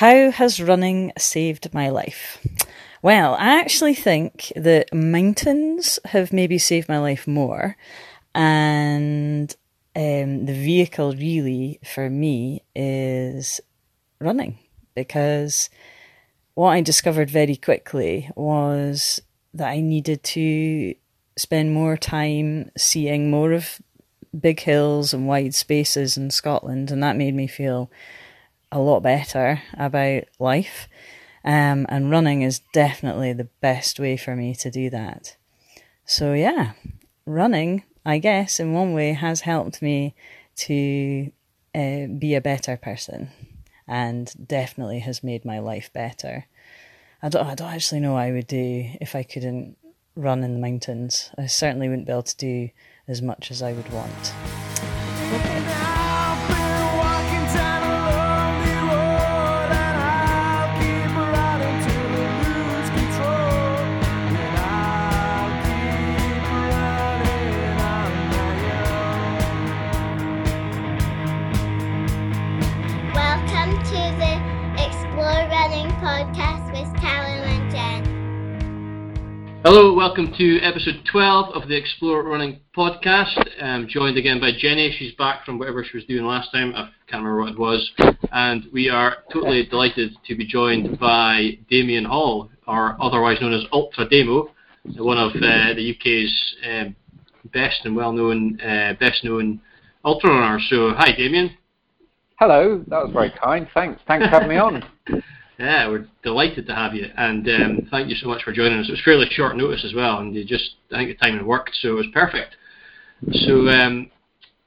How has running saved my life? Well, I actually think that mountains have maybe saved my life more, and um, the vehicle really for me is running because what I discovered very quickly was that I needed to spend more time seeing more of big hills and wide spaces in Scotland, and that made me feel a lot better about life. Um, and running is definitely the best way for me to do that. So, yeah, running, I guess, in one way has helped me to uh, be a better person and definitely has made my life better. I don't, I don't actually know what I would do if I couldn't run in the mountains. I certainly wouldn't be able to do as much as I would want. Hello, welcome to episode 12 of the Explore Running podcast. I'm joined again by Jenny. She's back from whatever she was doing last time. I can't remember what it was. And we are totally delighted to be joined by Damian Hall, or otherwise known as Ultra Demo, one of uh, the UK's um, best and well-known, uh, best-known ultra runners. So, hi, Damian. Hello, that was very kind. Thanks. Thanks for having me on. Yeah, we're delighted to have you, and um, thank you so much for joining us. It was fairly short notice as well, and you just I think the timing worked, so it was perfect. So um,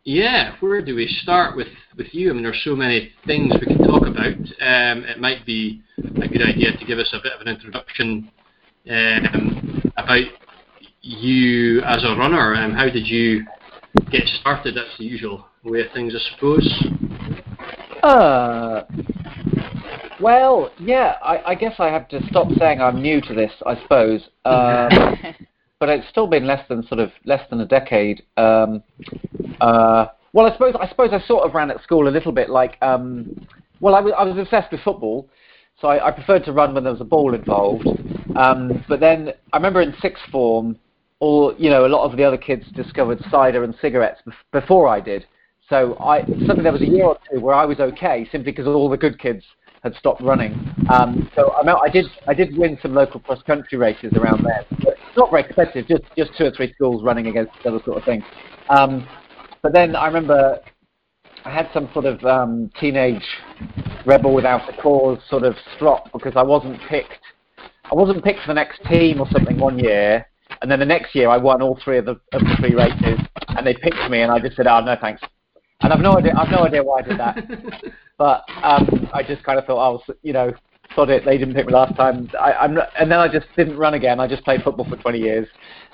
yeah, where do we start with with you? I mean, there's so many things we can talk about. Um, it might be a good idea to give us a bit of an introduction um, about you as a runner. Um, how did you get started? That's the usual way of things, I suppose. Uh, well, yeah, I, I guess I have to stop saying I'm new to this, I suppose. Um, but it's still been less than sort of less than a decade. Um, uh, well, I suppose I suppose I sort of ran at school a little bit like. Um, well, I was, I was obsessed with football, so I, I preferred to run when there was a ball involved. Um, but then I remember in sixth form, all you know, a lot of the other kids discovered cider and cigarettes bef- before I did. So I suddenly there was a year or two where I was okay simply because all the good kids had stopped running. Um, so I, I did I did win some local cross country races around there. But not very competitive, just just two or three schools running against each other sort of thing. Um, but then I remember I had some sort of um, teenage rebel without a cause sort of strop because I wasn't picked. I wasn't picked for the next team or something one year, and then the next year I won all three of the, of the three races, and they picked me, and I just said, "Oh no, thanks." And I've no idea. I've no idea why I did that, but um, I just kind of thought, oh, you know, sod it. They didn't pick me last time. I, I'm and then I just didn't run again. I just played football for 20 years,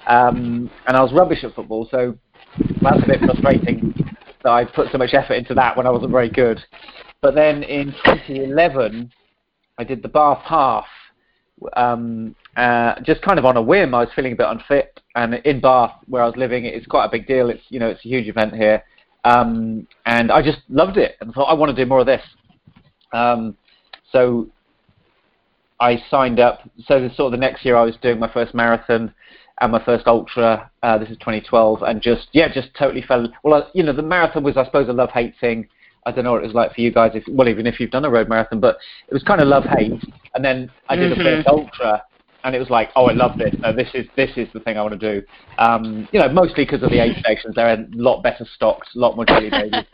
um, and I was rubbish at football. So that's a bit frustrating that I put so much effort into that when I wasn't very good. But then in 2011, I did the Bath Half, um, uh, just kind of on a whim. I was feeling a bit unfit, and in Bath, where I was living, it's quite a big deal. It's you know, it's a huge event here, um, and I just loved it and thought I want to do more of this. Um, so I signed up. So the, sort of the next year, I was doing my first marathon and my first ultra. Uh, this is 2012, and just yeah, just totally fell. Well, I, you know, the marathon was I suppose a love hate thing. I don't know what it was like for you guys. If well, even if you've done a road marathon, but it was kind of love hate. And then I did Mhm. a first ultra, and it was like, oh, I love this. No, this is this is the thing I want to do. Um, you know, mostly because of the aid stations. They're a lot better stocked, a lot more jelly babies.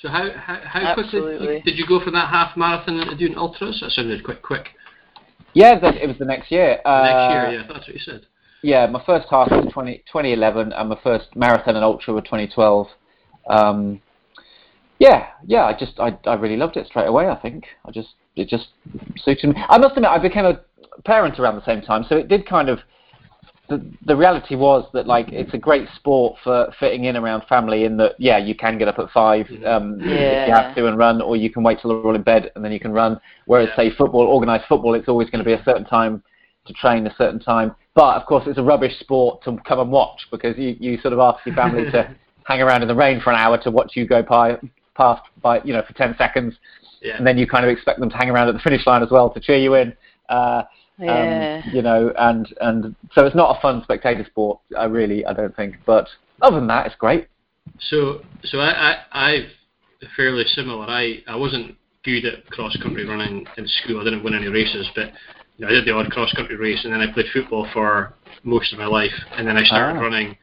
So how how, how quickly did you go from that half marathon into doing ultras? That sounded quite quick. yeah, that, it was the next year. Uh, Next year, yeah, that's what you said. Yeah, my first half was 20, 2011, and my first marathon and ultra were 2012. Um, yeah, yeah, I just I, I really loved it straight away. I think I just it just suited me. I must admit, I became a parent around the same time, so it did kind of. The, the reality was that like it's a great sport for fitting in around family in that yeah you can get up at five um, if you Yeah. have to and run or you can wait till they're all in bed and then you can run whereas Yeah. say football organised football it's always going to be a certain time to train a certain time. But of course, it's a rubbish sport to come and watch because you, you sort of ask your family to hang around in the rain for an hour to watch you go by, past by you know for ten seconds. Yeah. and then you kind of expect them to hang around at the finish line as well to cheer you in. Uh, Yeah. um, you know, and and so it's not a fun spectator sport. I really, I don't think. But other than that, it's great. So, so I, I, I've fairly similar. I, I wasn't good at cross country running in school. I didn't win any races, but you know, I did the odd cross country race, and then I played football for most of my life, and then I started Ah. running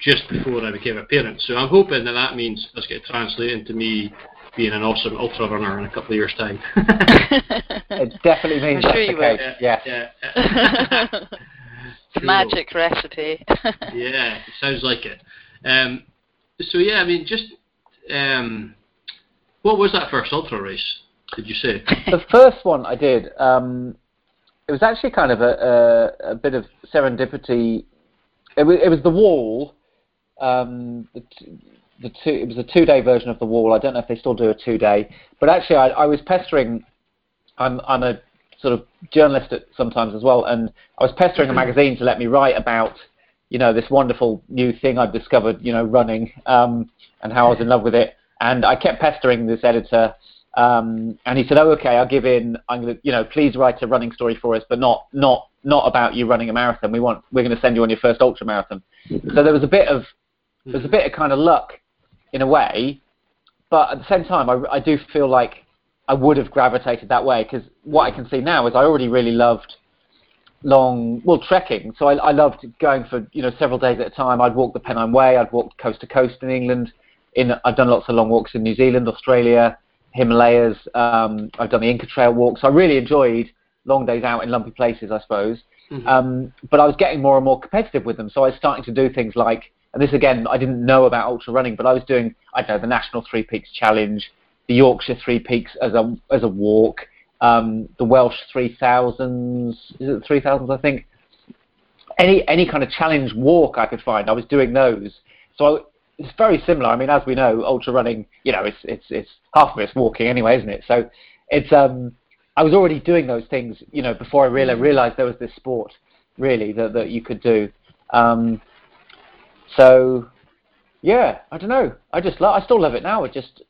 just before I became a parent. So I'm hoping that that means that's going to translate into me being an awesome ultra runner in a couple of years' time. It definitely means I'm that's sure the you will. case. Yes. yeah, yeah. the Cool. magic recipe. yeah, it sounds like it. Um, so yeah, I mean, just um, what was that first ultra race? Did you say? the first one I did, um, it was actually kind of a, a, a bit of serendipity. It was, it was the wall. Um, the, t- the two, it was a two-day version of the wall. I don't know if they still do a two-day, but actually, I, I was pestering. I'm, I'm a sort of journalist at, sometimes as well, and I was pestering a magazine to let me write about, you know, this wonderful new thing I'd discovered, you know, running, um, and how I was in love with it. And I kept pestering this editor, um, and he said, "Oh, okay, I'll give in. I'm to, you know, please write a running story for us, but not not not about you running a marathon. We want we're going to send you on your first ultra marathon." So there was a bit of there was a bit of kind of luck in a way, but at the same time, I, I do feel like I would have gravitated that way because what I can see now is I already really loved long, well, trekking. So I, I loved going for you know several days at a time. I'd walk the Pennine Way. I'd walk coast to coast in England. In I've done lots of long walks in New Zealand, Australia, Himalayas. Um, I've done the Inca Trail walks. I really enjoyed long days out in lumpy places, I suppose. Um, but I was getting more and more competitive with them. So I was starting to do things like, and this again, I didn't know about ultra running, but I was doing, I don't know, the National Three Peaks Challenge, the Yorkshire Three Peaks as a as a walk, um, the Welsh Three Thousands, is it Three Thousands? I think. Any any kind of challenge walk I could find, I was doing those. So I, it's very similar. I mean, as we know, ultra running, you know, it's it's it's half of it's walking anyway, isn't it? So it's um, I was already doing those things, you know, before I really realized there was this sport, really that that you could do. Um, so yeah, I don't know. I just love. I still love it now. I just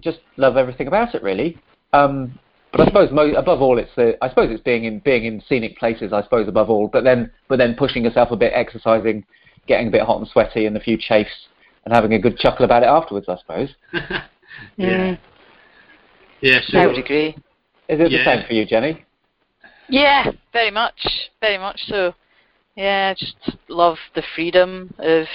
just love everything about it, really. Um, but I suppose mo- above all, it's the. I suppose it's being in being in scenic places. I suppose above all, but then but then pushing yourself a bit, exercising, getting a bit hot and sweaty, and a few chafes, and having a good chuckle about it afterwards. I suppose. yeah. Yeah. So I would agree. Is it Yeah. the same for you, Jenny? Yeah, very much, very much so. Yeah, just love the freedom of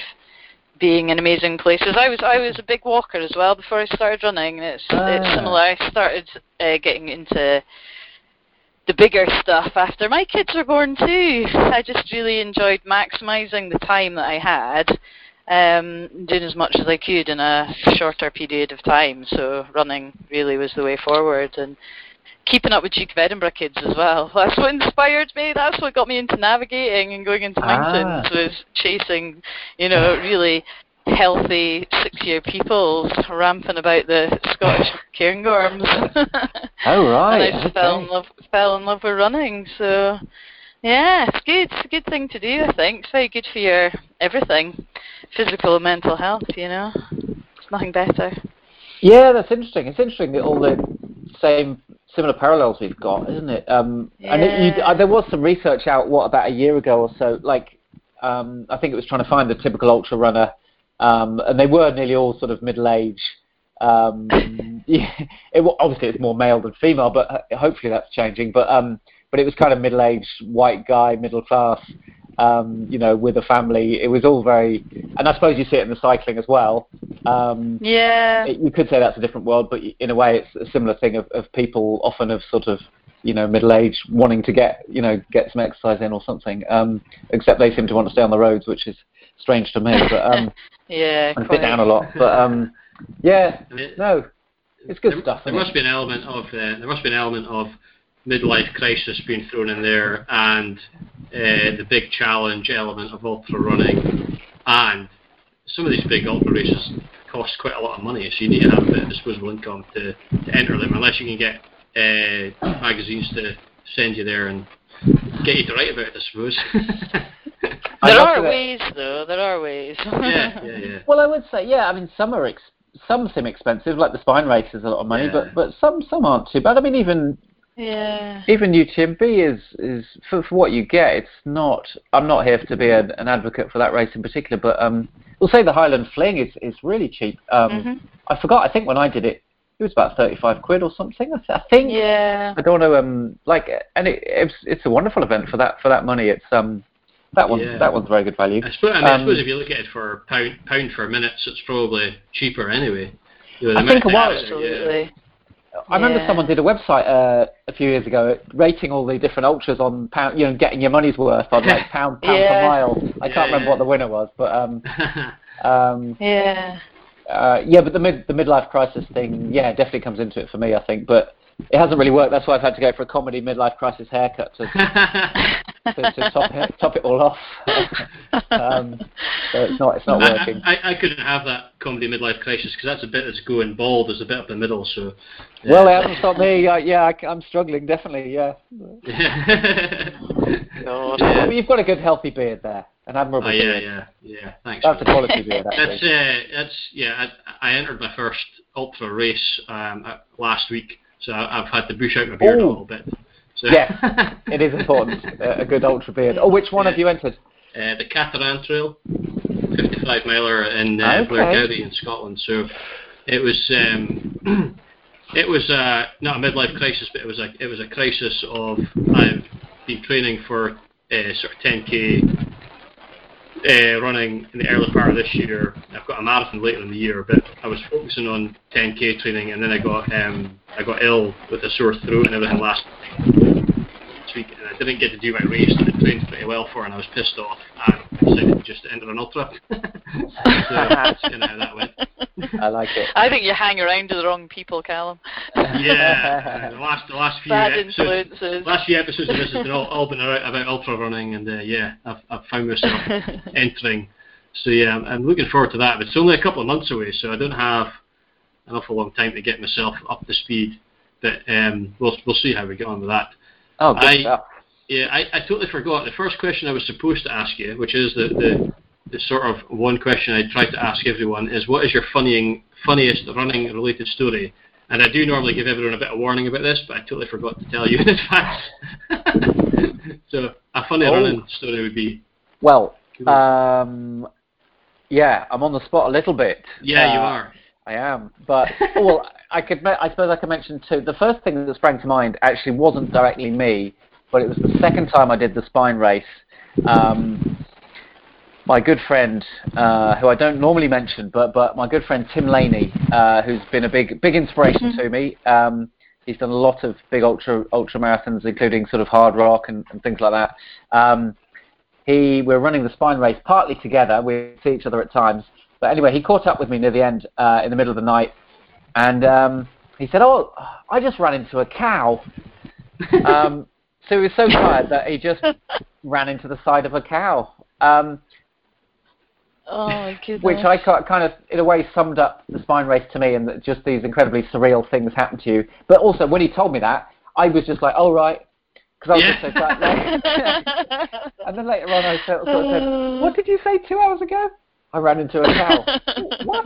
being in amazing places. I was I was a big walker as well before I started running. It's Ah. it's similar. I started uh, getting into the bigger stuff after my kids were born too. I just really enjoyed maximizing the time that I had, um, doing as much as I could in a shorter period of time. So running really was the way forward and keeping up with Duke of Edinburgh kids as well. That's what inspired me. That's what got me into navigating and going into Ah. mountains was chasing, you know, really healthy six-year people ramping about the Scottish cairngorms. Oh right. and I just fell in love fell in love with running. So yeah, it's good. It's a good thing to do. I think it's very good for your everything, physical and mental health. You know, it's nothing better. Yeah, that's interesting. It's interesting that all the same similar parallels we've got, isn't it? Um, And it, you, uh, there was some research out what about a year ago or so. Like, um, I think it was trying to find the typical ultra runner, um, and they were nearly all sort of middle age. Um, yeah, it, obviously it's more male than female, but uh, hopefully that's changing. But um, but it was kind of middle aged white guy, middle class. Um, you know, with a family, it was all very, and I suppose you see it in the cycling as well. Um, Yeah. it- you could say that's a different world, but in a way, it's a similar thing of, of people often of sort of you know middle age wanting to get you know get some exercise in or something. Um, except they seem to want to stay on the roads, which is strange to me. But um, yeah. and sit quite. down a lot. But um, yeah, I no, it's good there, stuff. There isn't must it? be an element of uh, there must be an element of midlife crisis being thrown in there, and uh, the big challenge element of ultra running, and some of these big ultra races cost quite a lot of money, so you need to have a bit of disposable income to, to enter them, unless you can get uh, magazines to send you there and get you to write about it, I suppose. There must are admit- ways, though. There are ways. yeah, yeah, yeah. Well, I would say, yeah. I mean, some are ex- some seem expensive, like the spine race is a lot of money, Yeah. but but some some aren't too bad. I mean, even Yeah. even UTMB is is for, for what you get. It's not. I'm not here to be an, an advocate for that race in particular, but um, we'll say the Highland Fling is is really cheap. Um, Mhm. I forgot. I think when I did it, it was about 35 quid or something. I, th- I think. Yeah. I don't know. Um, like, and it, it's it's a wonderful event for that for that money. It's um, that one Yeah. that one's very good value. I suppose, I, mean, I Um, suppose if you look at it for pound pound for minutes, it's probably cheaper anyway. You know, I think minute a while- they yeah. Absolutely. I remember someone did a website uh, a few years ago rating all the different ultras on pound, you know, getting your money's worth on like pound pound Yeah. per mile. I Yeah, can't remember what the winner was, but um, um, Yeah. uh, yeah, but the mid the midlife crisis thing, yeah, definitely comes into it for me, I think. But it hasn't really worked. That's why I've had to go for a comedy midlife crisis haircut to, to, to top it top it all off. um, so it's not it's not I, working. I, I couldn't have that comedy midlife crisis because that's a bit that's going bald. There's a bit up the middle, so. Well, it hasn't stopped me. Uh, yeah, I, am struggling definitely. Yeah. God. yeah. But you've got a good healthy beard there, an admirable Oh yeah, beard. yeah, yeah. Thanks. That's a quality beard, That's actually. uh, that's yeah. I, I entered my first ultra race um, uh, last week, so I've had to bush out my beard a little bit. So Yes, it is important. a good ultra beard. Oh, which one have you entered? uh, the Cateran Trail, 55 miler in uh, Okay. Blair County in Scotland. So it was um, it was uh, not a midlife crisis, but it was a it was a crisis of I've been training for uh, sort of 10k uh, running in the early part of this year. I've got a marathon later in the year, but I was focusing on 10k training, and then I got um, I got ill with a sore throat and everything last week, and I didn't get to do my race I trained pretty well for, it, and I was pissed off, and decided just to enter an ultra. so that's kind of how that went. I like it. I think you hang around with the wrong people, Callum. Yeah, the last the last few Bad episodes, influences. last few episodes of this has been all, all been about, about ultra running, and uh, yeah, I've I've found myself entering. So yeah, I'm, I'm looking forward to that. But it's only a couple of months away, so I don't have an awful long time to get myself up to speed. But um, we'll we'll see how we get on with that. Oh, good I- stuff. Yeah, I, I totally forgot. The first question I was supposed to ask you, which is the, the, the sort of one question I try to ask everyone, is what is your funnying, funniest running related story? And I do normally give everyone a bit of warning about this, but I totally forgot to tell you in advance. so a funny Oh. running story would be Well, Cool. um, yeah, I'm on the spot a little bit. yeah, you Uh, are. I am, but well, I could. I suppose I could mention two. The first thing that sprang to mind actually wasn't directly me, but it was the second time I did the spine race. Um, my good friend, uh, who I don't normally mention, but but my good friend Tim Laney, uh, who's been a big big inspiration to me. Um, he's done a lot of big ultra ultra marathons, including sort of Hardrock and, and things like that. Um, he we were running the spine race partly together. We see each other at times, but anyway, he caught up with me near the end uh, in the middle of the night, and um, he said, "Oh, I just ran into a cow." um, so he was so tired that he just ran into the side of a cow, um, oh which I kind of, in a way, summed up the spine race to me, and that just these incredibly surreal things happen to you. But also, when he told me that, I was just like, "Oh right," because I was Yeah. just so tired. and then later on, I sort of said, "What did you say two hours ago?" I ran into a cow. what?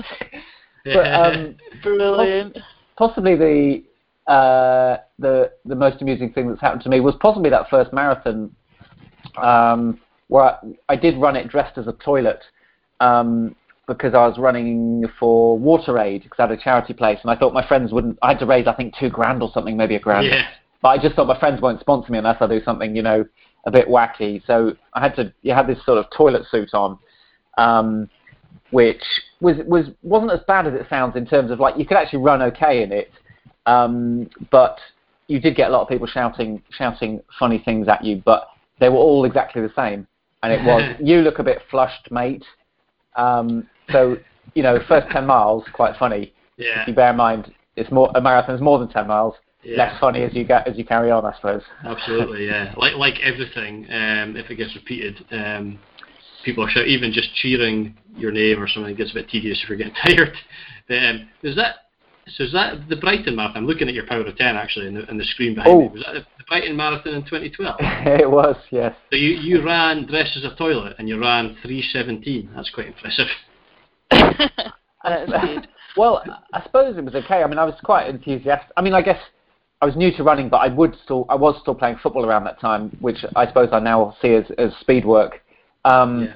But um, Brilliant. possibly the uh, the the most amusing thing that's happened to me was possibly that first marathon um, where I, I did run it dressed as a toilet um, because I was running for Water Aid because I had a charity place and I thought my friends wouldn't. I had to raise I think two grand or something, maybe a grand. yeah. But I just thought my friends won't sponsor me unless I do something, you know, a bit wacky. So I had to. You had this sort of toilet suit on, um, which was was wasn't as bad as it sounds in terms of like you could actually run okay in it, um, but you did get a lot of people shouting shouting funny things at you, but they were all exactly the same. And it was you look a bit flushed, mate. Um, so you know, first ten miles quite funny. Yeah. If you bear in mind, it's more a marathon's more than ten miles Yeah. less funny as you get as you carry on, I suppose. Absolutely, yeah. Like like everything, um, if it gets repeated, um, people are shout, even just cheering your name or something gets a bit tedious if you're getting tired. Um, is that so? Is that the Brighton marathon? I'm looking at your power of ten actually, in the, in the screen behind me. Oh. Was that the, the Brighton marathon in 2012? it was, yes. So you you ran dressed as a toilet and you ran 317. That's quite impressive. That's. Well, I suppose it was okay. I mean, I was quite enthusiastic. I mean, I guess I was new to running, but I would still, I was still playing football around that time, which I suppose I now see as, as speed work. Um, Yeah.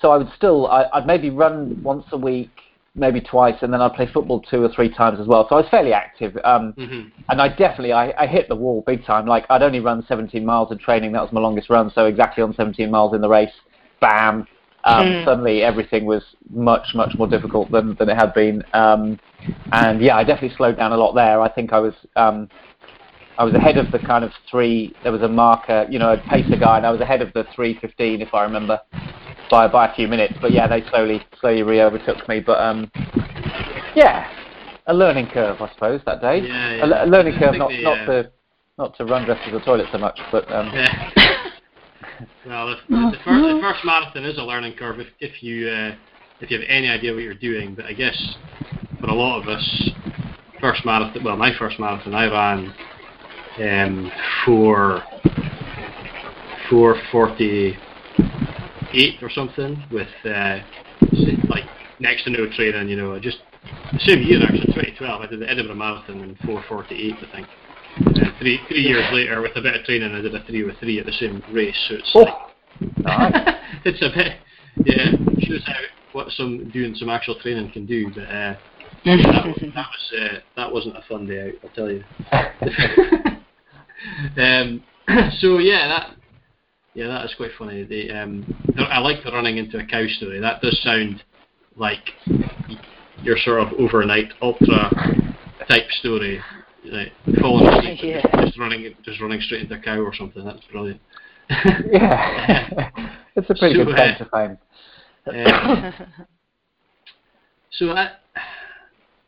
So I would still, I, I'd maybe run once a week, maybe twice, and then I'd play football two or three times as well. So I was fairly active. Um, hmm and I definitely, I, I hit the wall big time. Like I'd only run 17 miles in training. That was my longest run. So exactly on 17 miles in the race, bam. Um, Hmm. Suddenly everything was much, much more difficult than, than it had been. Um, and yeah, I definitely slowed down a lot there. I think I was, um, I was ahead of the kind of three. There was a marker, you know, a pacer guy, and I was ahead of the 3:15 if I remember, by by a few minutes. But yeah, they slowly, slowly re-overtook me. But um, yeah, a learning curve, I suppose, that day. Yeah, A, yeah. le- a learning curve, not the, not to not to run dressed as a toilet so much, but um, Yeah. well, the, the, the, first, the first marathon is a learning curve if, if you uh, if you have any idea what you're doing. But I guess for a lot of us, first marathon. Well, my first marathon, I ran um, for four forty eight or something with uh, like next to no training. You know, just the same year actually, 2012. I did the Edinburgh Marathon in 4:48, I think. And three three years later, with a bit of training, I did a three with three at the same race. So it's like, oh, nice. it's a bit, yeah, shows how what some doing some actual training can do. But uh, that, was- that was uh, that wasn't a fun day out, I'll tell you. um, so yeah, that yeah, that is quite funny. The, um, I like the running into a cow story. That does sound like your sort of overnight ultra type story. Like falling asleep, Yeah. just, just running, just running straight into a cow or something. That's brilliant. yeah, it's a pretty So, good uh, to fame. Um, so I,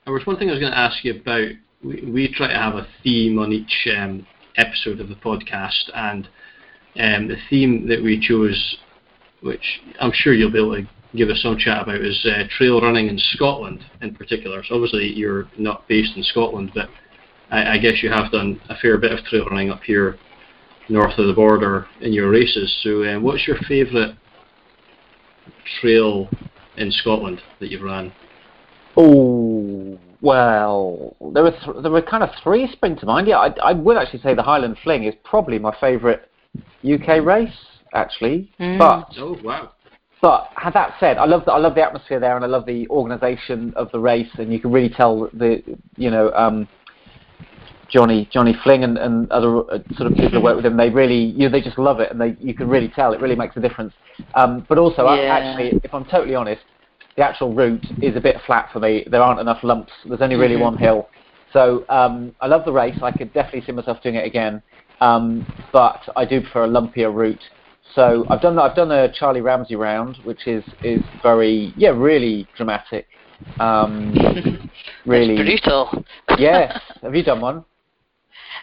there was one thing I was going to ask you about. We, we try to have a theme on each um, episode of the podcast, and um, the theme that we chose, which I'm sure you'll be able to give us some chat about, is uh, trail running in Scotland in particular. So obviously you're not based in Scotland, but I, I guess you have done a fair bit of trail running up here north of the border in your races. So um, what's your favourite trail in Scotland that you've run? Oh well, there were th- there were kind of three spring to mind. Yeah, I, I would actually say the Highland Fling is probably my favourite UK race actually. Mm. But Oh wow! but had that said, I love the, I love the atmosphere there, and I love the organisation of the race, and you can really tell the you know um, Johnny Johnny Fling and, and other uh, sort of people who work with him. They really you know, they just love it, and they you can really tell it really makes a difference. Um, but also, I, actually, if I'm totally honest, the actual route is a bit flat for me. There aren't enough lumps. There's only really Mhm. one hill. So um, I love the race. I could definitely see myself doing it again. Um, but I do prefer a lumpier route. So I've done I've done a Charlie Ramsay round, which is is very yeah really dramatic. Um, really brutal. yes. Have you done one?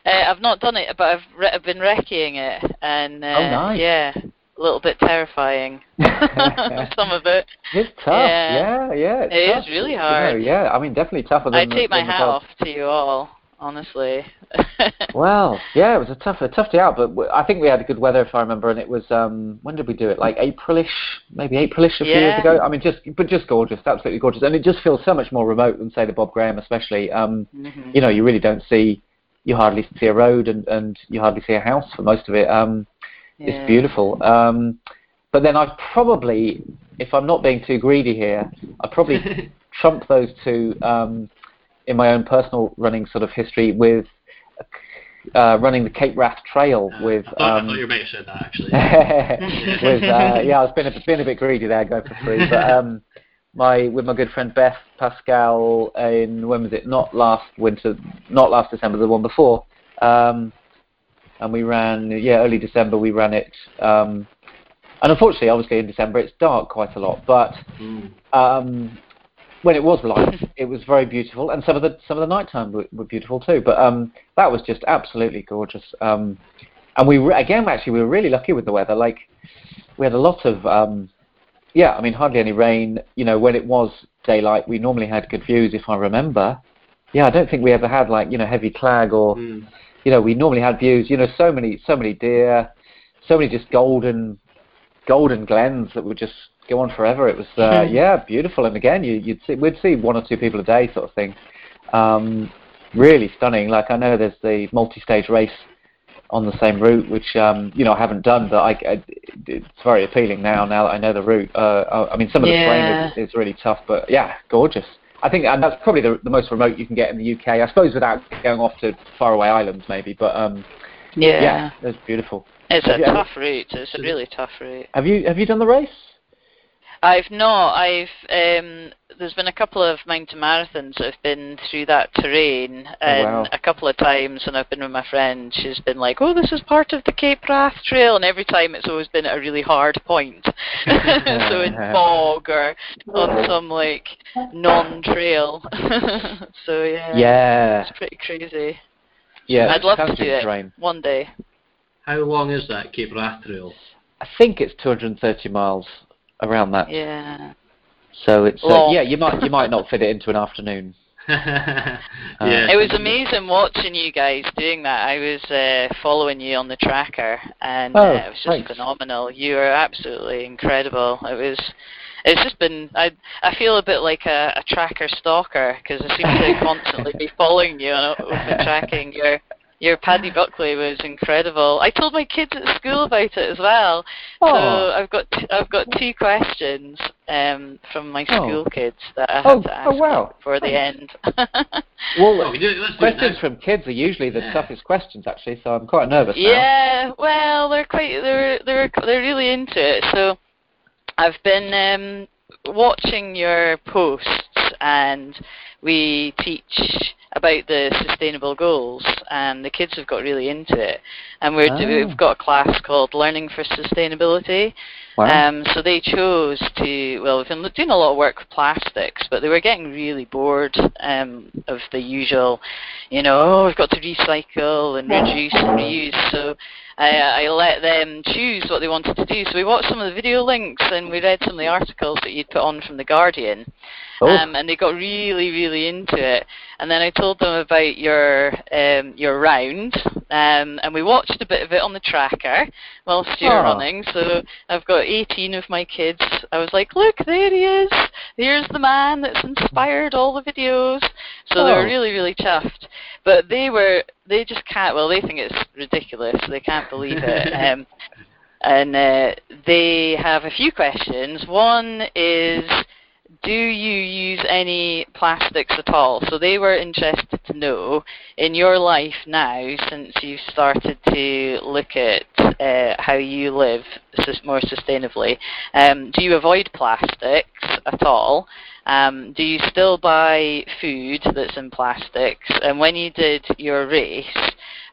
Uh, I've not done it, but I've re- I've been recceing it, and uh, Oh, nice. yeah, a little bit terrifying. Some of it. It's tough. Yeah. Yeah, yeah. it's It is tough. really You know, hard. yeah, I mean definitely tougher than. I the- take my the hat off to you all, honestly. Well, yeah, it was a tough, a tough day out, but w- I think we had good weather if I remember, and it was um, when did we do it? Like Aprilish, maybe Aprilish a few years ago. I mean, just but just gorgeous, absolutely gorgeous, and it just feels so much more remote than say the Bob Graham, especially. Um, Mhm. you know, you really don't see, you hardly see a road, and and you hardly see a house for most of it. Um, Yeah. It's beautiful. Um, but then I'd probably, if I'm not being too greedy here, I'd probably trump those two um, in my own personal running sort of history with uh, running the Cape Wrath Trail Uh, with. I, thought, I um, thought you might have said that actually. with uh, yeah, I was being a, being a bit greedy there, going for free. But um, my with my good friend Beth Pascall in when was it? Not last winter, not last December, the one before. Um, and we ran yeah early December. We ran it. Um, and unfortunately, obviously in December it's dark quite a lot, but Mm. um, when it was light, it was very beautiful, and some of the some of the nighttime were, were beautiful too. But um, that was just absolutely gorgeous. Um, and we re- again, actually, we were really lucky with the weather. Like we had a lot of um, yeah, I mean, hardly any rain. You know, when it was daylight, we normally had good views, if I remember. Yeah, I don't think we ever had like you know heavy clag or Mm. you know we normally had views. You know, so many so many deer, so many just golden golden glens that were just go on forever. It was uh, Hmm. yeah, beautiful. And again, you, you'd see we'd see one or two people a day, sort of thing. Um, really stunning. Like I know there's the multi-stage race on the same route, which um, you know I haven't done, but I, I, it's very appealing now. Now that I know the route, uh, I mean some of the terrain is, is really tough, but yeah, gorgeous. I think and that's probably the, the most remote you can get in the UK. I suppose without going off to faraway islands, maybe. But um, Yeah. yeah, it's beautiful. It's a Yeah. tough route. It's a really tough route. Have you have you done the race? I've not. I've um, there's been a couple of mountain marathons that have been through that terrain, and wow. a couple of times when I've been with my friend, she's been like, "Oh, this is part of the Cape Wrath Trail," and every time it's always been at a really hard point, so in bog or on some like non-trail. so yeah, Yeah, it's pretty crazy. yeah. I'd love to challenging do it terrain. one day. How long is that Cape Wrath Trail? I think it's 230 miles around that. Yeah. So it's uh, yeah, you might you might not fit it into an afternoon. yeah. It was amazing watching you guys doing that. I was uh, following you on the tracker, and Oh, uh, it was just thanks. phenomenal. You were absolutely incredible. It was. It's just been. I I feel a bit like a, a tracker stalker because I seem to constantly be following you and I've been tracking your. Your Paddy Buckley was incredible. I told my kids at school about it as well. So Oh. I've got t- I've got two questions um, from my Oh. school kids that I Oh, have to ask oh, wow. you before the end. Well, Well, we do, let's do it questions from kids are usually the Yeah. toughest questions, actually. So I'm quite nervous now. Yeah, well, they're quite they're they're they're really into it. So I've been um, watching your posts, and we teach about the sustainable goals, and the kids have got really into it. And we're do- Ah. we've got a class called Learning for Sustainability. Wow. Um, so they chose to, well, we've been doing a lot of work with plastics, but they were getting really bored um, of the usual, you know, oh, we've got to recycle and reduce and reuse. So I, I let them choose what they wanted to do. So we watched some of the video links and we read some of the articles that you'd put on from The Guardian. Oh. Um, and they got really, really into it. And then I told them about your um, your round, um, and we watched a bit of it on the tracker whilst you were Oh. running. So I've got 18 of my kids. I was like, look, there he is. Here's the man that's inspired all the videos. So they Oh. were really, really chuffed. But they were, they just can't. Well, they think it's ridiculous. They can't believe it. um, and uh, they have a few questions. One is, do you use any plastics at all? So they were interested to know in your life now, since you've started to look at uh, how you live more sustainably, um, do you avoid plastics at all? Um, do you still buy food that's in plastics? And when you did your race,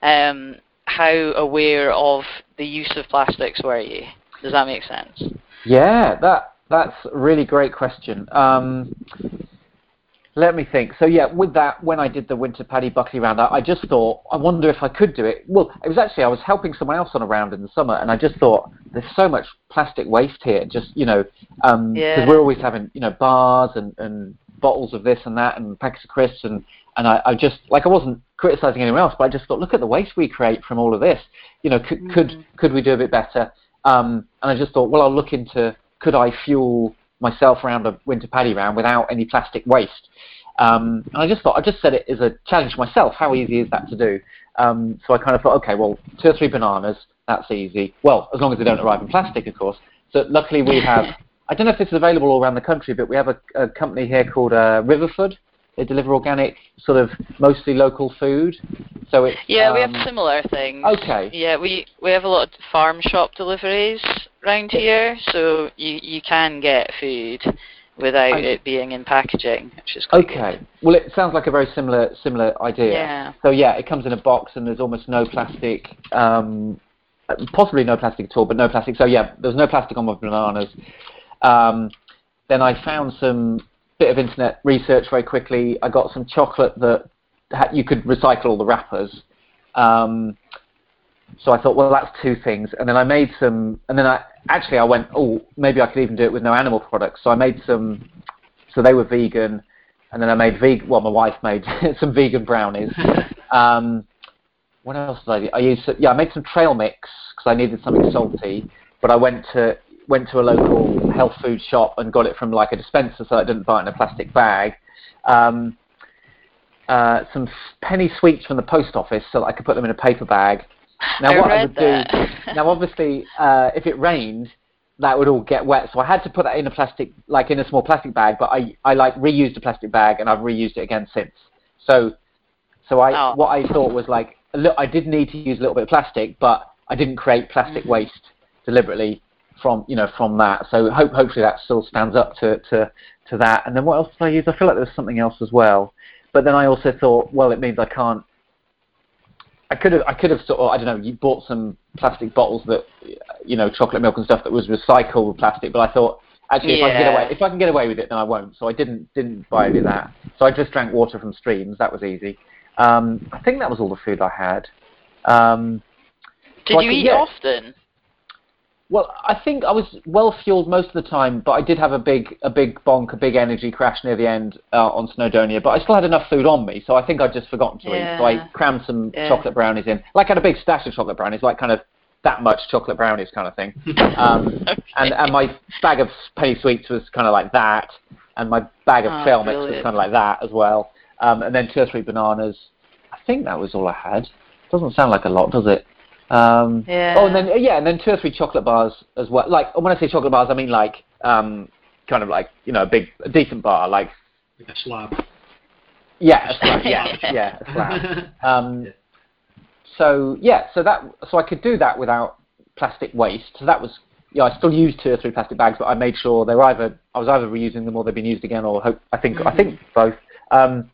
um, how aware of the use of plastics were you? Does that make sense? Yeah, that that's a really great question. Um, let me think. So yeah, with that, when I did the Winter Paddy Buckley round, I, I just thought, I wonder if I could do it. Well, it was actually I was helping someone else on a round in the summer, and I just thought there's so much plastic waste here. Just you know, because Yeah. we're always having you know bars and and bottles of this and that and packets of crisps and and I, I just like I wasn't criticizing anyone else, but I just thought, look at the waste we create from all of this. You know, could could could we do a bit better? Um, and I just thought, well, I'll look into could I fuel myself around a winter paddy round without any plastic waste. Um, and I just thought, I just set it as a challenge to myself. How easy is that to do? Um, so I kind of thought, okay, well, two or three bananas, that's easy. Well, as long as they don't arrive in plastic, of course. So luckily we have, I don't know if this is available all around the country, but we have a, a company here called uh, Riverford. They deliver organic, sort of mostly local food. So it's Yeah, we um, have similar things. okay. Yeah, we we have a lot of farm shop deliveries round here, so you you can get food without I- it being in packaging, which is quite Okay. Well, it sounds like a very similar similar idea. Yeah. So yeah, it comes in a box and there's almost no plastic, um, possibly no plastic at all, but no plastic. So yeah, there's no plastic on my bananas. Um, then I found some bit of internet research very quickly. I got some chocolate that ha- you could recycle all the wrappers. Um, so I thought, well, that's two things. And then I made some, and then I actually I went, oh, maybe I could even do it with no animal products. So I made some, so they were vegan, and then I made vegan. Well, my wife made some vegan brownies. Um, what else did I do? I used, yeah, I made some trail mix because I needed something salty. But I went to went to a local health food shop and got it from like a dispenser, so I didn't buy it in a plastic bag. Um, uh, some penny sweets from the post office, so that I could put them in a paper bag. Now I what I would that. do now, obviously, uh, if it rained, that would all get wet. So I had to put that in a plastic, like in a small plastic bag. But I, I like reused the plastic bag, and I've reused it again since. So, so I, Oh. what I thought was like, look, I did need to use a little bit of plastic, but I didn't create plastic Mhm. waste deliberately from, you know, from that. So hope, hopefully that still stands up to, to, to that. And then what else did I use? I feel like there was something else as well. But then I also thought, well, it means I can't I could have, I could have sort of, I don't know, you bought some plastic bottles that, you know, chocolate milk and stuff that was recycled plastic, but I thought, actually, if I can get away, if I can get away with it, then I won't. So I didn't, didn't buy any of that. So I just drank water from streams. That was easy. Um, I think that was all the food I had. Um, Did so you could- eat yeah. often? Well, I think I was well fueled most of the time, but I did have a big, a big bonk, a big energy crash near the end uh, on Snowdonia. But I still had enough food on me, so I think I'd just forgotten to eat. So I crammed some Yeah. chocolate brownies in, like I had a big stash of chocolate brownies, like kind of that much chocolate brownies kind of thing. Um, and and my bag of penny sweets was kind of like that, and my bag of Oh, trail mix was kind of like that as well. Um, and then two or three bananas. I think that was all I had. Doesn't sound like a lot, does it? Um, Yeah. Oh, and then yeah, and then two or three chocolate bars as well. Like when I say chocolate bars, I mean like um, kind of like you know a big, a decent bar, like Like a slab. yeah, a slab, yeah, yeah, a slab. Um, Yeah. So yeah, so that so I could do that without plastic waste. So that was yeah, I still used two or three plastic bags, but I made sure they were either I was either reusing them or they'd been used again, or hope I think I think both. Um,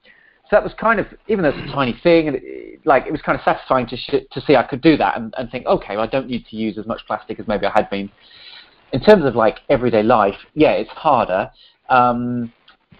so that was kind of even though it's a tiny thing, and it, like it was kind of satisfying to sh- to see I could do that and, and think okay, well, I don't need to use as much plastic as maybe I had been. In terms of like everyday life, yeah, it's harder. Um,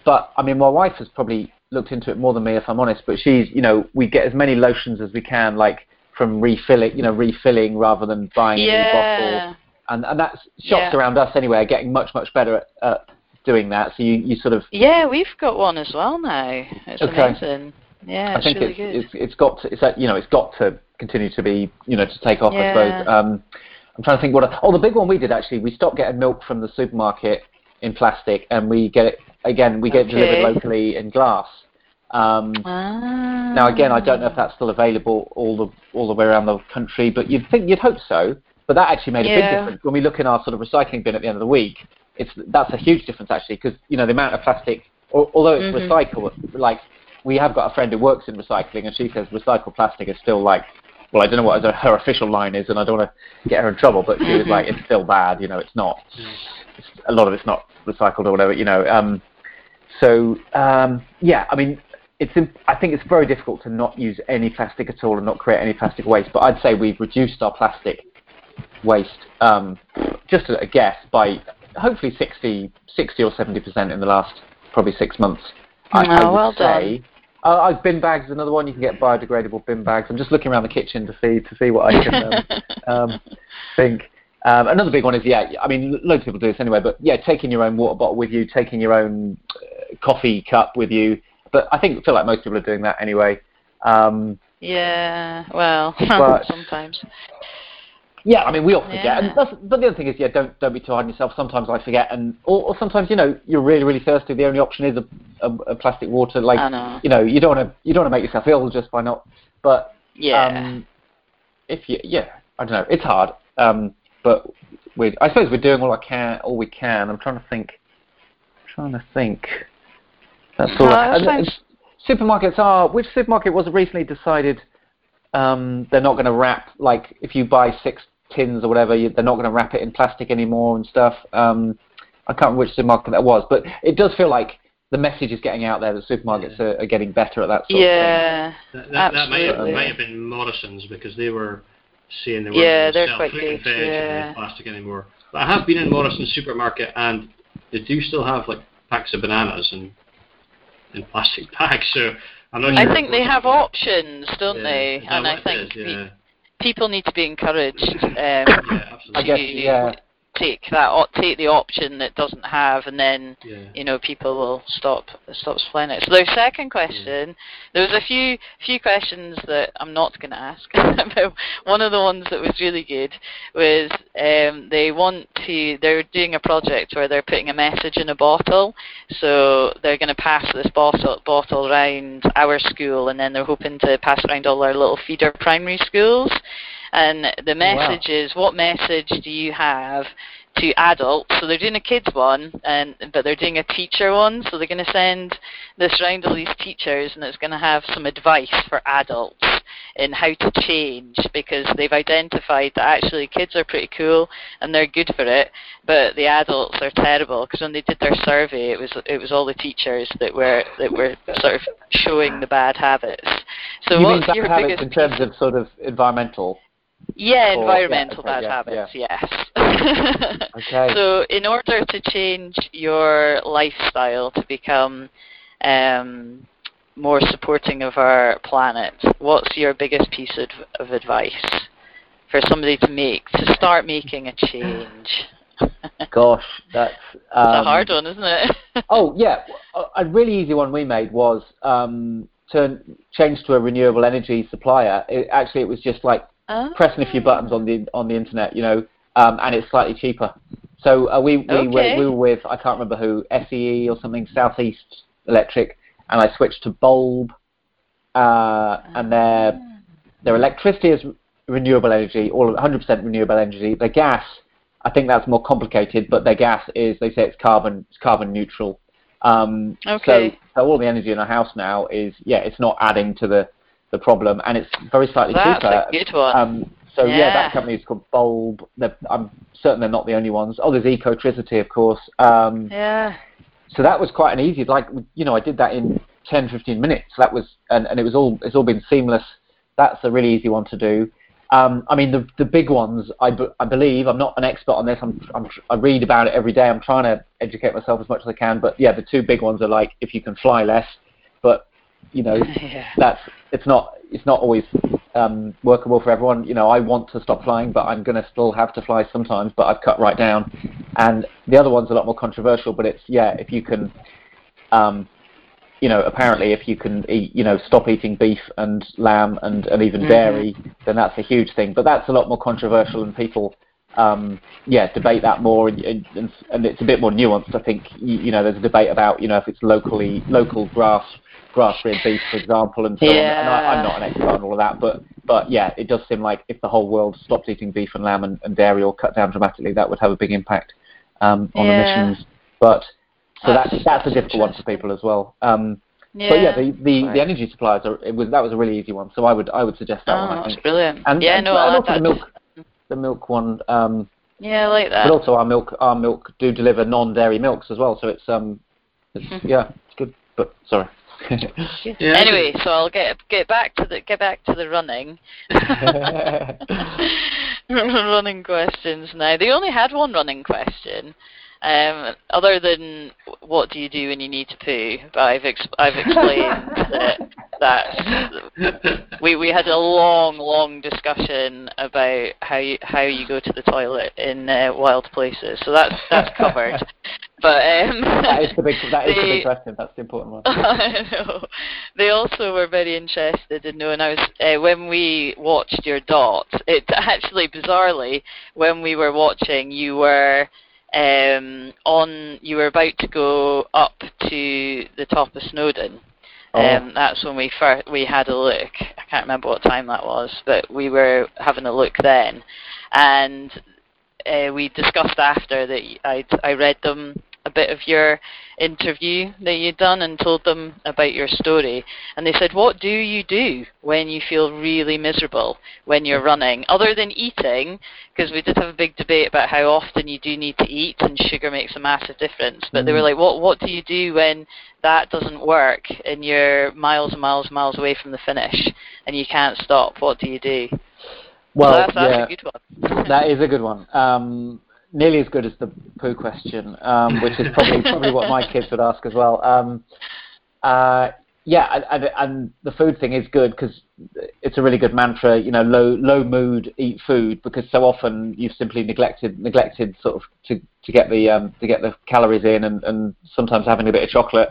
but I mean, my wife has probably looked into it more than me, if I'm honest. But she's, you know, we get as many lotions as we can, like from refilling, you know, refilling rather than buying a new bottle. And and that's shops Yeah. around us anyway are getting much much better at, at doing that. So you, you sort of, Yeah, we've got one as well now. It's Okay. amazing. Yeah, I it's think really it's, good. it's it's got to, it's a, you know it's got to continue to be you know to take off. I suppose. Um, I'm trying to think what. I, oh, the big one we did actually. We stopped getting milk from the supermarket in plastic, and we get it again. We get it delivered locally in glass. Um, ah. Now again, I don't know if that's still available all the all the way around the country, but you'd think you'd hope so. But that actually made a big difference when we look in our sort of recycling bin at the end of the week. It's that's a huge difference actually because you know the amount of plastic, al- although it's Mhm. recycled, like we have got a friend who works in recycling and she says recycled plastic is still like. Well, I don't know what her- official line is, and I don't want to get her in trouble. But she was like, "It's still bad, you know. It's not. It's, a lot of it's not recycled or whatever, you know." Um, so um, yeah, I mean, it's imp- I think it's very difficult to not use any plastic at all and not create any plastic waste. But I'd say we've reduced our plastic waste, um, just a guess, by hopefully 60, 60 or 70 percent in the last probably six months. I, I Oh, would well say. Uh, uh, bin bags is another one. You can get biodegradable bin bags. I'm just looking around the kitchen to see to see what I can um, um, think. Um, another big one is yeah. I mean, loads of people do this anyway, but yeah, taking your own water bottle with you, taking your own uh, coffee cup with you. But I think feel like most people are doing that anyway. Um, Yeah, well, sometimes. Yeah, I mean, we all forget. Yeah. And that's, but the other thing is, yeah, don't don't be too hard on yourself. Sometimes I forget, and or, or sometimes you know you're really really thirsty. The only option is a, a, a plastic water. Like I know. you know, you don't want to you don't want to make yourself ill just by not. But Yeah. um, if you yeah, I don't know. It's hard. Um, but we I suppose we're doing all I can, all we can. I'm trying to think. I'm trying to think. That's all. No, I, and- and supermarkets are. Which supermarket was recently decided? Um, they're not going to wrap like if you buy six tins or whatever, you, they're not going to wrap it in plastic anymore and stuff. Um, I can't remember which supermarket that was, but it does feel like the message is getting out there that supermarkets are, are getting better at that sort of thing. yeah. That, that, that might, have, Absolutely. might have been Morrison's because they were saying they weren't Yeah, going to they're sell quite fruit and veg yeah. in plastic anymore. But I have been in Morrison's supermarket and they do still have like packs of bananas and in plastic bags. So I'm not I sure think they have options, don't Yeah. they? And I think is? yeah. People need to be encouraged. Um, yeah, absolutely. I guess yeah. Take that take the option that doesn't have, and then Yeah. you know people will stop stop supplying it. So their second question, there was a few few questions that I'm not going to ask. but one of the ones that was really good was um, they want to they're doing a project where they're putting a message in a bottle. So they're going to pass this bottle bottle around our school, and then they're hoping to pass around all our little feeder primary schools. And the message is, what message do you have to adults? So they're doing a kids one, and but they're doing a teacher one. So they're going to send this round all these teachers, and it's going to have some advice for adults in how to change because they've identified that actually kids are pretty cool and they're good for it, but the adults are terrible. Because when they did their survey, it was it was all the teachers that were that were sort of showing the bad habits. So you mean bad your habits biggest in terms of sort of environmental? Yeah, Or- environmental yeah, okay, bad yeah, habits, yes. Okay. So, in order to change your lifestyle to become um, more supporting of our planet, what's your biggest piece of, of advice for somebody to make, to start making a change? Gosh, that's um, a hard one, isn't it? Oh yeah, a, a really easy one we made was um, turn change to a renewable energy supplier. It, actually, it was just like Oh. pressing a few buttons on the on the internet, you know, um, and it's slightly cheaper. So uh, we we, Okay. were, we were with I can't remember who SEE or something Southeast Electric, and I switched to Bulb, uh, and their their electricity is renewable energy, all 100% renewable energy. Their gas, I think that's more complicated, but their gas is they say it's carbon it's carbon neutral. Um, Okay. So, so all the energy in our house now is yeah, it's not adding to the the problem, and it's very slightly That's cheaper. a good one. Um, so yeah. Yeah. that company is called Bulb. They're, I'm certain they're not the only ones. Oh, there's Ecotricity, of course. Um, yeah. so that was quite an easy. Like you know, I did that in 10, 15 minutes. That was and, and it was all it's all been seamless. That's a really easy one to do. Um, I mean, the the big ones. I, b- I believe I'm not an expert on this. I'm, I'm I read about it every day. I'm trying to educate myself as much as I can. But yeah, the two big ones are like if you can fly less, but you know Yeah. that's it's not it's not always um, workable for everyone. You know, I want to stop flying, but I'm going to still have to fly sometimes. But I've cut right down. And the other one's a lot more controversial. But it's yeah, if you can, um, you know, apparently if you can eat, you know, stop eating beef and lamb and, and even Mhm. dairy, then that's a huge thing. But that's a lot more controversial, and people. Um, yeah, debate that more, and, and, and it's a bit more nuanced. I think you, you know there's a debate about you know if it's locally local grass grass-fed beef, for example, and so on. And I, I'm not an expert on all of that, but but yeah, it does seem like if the whole world stopped eating beef and lamb and, and dairy or cut down dramatically, that would have a big impact um, on Yeah. emissions. But so That's- that's that's, a difficult one for people as well. Um, Yeah. But yeah, the the, Right. the energy suppliers are it was that was a really easy one. So I would I would suggest that oh, one. I that's think. brilliant. And, yeah, and, no, and also the milk the milk one. Um, Yeah, I like that. but also our milk our milk do deliver non-dairy milks as well. So it's um it's, yeah it's good. But sorry. Yeah, anyway, so I'll get get back to the get back to the running. running questions now. They only had one running question, um, other than what do you do when you need to poo. But I've ex- I've explained that that's we we had a long long discussion about how you how you go to the toilet in uh, wild places. So that's that's covered. But um, that is the big that is the they- big question. That's the important one. I know. They also were very interested in knowing. I was uh, when we watched your dot. It actually, bizarrely, when we were watching, you were um, on. You were about to go up to the top of Snowdon. Oh. Um, that's when we first we had a look. I can't remember what time that was, but we were having a look then, and uh, we discussed after that I I read them a bit of your interview that you'd done and told them about your story, and they said, "What do you do when you feel really miserable when you're running, other than eating?" Because we did have a big debate about how often you do need to eat, and sugar makes a massive difference. But they were Mm. like, "What what do you do when that doesn't work and you're miles and miles and miles away from the finish and you can't stop? What do you do?" Well, so that's, that's yeah, a good one. that is a good one. Um, nearly as good as the poo question, um, which is probably probably what my kids would ask as well. Um, uh, yeah, and, and, the food thing is good because it's a really good mantra. You know, low low mood, eat food because so often you've simply neglected neglected sort of to, to get the um, to get the calories in, and, and sometimes having a bit of chocolate.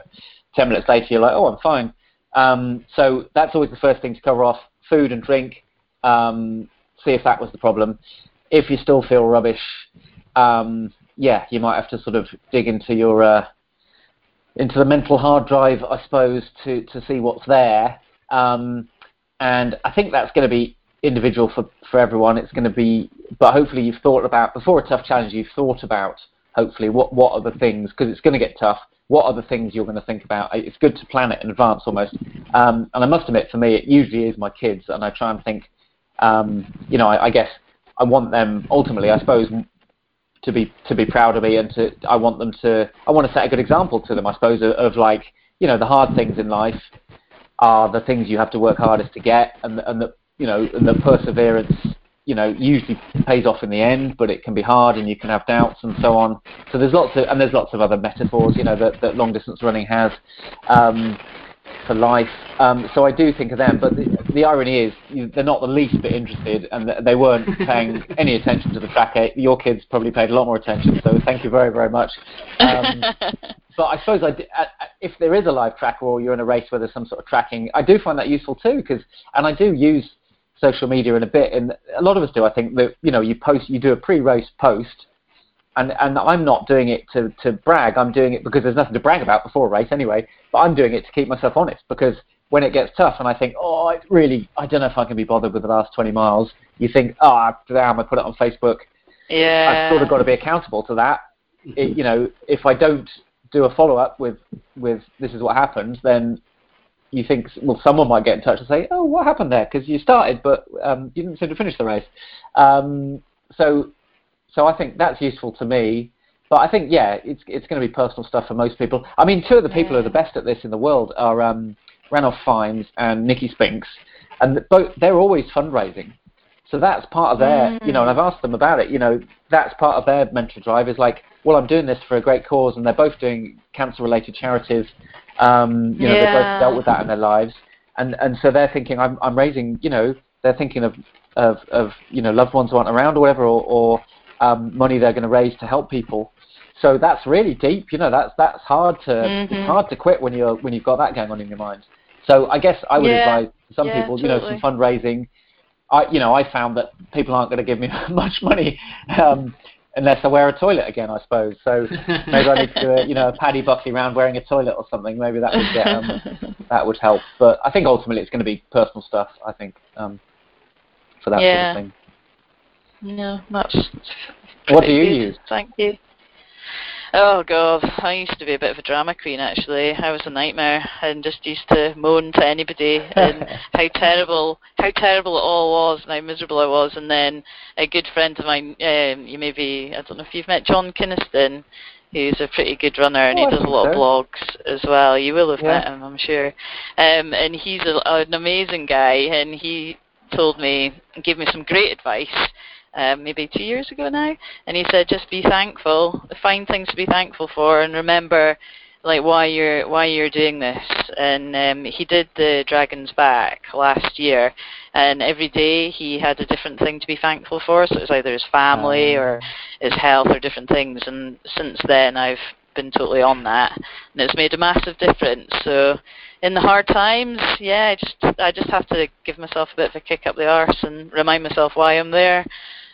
Ten minutes later, you're like, oh, I'm fine. Um, so that's always the first thing to cover off: food and drink. Um, see if that was the problem. If you still feel rubbish, um, yeah, you might have to sort of dig into your uh, into the mental hard drive, I suppose, to, to see what's there. Um, and I think that's going to be individual for, for everyone. It's going to be, but hopefully you've thought about, before a tough challenge, you've thought about, hopefully, what, what are the things, because it's going to get tough, what are the things you're going to think about? It's good to plan it in advance almost. Um, and I must admit, for me, it usually is my kids, and I try and think, um, you know, I, I guess I want them, ultimately, I suppose, to be to be proud of me and to I want them to I want to set a good example to them I suppose of, of like you know the hard things in life are the things you have to work hardest to get and and the you know and the perseverance you know usually pays off in the end but it can be hard and you can have doubts and so on. So there's lots of and there's lots of other metaphors you know that, that long distance running has. Um, for life. Um, so I do think of them, but the, the irony is you, they're not the least bit interested, and they weren't paying any attention to the track. Your kids probably paid a lot more attention, so thank you very, very much. Um, but I suppose I, if there is a live tracker or you're in a race where there's some sort of tracking, I do find that useful too, because and I do use social media in a bit, and a lot of us do. I think that you know you post, you do a pre-race post and and I'm not doing it to to brag. I'm doing it because there's nothing to brag about before a race anyway. But I'm doing it to keep myself honest because when it gets tough and I think, oh, it really, I don't know if I can be bothered with the last 20 miles. You think, oh, damn, I put it on Facebook. Yeah. I've sort of got to be accountable to that. It, you know, if I don't do a follow up with with this is what happened, then you think, well, someone might get in touch and say, oh, what happened there? Because you started, but um, you didn't seem to finish the race. Um, so so I think that's useful to me. But I think yeah, it's it's going to be personal stuff for most people. I mean, two of the people who are the best at this in the world are um, Ranulph Fiennes and Nicky Spinks, and both they're always fundraising. So that's part of their, mm. you know, and I've asked them about it. You know, that's part of their mental drive is like, well, I'm doing this for a great cause, and they're both doing cancer-related charities. Um, you know, yeah. they've both dealt with that in their lives, and and so they're thinking, I'm I'm raising, you know, they're thinking of of of you know loved ones who aren't around or whatever, or, or um, money they're going to raise to help people. So that's really deep. You know, that's that's hard to mm-hmm. it's hard to quit when you're when you've got that going on in your mind. So I guess I would yeah. advise some yeah, people, totally. you know, some fundraising. I you know I found that people aren't going to give me much money. Um, unless I wear a toilet again, I suppose. So maybe I need to do a, you know, a Paddy Buckley round wearing a toilet or something. Maybe that would get, um, that would help. But I think ultimately it's going to be personal stuff. I think um, for that yeah. sort of thing. No, that's. What do you good. use? Thank you. Oh god, I used to be a bit of a drama queen actually. I was a nightmare and just used to moan to anybody and how terrible how terrible it all was and how miserable I was and then a good friend of mine, um, you maybe I don't know if you've met John Kynaston, who's a pretty good runner and Oh, he does a lot of so. blogs as well. You will have Yeah. met him, I'm sure. Um, and he's a, an amazing guy and he told me gave me some great advice um, maybe two years ago now, and he said just be thankful, find things to be thankful for, and remember like why you're why you're doing this. And um, he did the Dragon's Back last year, and every day he had a different thing to be thankful for. So it was either his family Oh. or his health or different things. And since then, I've been totally on that, and it's made a massive difference. So in the hard times, yeah, I just I just have to give myself a bit of a kick up the arse and remind myself why I'm there,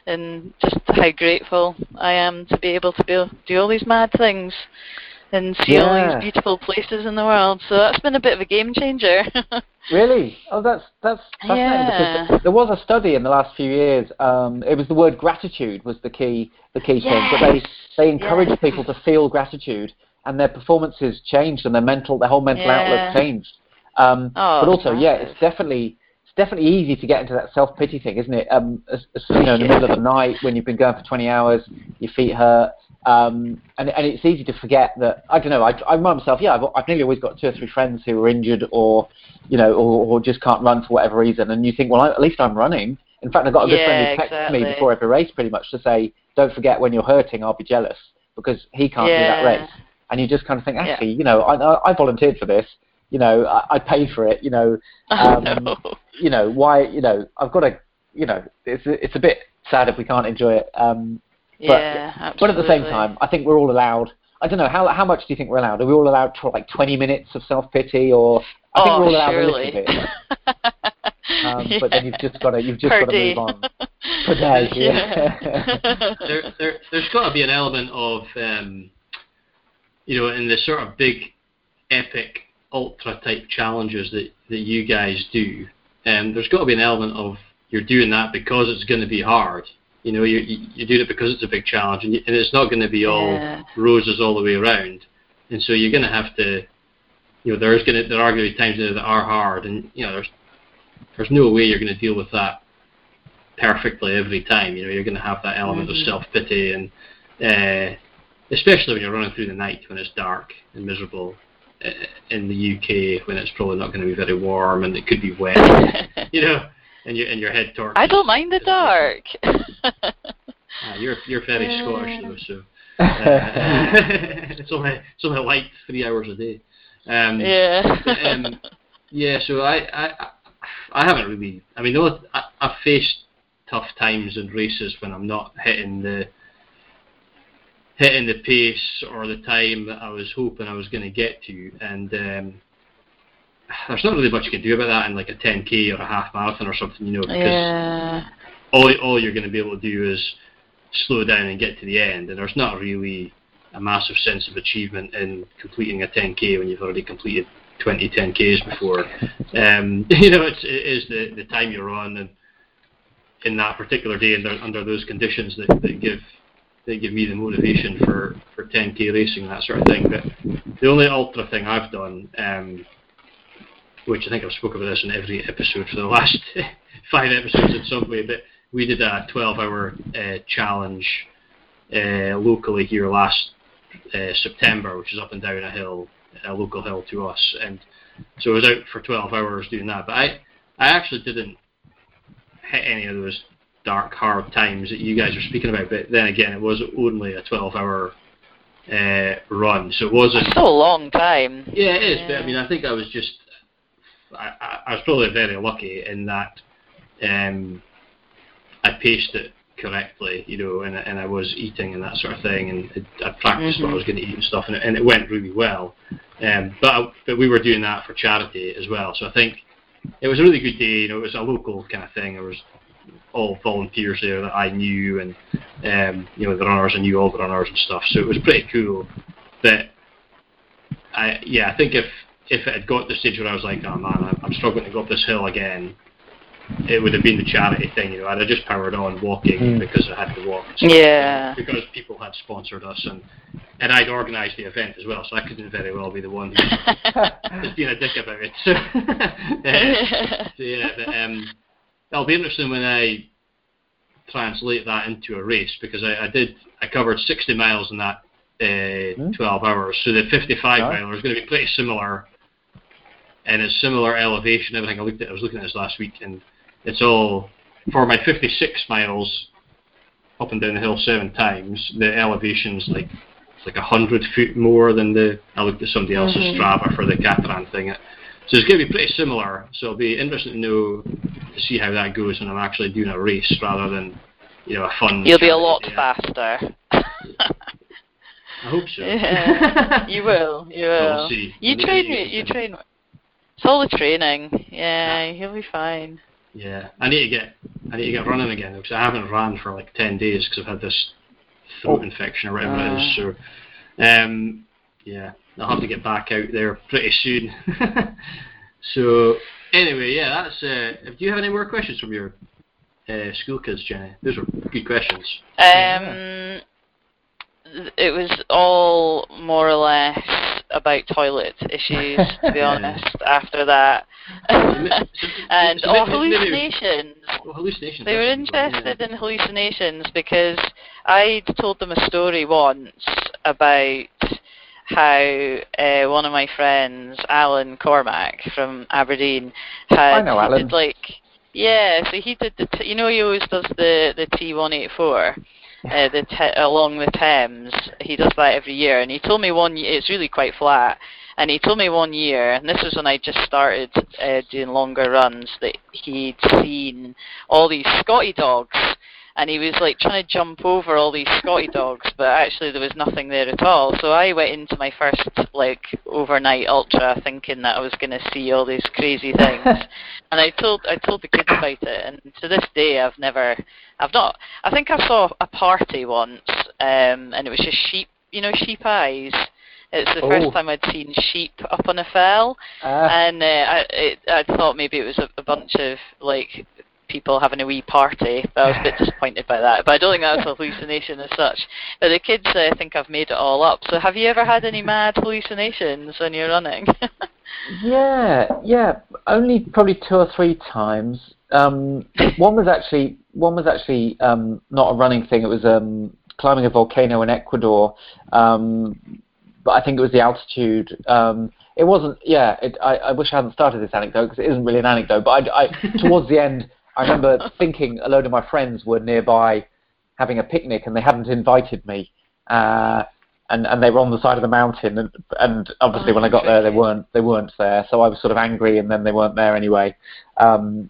and just how grateful I am to be able to be, do all these mad things and see all these beautiful places in the world. So that's been a bit of a game changer. Really? Oh, that's that's fascinating Yeah. because there was a study in the last few years. Um, it was the word gratitude was the key the key thing. But they they encouraged Yes. people to feel gratitude, and their performances changed, and their mental their whole mental Yeah. outlook changed. Um, Oh, but also, yeah, it's definitely definitely easy to get into that self pity thing, isn't it? Um, as, as, you know, in the Yeah. middle of the night when you've been going for 20 hours, your feet hurt. Um, and, and it's easy to forget that I don't know. I, I remind myself, yeah, I've, I've nearly always got two or three friends who are injured or, you know, or, or just can't run for whatever reason. And you think, well, I, at least I'm running. In fact, I've got a good friend Yeah, who texts me before every race, pretty much, to say, don't forget when you're hurting, I'll be jealous because he can't do that race. And you just kind of think, Yeah. actually, you know, I, I, I volunteered for this. You know, I, I paid for it. You know, um, oh, no. you know why? You know, I've got to. You know, it's it's a bit sad if we can't enjoy it. Um, but, yeah, absolutely. but at the same time, I think we're all allowed. I don't know how how much do you think we're allowed? Are we all allowed to like 20 minutes of self pity, or I think oh, we're all allowed surely. a little bit. Um, But then you've just got to you've just Per got to move on. Per day, yeah. there, there, there's got to be an element of, um, you know, in the sort of big, epic, ultra type challenges that, that you guys do. Um, there's got to be an element of you're doing that because it's going to be hard. You know, you're, you're doing it because it's a big challenge, and, you, and it's not going to be all Yeah. roses all the way around. And so you're going to have to, you know, there's going to there are going to be times there that are hard, and you know, there's there's no way you're going to deal with that perfectly every time. You know, you're going to have that element of Mhm. self pity, and uh, especially when you're running through the night when it's dark and miserable. Uh, In the UK, when it's probably not going to be very warm and it could be wet, you know, and your and your head torches. I don't mind the dark. Ah, you're you're very Yeah. Scottish though, so uh, it's only it's only light three hours a day. Um, yeah. um, yeah, so I, I I haven't really. I mean, I, I've faced tough times in races when I'm not hitting the hitting the pace or the time that I was hoping I was going to get to, and um, there's not really much you can do about that in like a 10k or a half marathon or something, you know, because yeah. all all you're going to be able to do is slow down and get to the end, and there's not really a massive sense of achievement in completing a 10k when you've already completed 20 10ks before. Um, you know, it's, it is the the time you're on and in that particular day under under those conditions that, that give that give me the motivation for for 10k racing that sort of thing. But the only ultra thing I've done. Um, which I think I've spoken about this in every episode for the last five episodes in some way, but we did a 12 hour uh, challenge uh, locally here last uh, September, which is up and down a hill, a local hill to us. And so I was out for 12 hours doing that. But I, I actually didn't hit any of those dark, hard times that you guys are speaking about. But then again, it was only a 12 hour uh, run. So it wasn't. Still a long time. Yeah, it is. But I mean, I think I was just, I, I, I was probably very lucky in that um, I paced it correctly, you know, and, and I was eating and that sort of thing, and it, I practiced what I was going to eat and stuff, and it, and it went really well. Um, but I, but we were doing that for charity as well, so I think it was a really good day. You know, it was a local kind of thing. There was all volunteers there that I knew, and um, you know the runners, I knew all the runners and stuff. So it was pretty cool. But I yeah, I think if if it had got to the stage where I was like, oh man, I'm, I'm struggling to go up this hill again, it would have been the charity thing. You know, I'd have just powered on walking Mm. because I had to walk. So- Yeah. Because people had sponsored us and and I'd organised the event as well, so I couldn't very well be the one who's just being a dick about it. So, uh, so yeah, but, um, it'll be interesting when I translate that into a race because I, I did I covered 60 miles in that uh, Hmm. 12 hours. So the 55 Right. miler is going to be pretty similar, and it's similar elevation. Everything I looked at, I was looking at this last week, and it's all for my 56 miles up and down the hill seven times. The elevation's like it's like a hundred foot more than the. I looked at somebody else's Mhm. Strava for the Cateran thing. So it's going to be pretty similar. So it'll be interesting to know to see how that goes when I'm actually doing a race rather than you know a fun. You'll be a lot day. faster. I hope so. Yeah, you will. You will. We'll see. You We'll train. see. You train. It's all the training. Yeah, you'll be fine. Yeah, I need to get I need to get running again because I haven't ran for like ten days because I've had this throat Oh. infection or whatever it Ah. is. So, um, yeah, I'll have to get back out there pretty soon. so anyway, yeah, that's. Uh, do you have any more questions from your uh, school kids, Jenny? Those were good questions. Um, it was all more or less about toilet issues, to be honest. After that, and or hallucinations. Well, hallucinations. They were that's a good one, interested in hallucinations because I'd told them a story once about how uh, one of my friends, Alan Cormack from Aberdeen, had I know Alan. did like yeah, so he did the t- you know he always does the the T one eight four. Uh, the te- along the Thames, he does that every year, and he told me one. y- It's really quite flat, and he told me one year, and this was when I just started uh, doing longer runs, that he'd seen all these Scotty dogs and he was like trying to jump over all these Scotty dogs, but actually there was nothing there at all. So I went into my first like overnight ultra thinking that I was going to see all these crazy things, and I told I told the kids about it, and to this day I've never, I've not. I think I saw a party once, um, and it was just sheep, you know, sheep eyes. It's the Oh. first time I'd seen sheep up on a fell, Ah. and uh, I, it, I thought maybe it was a, a bunch of like people having a wee party. I was a bit disappointed by that. But I don't think that was a hallucination as such. But the kids uh, think I've made it all up. So have you ever had any mad hallucinations when you're running? Yeah, yeah. Only probably two or three times. Um, one was actually one was actually um, not a running thing. It was um, climbing a volcano in Ecuador. Um, but I think it was the altitude. Um, it wasn't. Yeah. It, I, I wish I hadn't started this anecdote because it isn't really an anecdote. But I, I, towards the end, I remember thinking a load of my friends were nearby having a picnic and they hadn't invited me. Uh, and and they were on the side of the mountain and and obviously Oh, when I got there they weren't they weren't there so I was sort of angry and then they weren't there anyway. Um,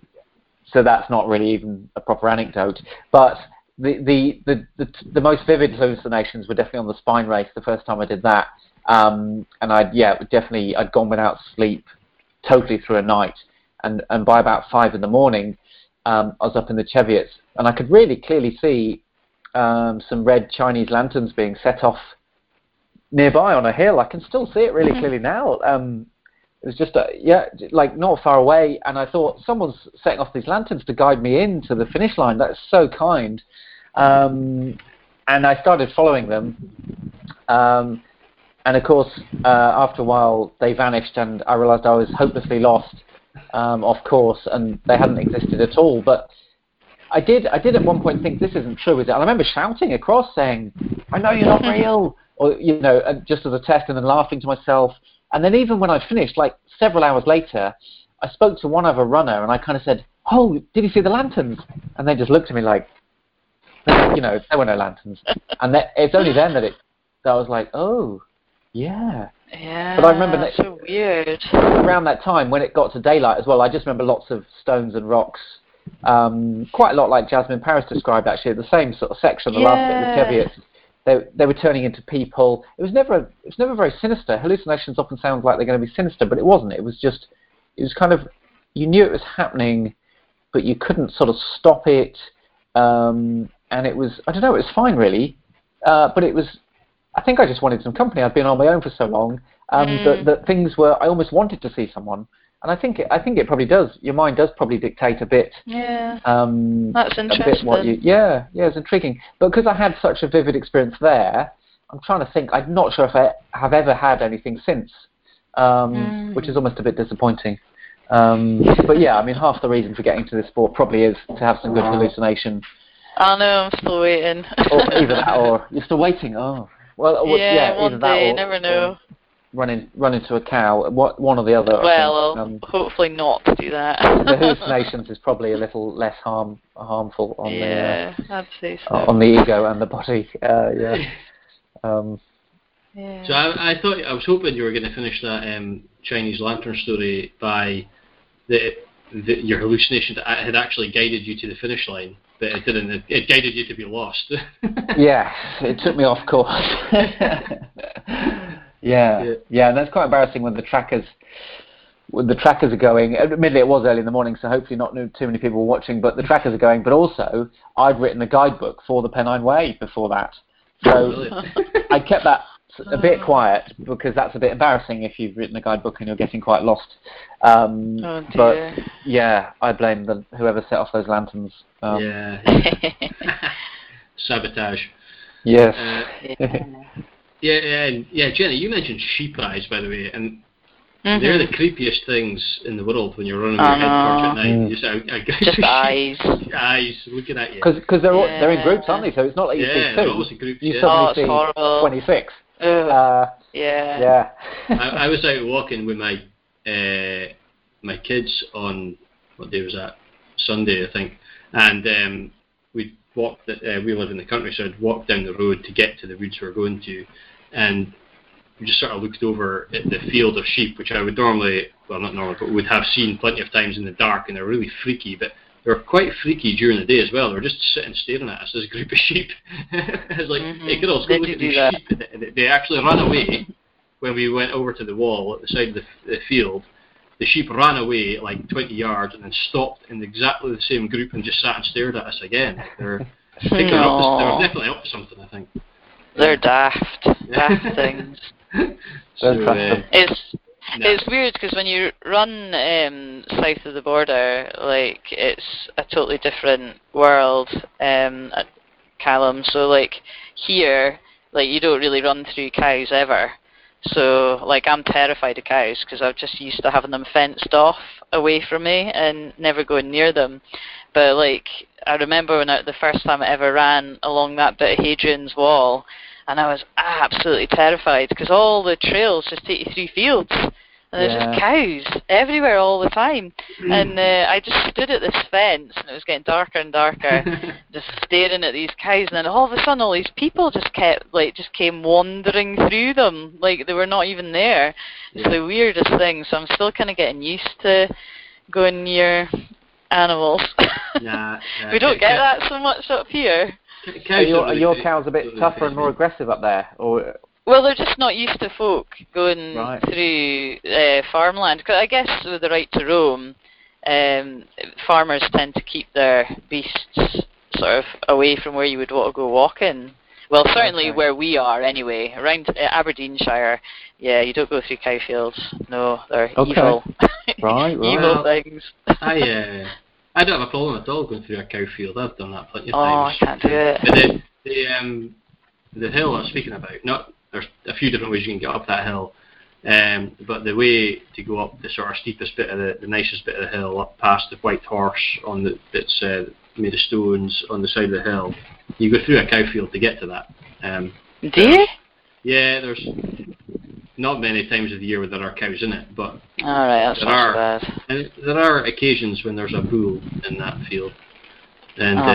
so that's not really even a proper anecdote. But the the, the the the most vivid hallucinations were definitely on the spine race the first time I did that. Um, and I'd yeah definitely I'd gone without sleep totally through a night. And and by about five in the morning um, I was up in the Cheviots and I could really clearly see um, some red Chinese lanterns being set off nearby on a hill. I can still see it really clearly now. Um, it was just, uh, yeah, like not far away, and I thought someone's setting off these lanterns to guide me into the finish line. That's so kind. Um, and I started following them. Um, and of course, uh, after a while, they vanished, and I realised I was hopelessly lost um, off course, and they hadn't existed at all. But I did, I did at one point think this isn't true, is it? And I remember shouting across, saying, "I know you're not real," or you know, uh, just as a test, and then laughing to myself. And then even when I finished, like several hours later, I spoke to one other runner, and I kind of said, "Oh, did you see the lanterns?" And they just looked at me like, you know, there were no lanterns. And that, it's only then that it, that I was like, "Oh, yeah." Yeah. But I remember that- so weird. around that time when it got to daylight as well, I just remember lots of stones and rocks. Um, quite a lot like Jasmin Paris described actually, the same sort of section, the last bit of the Yeah. Cheviots. They, they were turning into people. It was never it was never very sinister. Hallucinations often sound like they're going to be sinister, but it wasn't. It was just it was kind of you knew it was happening, but you couldn't sort of stop it. Um, and it was I don't know, it was fine really, uh, but it was I think I just wanted some company. I'd been on my own for so long um, Mm. that, that things were. I almost wanted to see someone, and I think it, I think it probably does. Your mind does probably dictate a bit. Yeah. Um, That's a bit what you. Yeah, yeah, it's intriguing. But because I had such a vivid experience there, I'm trying to think. I'm not sure if I have ever had anything since, um, Mm. which is almost a bit disappointing. Um, but yeah, I mean, half the reason for getting to this sport probably is to have some good hallucination, I know. I'm still waiting. or either that, or you're still waiting. Oh, well, or- yeah, yeah, one day. or, never know. or run in, run into a cow. What one or the other. Well, think. Um, hopefully not to do that. the hallucinations is probably a little less harm harmful on yeah, I'd say the so. uh, on the ego and the body. Uh, yeah. Um, yeah. So I, I thought I was hoping you were going to finish that um, Chinese lantern story by the, the your hallucination that had actually guided you to the finish line, but it didn't. It, it guided you to be lost. yeah, it took me off course. yeah, Yeah. yeah, and that's quite embarrassing when the trackers when the trackers are going. Admittedly, it was early in the morning, so hopefully not too many people were watching. But the trackers are going. But also, I'd written a guidebook for the Pennine Way before that, so oh, Brilliant. I kept that a bit quiet because that's a bit embarrassing if you've written a guidebook and you're getting quite lost. Um, Oh but yeah, I blame the whoever set off those lanterns. Um, yeah. Sabotage. Yes. Uh, yeah. yeah, and yeah, Jenny, you mentioned sheep eyes, by the way, and Mhm. they're the creepiest things in the world when you're running I your head torch at know. night. Mm. Just, a, a guy Just with eyes. sheep eyes looking at you. Because they're all, they're in groups, aren't they? So it's not like you Yeah, see they're two. always in groups, You yeah. suddenly Oh, it's see horrible. 26. Ugh, Uh, yeah. yeah. I, I was out walking with my uh, my kids on what day was that? Sunday, I think, and um, we walked. Uh, we live in the country, so I'd walk down the road to get to the woods we we're going to, and we just sort of looked over at the field of sheep, which I would normally, well, not normally, but would have seen plenty of times in the dark, and they're really freaky. But they were quite freaky during the day as well. They were just sitting staring at us, as a group of sheep. it's like, Mhm. hey, girls, go They look at do these that. sheep. And they- they actually ran away when we went over to the wall at the side of the, the field. The sheep ran away like 20 yards and then stopped in exactly the same group and just sat and stared at us again. They're, I think they're, up they're definitely up to something, I think. They're daft, daft things. so, uh. It's no. It's weird because when you run um, south of the border, like it's a totally different world um, at Callum. So like here, like you don't really run through cows ever. So like I'm terrified of cows because I'm just used to having them fenced off away from me and never going near them. But like I remember when I, the first time I ever ran along that bit of Hadrian's Wall, and I was absolutely terrified because all the trails just take you through fields. And there's just cows everywhere all the time. And uh, I just stood at this fence and it was getting darker and darker, just staring at these cows and then all of a sudden all these people just kept like just came wandering through them. Like they were not even there. It's the weirdest thing. So I'm still kinda getting used to going near animals. Nah, nah, we don't get that so much up here. Ca- Are cows your, are your cows a bit tougher and more aggressive up there, or Well, they're just not used to folk going Right. through uh, farmland. 'Cause I guess with the right to roam, um, farmers tend to keep their beasts sort of away from where you would want to go walking. Well, certainly Okay. where we are anyway, around uh, Aberdeenshire. Yeah, you don't go through cow fields. No, they're Okay. evil. Right, right. evil things. I uh, I don't have a problem at all going through a cow field. I've done that plenty of Oh, times. I can't do it. But the the um the hill I'm speaking about, not there's a few different ways you can get up that hill. Um, but the way to go up the sort of steepest bit of the, the nicest bit of the hill, up past the white horse on the that's uh, made of stones on the side of the hill, you go through a cow field to get to that. Um, Do you? yeah, there's not many times of the year where there are cows in it, but All right, that's There not are. bad. and there are occasions when there's a bull in that field. And Oh, uh,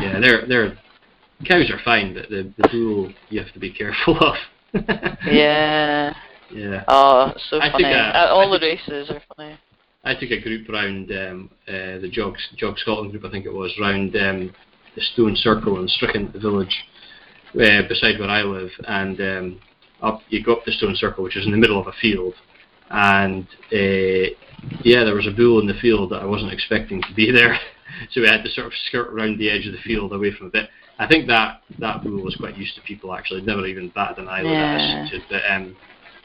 yeah, they're they're cows are fine, but the the bull you have to be careful of. Yeah. yeah. Oh, so I funny. uh, Uh, all the races are funny. I took a group round um, uh, the Jog Jog Scotland group, I think it was, round um, the Stone Circle in Strichen, the village uh, beside where I live, and um, up you go up the Stone Circle, which is in the middle of a field, and uh, yeah, there was a bull in the field that I wasn't expecting to be there, so we had to sort of skirt around the edge of the field away from a bit. I think that that bull was quite used to people actually, never even batted an eyelid Yeah. at us, but um,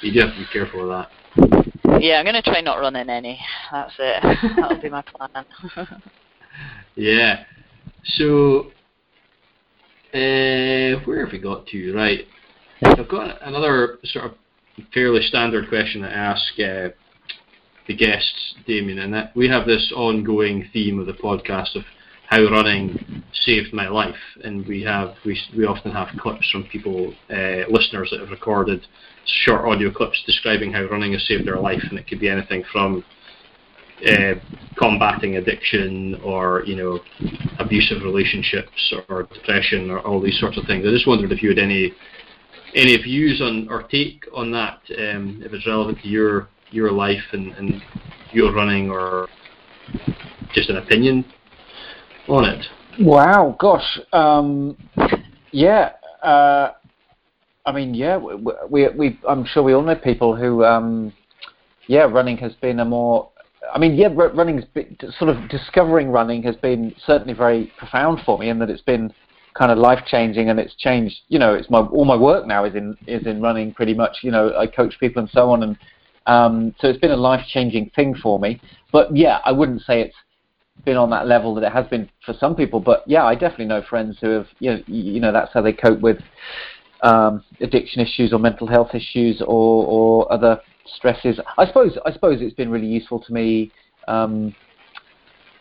you do have to be careful of that. Yeah, I'm gonna try not running any. That's it. That'll be my plan. Yeah. So, uh, where have we got to? Right. I've got another sort of fairly standard question I ask uh, the guests, Damian, and that we have this ongoing theme of the podcast of how running saved my life, and we have we we often have clips from people, uh, listeners that have recorded short audio clips describing how running has saved their life, and it could be anything from uh, combating addiction or you know abusive relationships or depression or all these sorts of things. I just wondered if you had any any views on or take on that, um, if it's relevant to your your life and, and your running or just an opinion on it. Wow, gosh, um, yeah. Uh, I mean, yeah, we, we, we, I'm sure we all know people who, um, yeah, running has been a more. I mean, yeah, running's been, sort of discovering running has been certainly very profound for me, in that it's been kind of life changing, and it's changed. You know, it's my all my work now is in is in running pretty much. You know, I coach people and so on, and um, so it's been a life changing thing for me. But yeah, I wouldn't say it's been on that level that it has been for some people. But yeah, I definitely know friends who have, you know, you know that's how they cope with um, addiction issues or mental health issues or, or other stresses. I suppose I suppose it's been really useful to me. Um,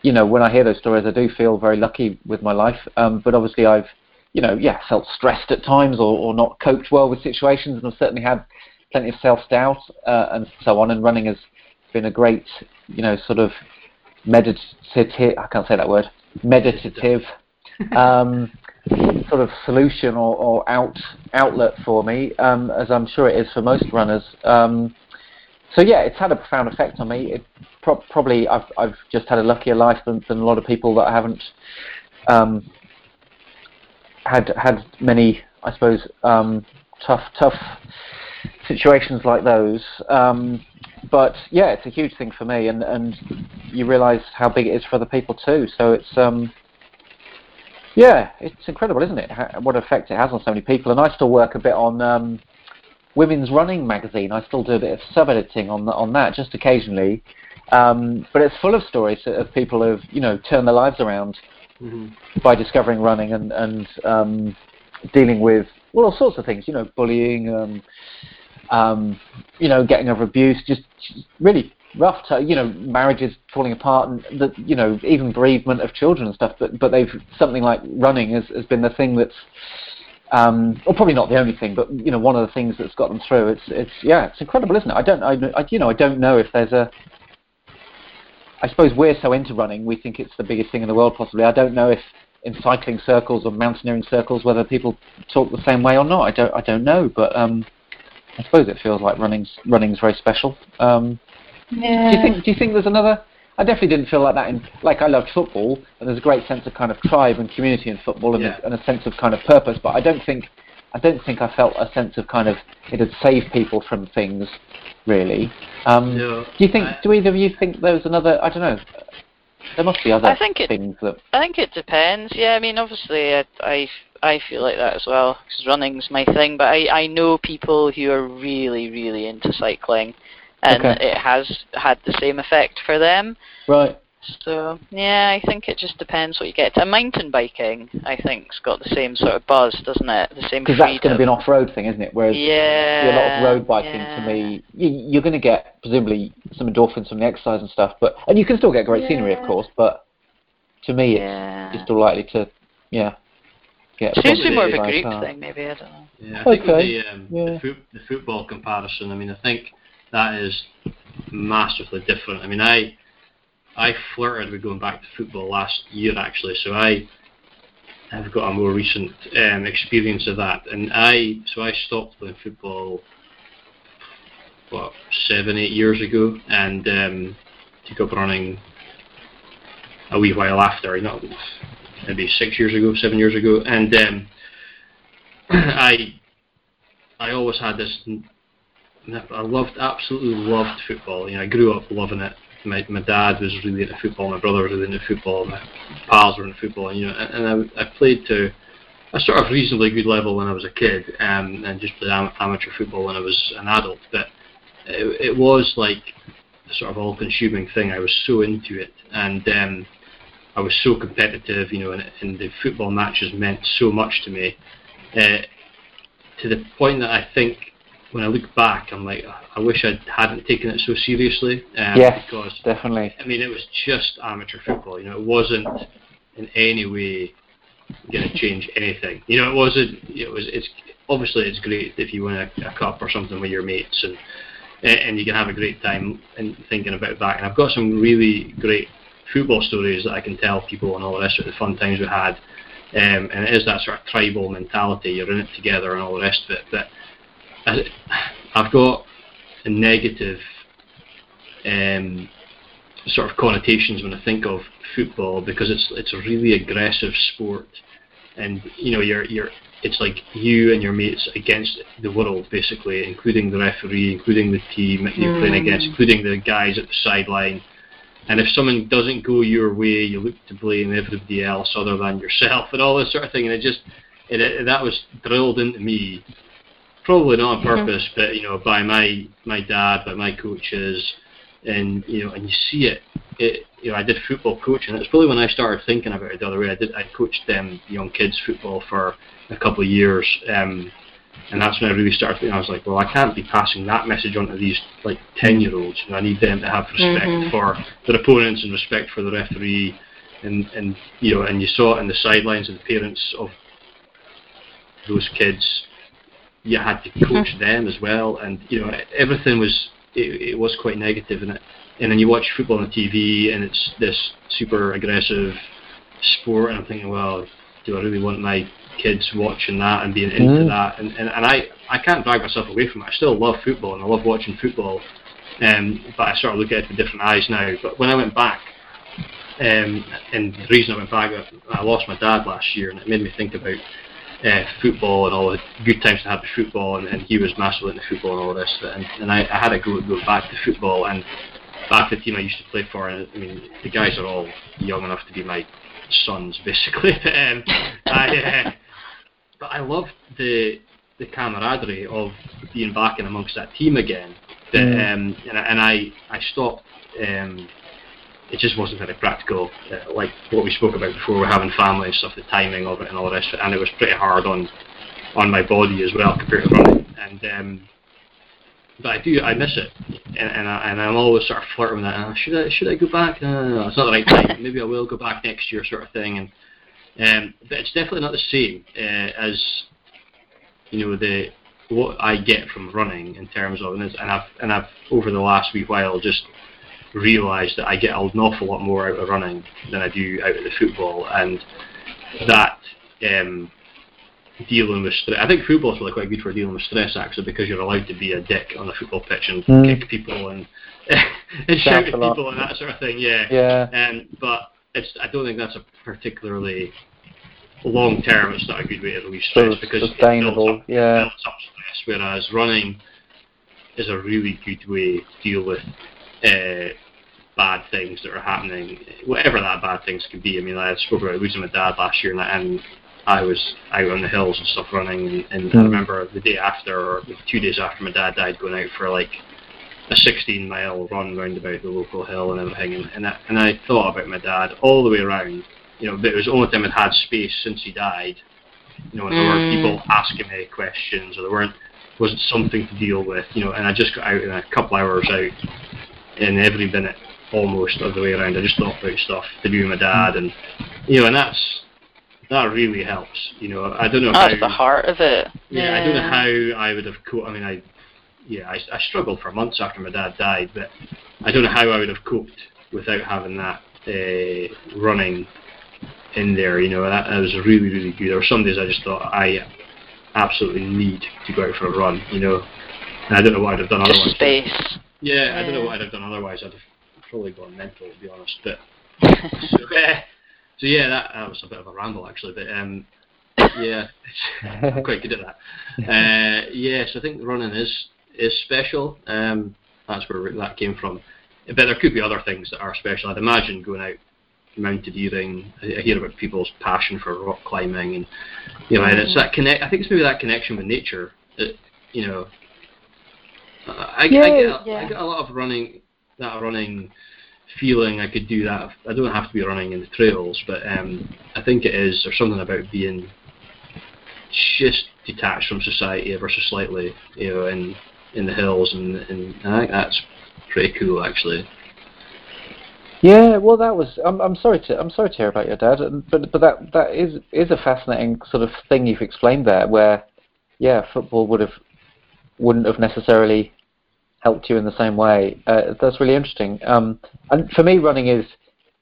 you know, when I hear those stories, I do feel very lucky with my life. Um, but obviously, I've, you know, yeah, felt stressed at times or, or not coped well with situations, and I've certainly had plenty of self doubt uh, and so on. And running has been a great, you know, sort of meditative. I can't say that word. Meditative. Um, sort of solution or, or out outlet for me, um, as I'm sure it is for most runners. Um, so yeah, it's had a profound effect on me. It pro- probably I've I've just had a luckier life than, than a lot of people that haven't um, had had many, I suppose, um, tough tough situations like those. Um, but yeah, it's a huge thing for me, and and you realise how big it is for other people too. So it's um, yeah, it's incredible, isn't it? What effect it has on so many people. And I still work a bit on um, Women's Running magazine. I still do a bit of sub editing on on that, just occasionally. Um, but it's full of stories of people who've you know turned their lives around mm-hmm. by discovering running and and um, dealing with well all sorts of things. You know, bullying. Um, um, you know, getting over abuse, just really rough. To, you know, marriages falling apart, and the, you know, even bereavement of children and stuff. But but they've something like running has, has been the thing that's, um, or probably not the only thing, but you know, one of the things that's got them through. It's it's yeah, it's incredible, isn't it? I don't I, I you know I don't know if there's a. I suppose we're so into running, we think it's the biggest thing in the world. Possibly, I don't know if in cycling circles or mountaineering circles whether people talk the same way or not. I don't I don't know, but um, I suppose it feels like running's running's very special. Um, yeah. Do you think? Do you think there's another? I definitely didn't feel like that in like I loved football, and there's a great sense of kind of tribe and community in football, and, yeah. a, and a sense of kind of purpose. But I don't think I don't think I felt a sense of kind of it had saved people from things, really. Um, no, do you think? I, do either of you think there was another? I don't know. There must be other I think it, things that. I think it depends. Yeah, I mean, obviously, I, I I feel like that as well because running's my thing. But I I know people who are really really into cycling, and Okay. it has had the same effect for them. Right. So yeah, I think it just depends what you get. And mountain biking, I think's got the same sort of buzz, doesn't it? The same Because that's going to be an off-road thing, isn't it? Whereas yeah, a lot of road biking yeah. to me, you, you're going to get presumably some endorphins from the exercise and stuff, but and you can still get great scenery, of course. But to me, it's, Yeah. it's still likely to, yeah, get. It's usually more of a Probably group car. thing, maybe. I don't know. Yeah, I think with the, um, Yeah. the, foot, the football comparison, I mean, I think that is massively different. I mean, I I flirted with going back to football last year actually, so I have got a more recent um, experience of that, and I so I stopped playing football what seven eight years ago, and um, took up running a wee while after, you know, maybe six years ago, seven years ago, and um, I I always had this. I loved, absolutely loved football. You know, I grew up loving it. My my dad was really into football. My brother was really into football. My pals were into football. And, you know, and, I, I played to a sort of reasonably good level when I was a kid, um, and just played am- amateur football when I was an adult. But it, it was like a sort of all-consuming thing. I was so into it, and um, I was so competitive. You know, and, and the football matches meant so much to me. Uh, to the point that I think when I look back, I'm like, I wish I hadn't taken it so seriously. Um, Yes, Because definitely. I mean, it was just amateur football. You know, it wasn't in any way going to change anything. You know, it wasn't. It was. It's obviously it's great if you win a, a cup or something with your mates and and you can have a great time and thinking about that. And I've got some really great football stories that I can tell people and all the rest of the fun times we had. Um, and it is that sort of tribal mentality. You're in it together and all the rest of it. But I've got a negative um, sort of connotations when I think of football because it's it's a really aggressive sport, and you know you're you're it's like you and your mates against the world basically, including the referee, including the team that you're playing against, including the guys at the sideline. And if someone doesn't go your way, you look to blame everybody else other than yourself, and all this sort of thing. And it just it, it, that was drilled into me, probably not on purpose, but you know by my my dad, by my coaches, and you know, and you see it. It, you know, I did football coaching. It's probably when I started thinking about it the other way. I did. I coached um, young kids football for a couple of years, um, and that's when I really started. Thinking, I was like, well, I can't be passing that message on to these like ten year olds. You know, I need them to have respect Mhm. for their opponents and respect for the referee, and and you know, and you saw it in the sidelines and the parents of those kids. You had to coach them as well, and you know, everything was it, it was quite negative in it. And then you watch football on the TV, and it's this super aggressive sport, and I'm thinking, well, do I really want my kids watching that and being into Mm. that? And, and and I I can't drag myself away from it. I still love football and I love watching football, um, but I sort of look at it with different eyes now. But when I went back, um, and the reason I went back, I lost my dad last year, and it made me think about uh, football and all the good times to have with football, and, and he was massively into football and all this. And, and I, I had to go go back to football and back to the team I used to play for. And I mean, the guys are all young enough to be my sons, basically. um, I, uh, but I loved the the camaraderie of being back in amongst that team again. Mm. um, and, I- and I I stopped. Um, it just wasn't very practical. Uh, like what we spoke about before, we're having family and stuff, the timing of it and all the rest of it, and it was pretty hard on on my body as well compared to running. And um, but I do, I miss it, and and, I, and I'm always sort of flirting with that. Uh, should I should I go back? No, no, no, it's not the right time. Maybe I will go back next year, sort of thing. And um, but it's definitely not the same uh, as you know the what I get from running in terms of and, and I've and I've over the last wee while just realised that I get an awful lot more out of running than I do out of the football, and that um, dealing with stress. I think football's really quite good for dealing with stress actually because you're allowed to be a dick on a football pitch and Mm. kick people and and shout at people and that sort of thing. Yeah. Yeah. Um, but it's I don't think that's a particularly long term. It's not a good way to relieve stress of because it sustainable, builds up, yeah. builds up stress. Whereas running is a really good way to deal with uh, bad things that are happening, whatever that bad things could be. I mean, I spoke about losing my dad last year, and, I- and I was out on the hills and stuff running, and, and I Mm. remember the day after, or two days after my dad died, going out for like a 16 mile run round about the local hill and everything, and, and, I, and I thought about my dad all the way around. You know, but it was the only time I'd had space since he died. You know, and there weren't Mm. people asking me questions, or there weren't wasn't something to deal with. You know, and I just got out in a couple hours out, in every minute almost of the way around. I just thought about stuff to do with my dad, and you know, and that's that really helps. You know, I don't know That's how. the heart of it. Yeah, I don't know how I would have coped. I mean, I yeah, I, I struggled for months after my dad died, but I don't know how I would have coped without having that uh, running in there. You know, that, that was really really good. There were some days I just thought I absolutely need to go out for a run. You know, and I don't know what I'd have done Just otherwise. space. Yeah, I don't know Yeah. what I'd have done otherwise. I'd have probably gone mental, to be honest. But so, uh, so yeah, that, that was a bit of a ramble actually. But um, yeah, I'm quite good at that. Uh, yes, I think running is is special. Um, that's where that came from. But there could be other things that are special. I'd imagine going out mountaineering. I I hear about people's passion for rock climbing, and you know, and it's that connect. I think it's maybe that connection with nature. That you know, I, I, Yeah, I, get, yeah. I get a lot of running. That running feeling I could do that. I don't have to be running in the trails, but um, I think it is. There's something about being just detached from society ever so slightly, you know, in in the hills, and, and I think that's pretty cool actually. Yeah, well, that was. I'm, I'm sorry to. I'm sorry to hear about your dad, but but that that is is a fascinating sort of thing you've explained there, where, yeah, football would have wouldn't have necessarily helped you in the same way. Uh, that's really interesting. Um, and for me, running is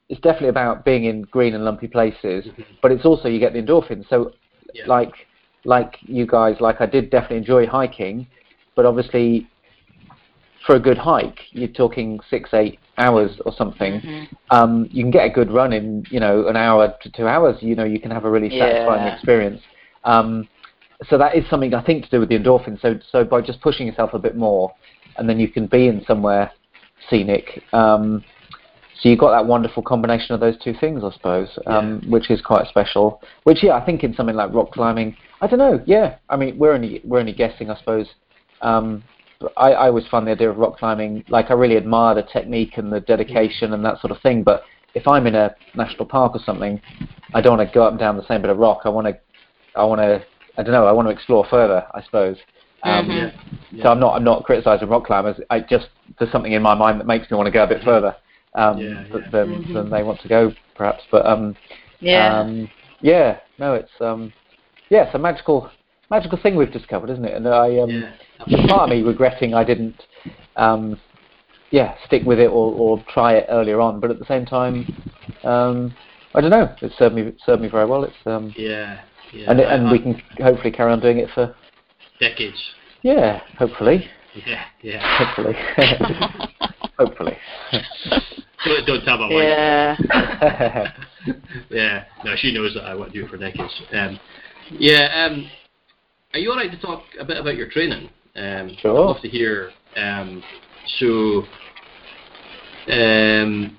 is definitely about being in green and lumpy places, but it's also you get the endorphins. So, Yeah. like like you guys, like I did definitely enjoy hiking, but obviously for a good hike, you're talking six, eight hours or something. Mhm. Um, you can get a good run in, you know, an hour to two hours. You know, you can have a really satisfying Yeah. experience. Um, so that is something I think to do with the endorphins. So, so by just pushing yourself a bit more, and then you can be in somewhere scenic. Um, so you've got that wonderful combination of those two things, I suppose, um, which is quite special. Which, yeah, I think in something like rock climbing, I don't know. Yeah, I mean, we're only we're only guessing, I suppose. Um, but I, I always find the idea of rock climbing, like I really admire the technique and the dedication and that sort of thing. But if I'm in a national park or something, I don't want to go up and down the same bit of rock. I want to, I want to, I don't know. I want to explore further, I suppose. Um, Mhm. Yeah. So I'm not, I'm not criticising rock climbers. I just there's something in my mind that makes me want to go a bit further um, Yeah, th- yeah. than Mhm. than they want to go, perhaps. But um, Yeah. um, yeah, no, it's um, yeah, it's a magical, magical thing we've discovered, isn't it? And I um, Yeah. part of me regretting I didn't, um, yeah, stick with it or, or try it earlier on. But at the same time, um, I don't know. It's served me served me very well. It's um, Yeah, yeah. and it, I- and I- we can hopefully carry on doing it for decades. yeah, hopefully, Yeah, yeah. hopefully, hopefully. Don't, don't tell my wife. Yeah. yeah, no, she knows that I want to do it for decades. Um, yeah, um, are you alright to talk a bit about your training? Um, Sure. I'd love to hear. Um, so, um,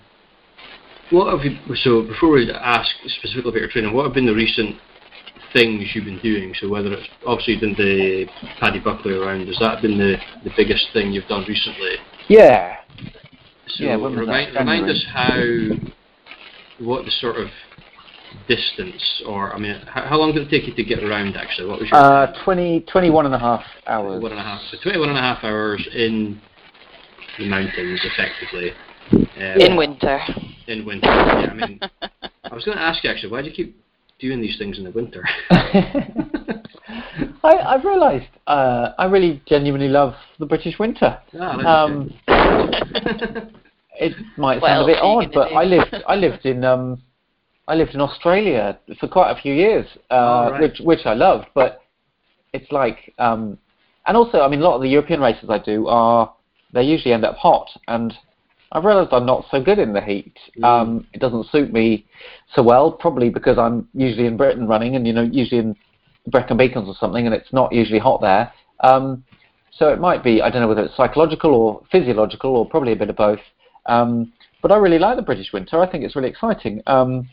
what have you? So, before we ask specifically about your training, what have been the recent things you've been doing? So, whether it's obviously you've done the Paddy Buckley around, has that been the the biggest thing you've done recently? yeah, So Yeah, when was that? remind, remind us how, what the sort of distance, or I mean, how, how long did it take you to get around actually? What was your uh, 20, 21 and a half hours. one and a half, so 21 and a half hours in the mountains effectively. Um, In winter. in winter. Yeah, I mean, I was going to ask you actually, why do you keep doing these things in the winter? I, I've realised uh, I really genuinely love the British winter. Ah, Um, it might What sound a bit odd, but do? I lived I lived in um I lived in Australia for quite a few years, uh, Oh, right. which which I loved. But it's like um, and also I mean a lot of the European races I do are they usually end up hot, and I've realised I'm not so good in the heat. Mm. Um, it doesn't suit me so well, probably because I'm usually in Britain running, and you know usually in Brecon Beacons or something, and it's not usually hot there. Um, so it might be I don't know whether it's psychological or physiological or probably a bit of both. Um, but I really like the British winter. I think it's really exciting. Um,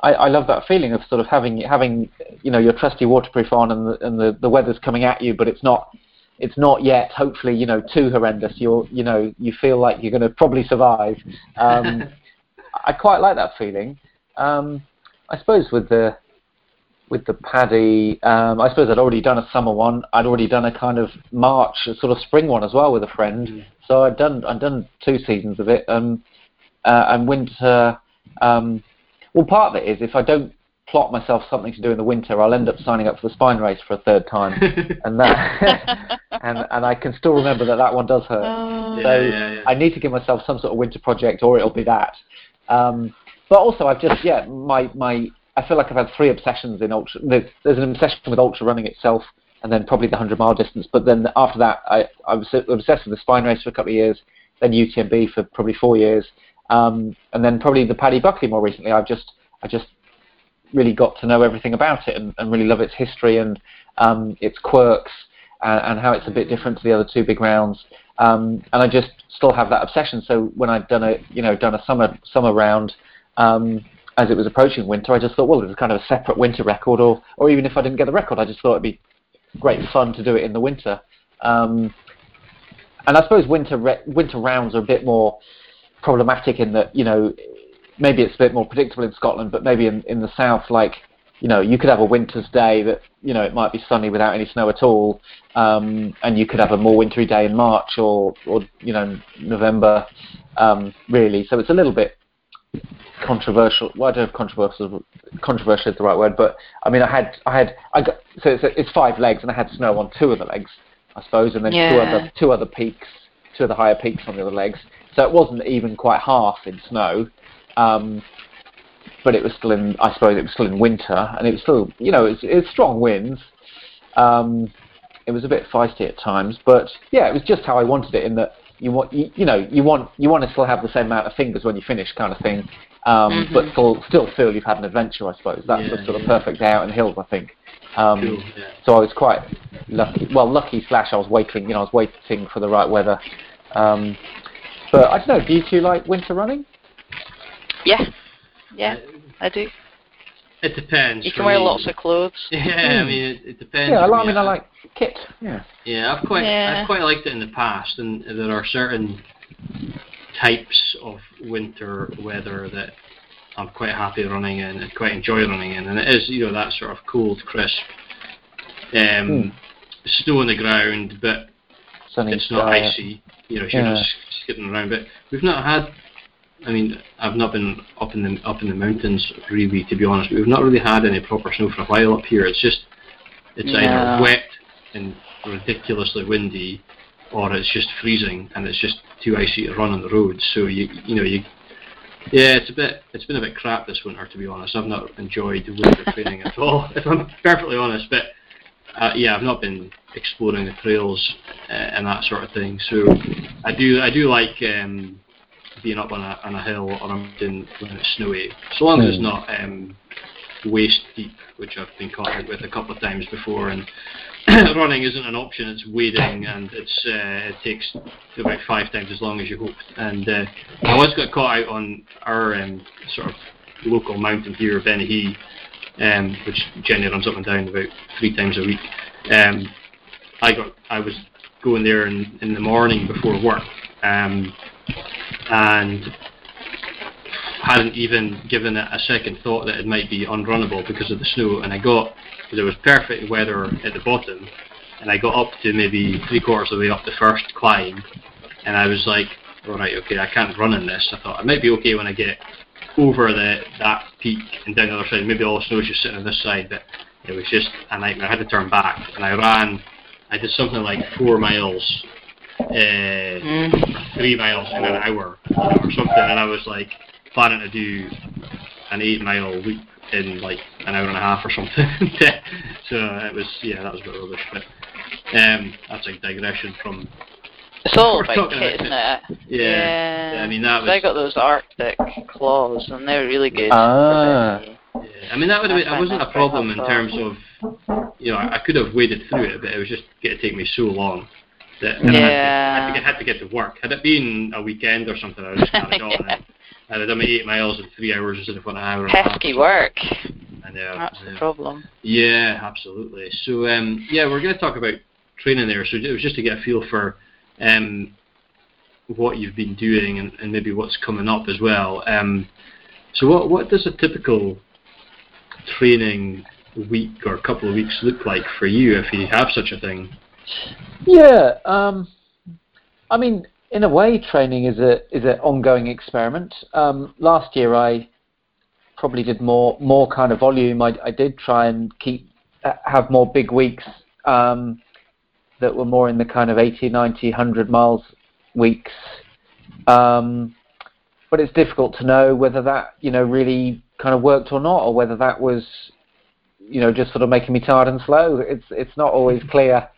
I, I love that feeling of sort of having having you know your trusty waterproof on and the, and the, the weather's coming at you, but it's not it's not yet hopefully you know too horrendous. You're you know you feel like you're going to probably survive. Um, I quite like that feeling. Um, I suppose with the with the paddy, um, I suppose I'd already done a summer one. I'd already done a kind of March, a sort of spring one as well with a friend. Mm. So I'd done I'd done two seasons of it. Um, uh, and winter. Um, well, part of it is if I don't plot myself something to do in the winter, I'll end up signing up for the spine race for a third time, and that and and I can still remember that that one does hurt. Oh. So Yeah, yeah, yeah. I need to give myself some sort of winter project, or it'll be that. Um, but also, I've just yeah, my my I feel like I've had three obsessions in ultra. There's, there's an obsession with ultra running itself, and then probably the hundred mile distance. But then after that, I I was obsessed with the spine race for a couple of years, then UTMB for probably four years, um, and then probably the Paddy Buckley more recently. I've just I just really got to know everything about it and, and really love its history and um, its quirks and, and how it's a bit different to the other two big rounds. Um, and I just still have that obsession. So when I'd done a you know done a summer summer round, um, as it was approaching winter, I just thought, well, it was kind of a separate winter record, or or even if I didn't get the record, I just thought it'd be great fun to do it in the winter. Um, and I suppose winter re- winter rounds are a bit more problematic in that you know maybe it's a bit more predictable in Scotland, but maybe in, in the south, like, you know, you could have a winter's day that, you know, it might be sunny without any snow at all, um, and you could have a more wintry day in March or, or you know, November, um, really. So it's a little bit controversial. Well, I don't know if controversial, controversial is the right word, but I mean, I had, I had, I got, so it's, it's five legs, and I had snow on two of the legs, I suppose, and then two other, two other peaks, two of the higher peaks on the other legs. So it wasn't even quite half in snow. Um, but it was still in, I suppose it was still in winter, and it was still, you know, it's it's strong winds. Um, it was a bit feisty at times, but yeah, it was just how I wanted it. In that you want, you, you know, you want you want to still have the same amount of fingers when you finish, kind of thing, um, but still still feel you've had an adventure. I suppose that's Yeah, the sort of yeah. perfect day out in the hills. I think. Um, Cool, yeah. So I was quite lucky. Well, lucky slash I was waiting. You know, I was waiting for the right weather. Um, but I don't know. Do you two like winter running? Yeah. Yeah, uh, I do. It depends. You can wear me. lots of clothes. Yeah, I hmm. mean, it, it depends. Yeah, I, like, I mean, I like kit. Yeah. Yeah, I've quite Yeah. I've quite liked it in the past, and there are certain types of winter weather that I'm quite happy running in and quite enjoy running in, and it is you know that sort of cold, crisp, um, hmm. snow on the ground, but Sunny it's not sky. icy. You know, you're Yeah. not skipping around. But we've not had. I mean, I've not been up in the up in the mountains really, to be honest. We've not really had any proper snow for a while up here. It's just it's No. either wet and ridiculously windy, or it's just freezing and it's just too icy to run on the roads. So you you know you Yeah, it's a bit. It's been a bit crap this winter, to be honest. I've not enjoyed winter training at all, if I'm perfectly honest. But uh, yeah, I've not been exploring the trails uh, and that sort of thing. So I do. I do like um, being up on a on a hill or a mountain when it's snowy, so long as it's not um, waist deep, which I've been caught out with a couple of times before. And running isn't an option; it's wading, and it's uh, it takes about five times as long as you hoped. And uh, I once got caught out on our um, sort of local mountain here, Bennachie, um, which generally runs up and down about three times a week. Um, I got I was going there in, in the morning before work, um, and hadn't even given it a second thought that it might be unrunnable because of the snow. And I got there was perfect weather at the bottom, and I got up to maybe three quarters of the way up the first climb, and I was like, all right, okay, I can't run in this. I thought I might be okay when I get over the that peak and down the other side. Maybe all the snow is just sitting on this side, but it was just a nightmare. I had to turn back, and I ran. I did something like four miles, Mm. three miles in an hour or something, and I was like planning to do an eight mile loop in like an hour and a half or something. so it was yeah, that was a bit rubbish. But um, that's a digression from It's all We're about talking kit, about isn't it? yeah. Yeah. I mean that So I got those Arctic claws, and they're really good. Ah. Yeah, I mean that would have been, I it wasn't a find that problem in terms of you know I, I could have waded through it, but it was just going to take me so long that that Yeah. I, had to, I had to get had to get to work. Had it been a weekend or something, I would just carried on. Yeah. and I'd have done my eight miles in three hours instead of one hour. a. Pesky work. I know, That's yeah. the problem. Yeah, absolutely. So um, yeah, we're going to talk about training there. So it was just to get a feel for um, what you've been doing and, and maybe what's coming up as well. Um, so what what does a typical training week or couple of weeks look like for you if you have such a thing? Yeah, um, I mean, in a way, training is a is an ongoing experiment. Um, last year, I probably did more more kind of volume. I, I did try and keep uh, have more big weeks um, that were more in the kind of 80, 90, 100 miles weeks. Um, but it's difficult to know whether that you know really kind of worked or not, or whether that was you know just sort of making me tired and slow. It's it's not always clear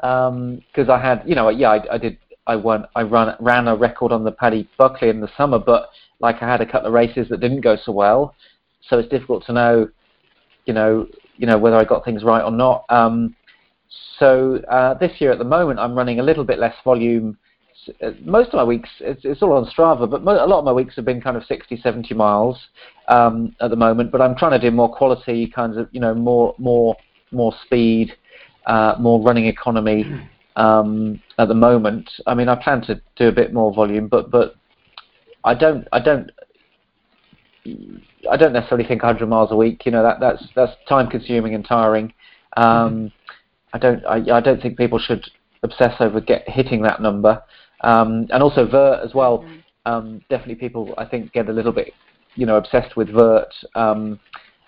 because I had, you know, yeah, I, I did, I won, I run, ran a record on the Paddy Buckley in the summer, but like I had a couple of races that didn't go so well, so it's difficult to know, you know, you know whether I got things right or not. Um, so uh, this year at the moment, I'm running a little bit less volume. Uh, Most of my weeks, it's, it's all on Strava, but mo- a lot of my weeks have been kind of 60, 70 miles um, at the moment. But I'm trying to do more quality kinds of, you know, more, more, more speed uh, more running economy um, at the moment. I mean, I plan to do a bit more volume, but but I don't I don't I don't necessarily think 100 miles a week. You know that that's that's time consuming and tiring. Um, I don't I, I don't think people should obsess over get hitting that number. Um, and also vert as well. Um, definitely people I think get a little bit you know obsessed with vert. Um,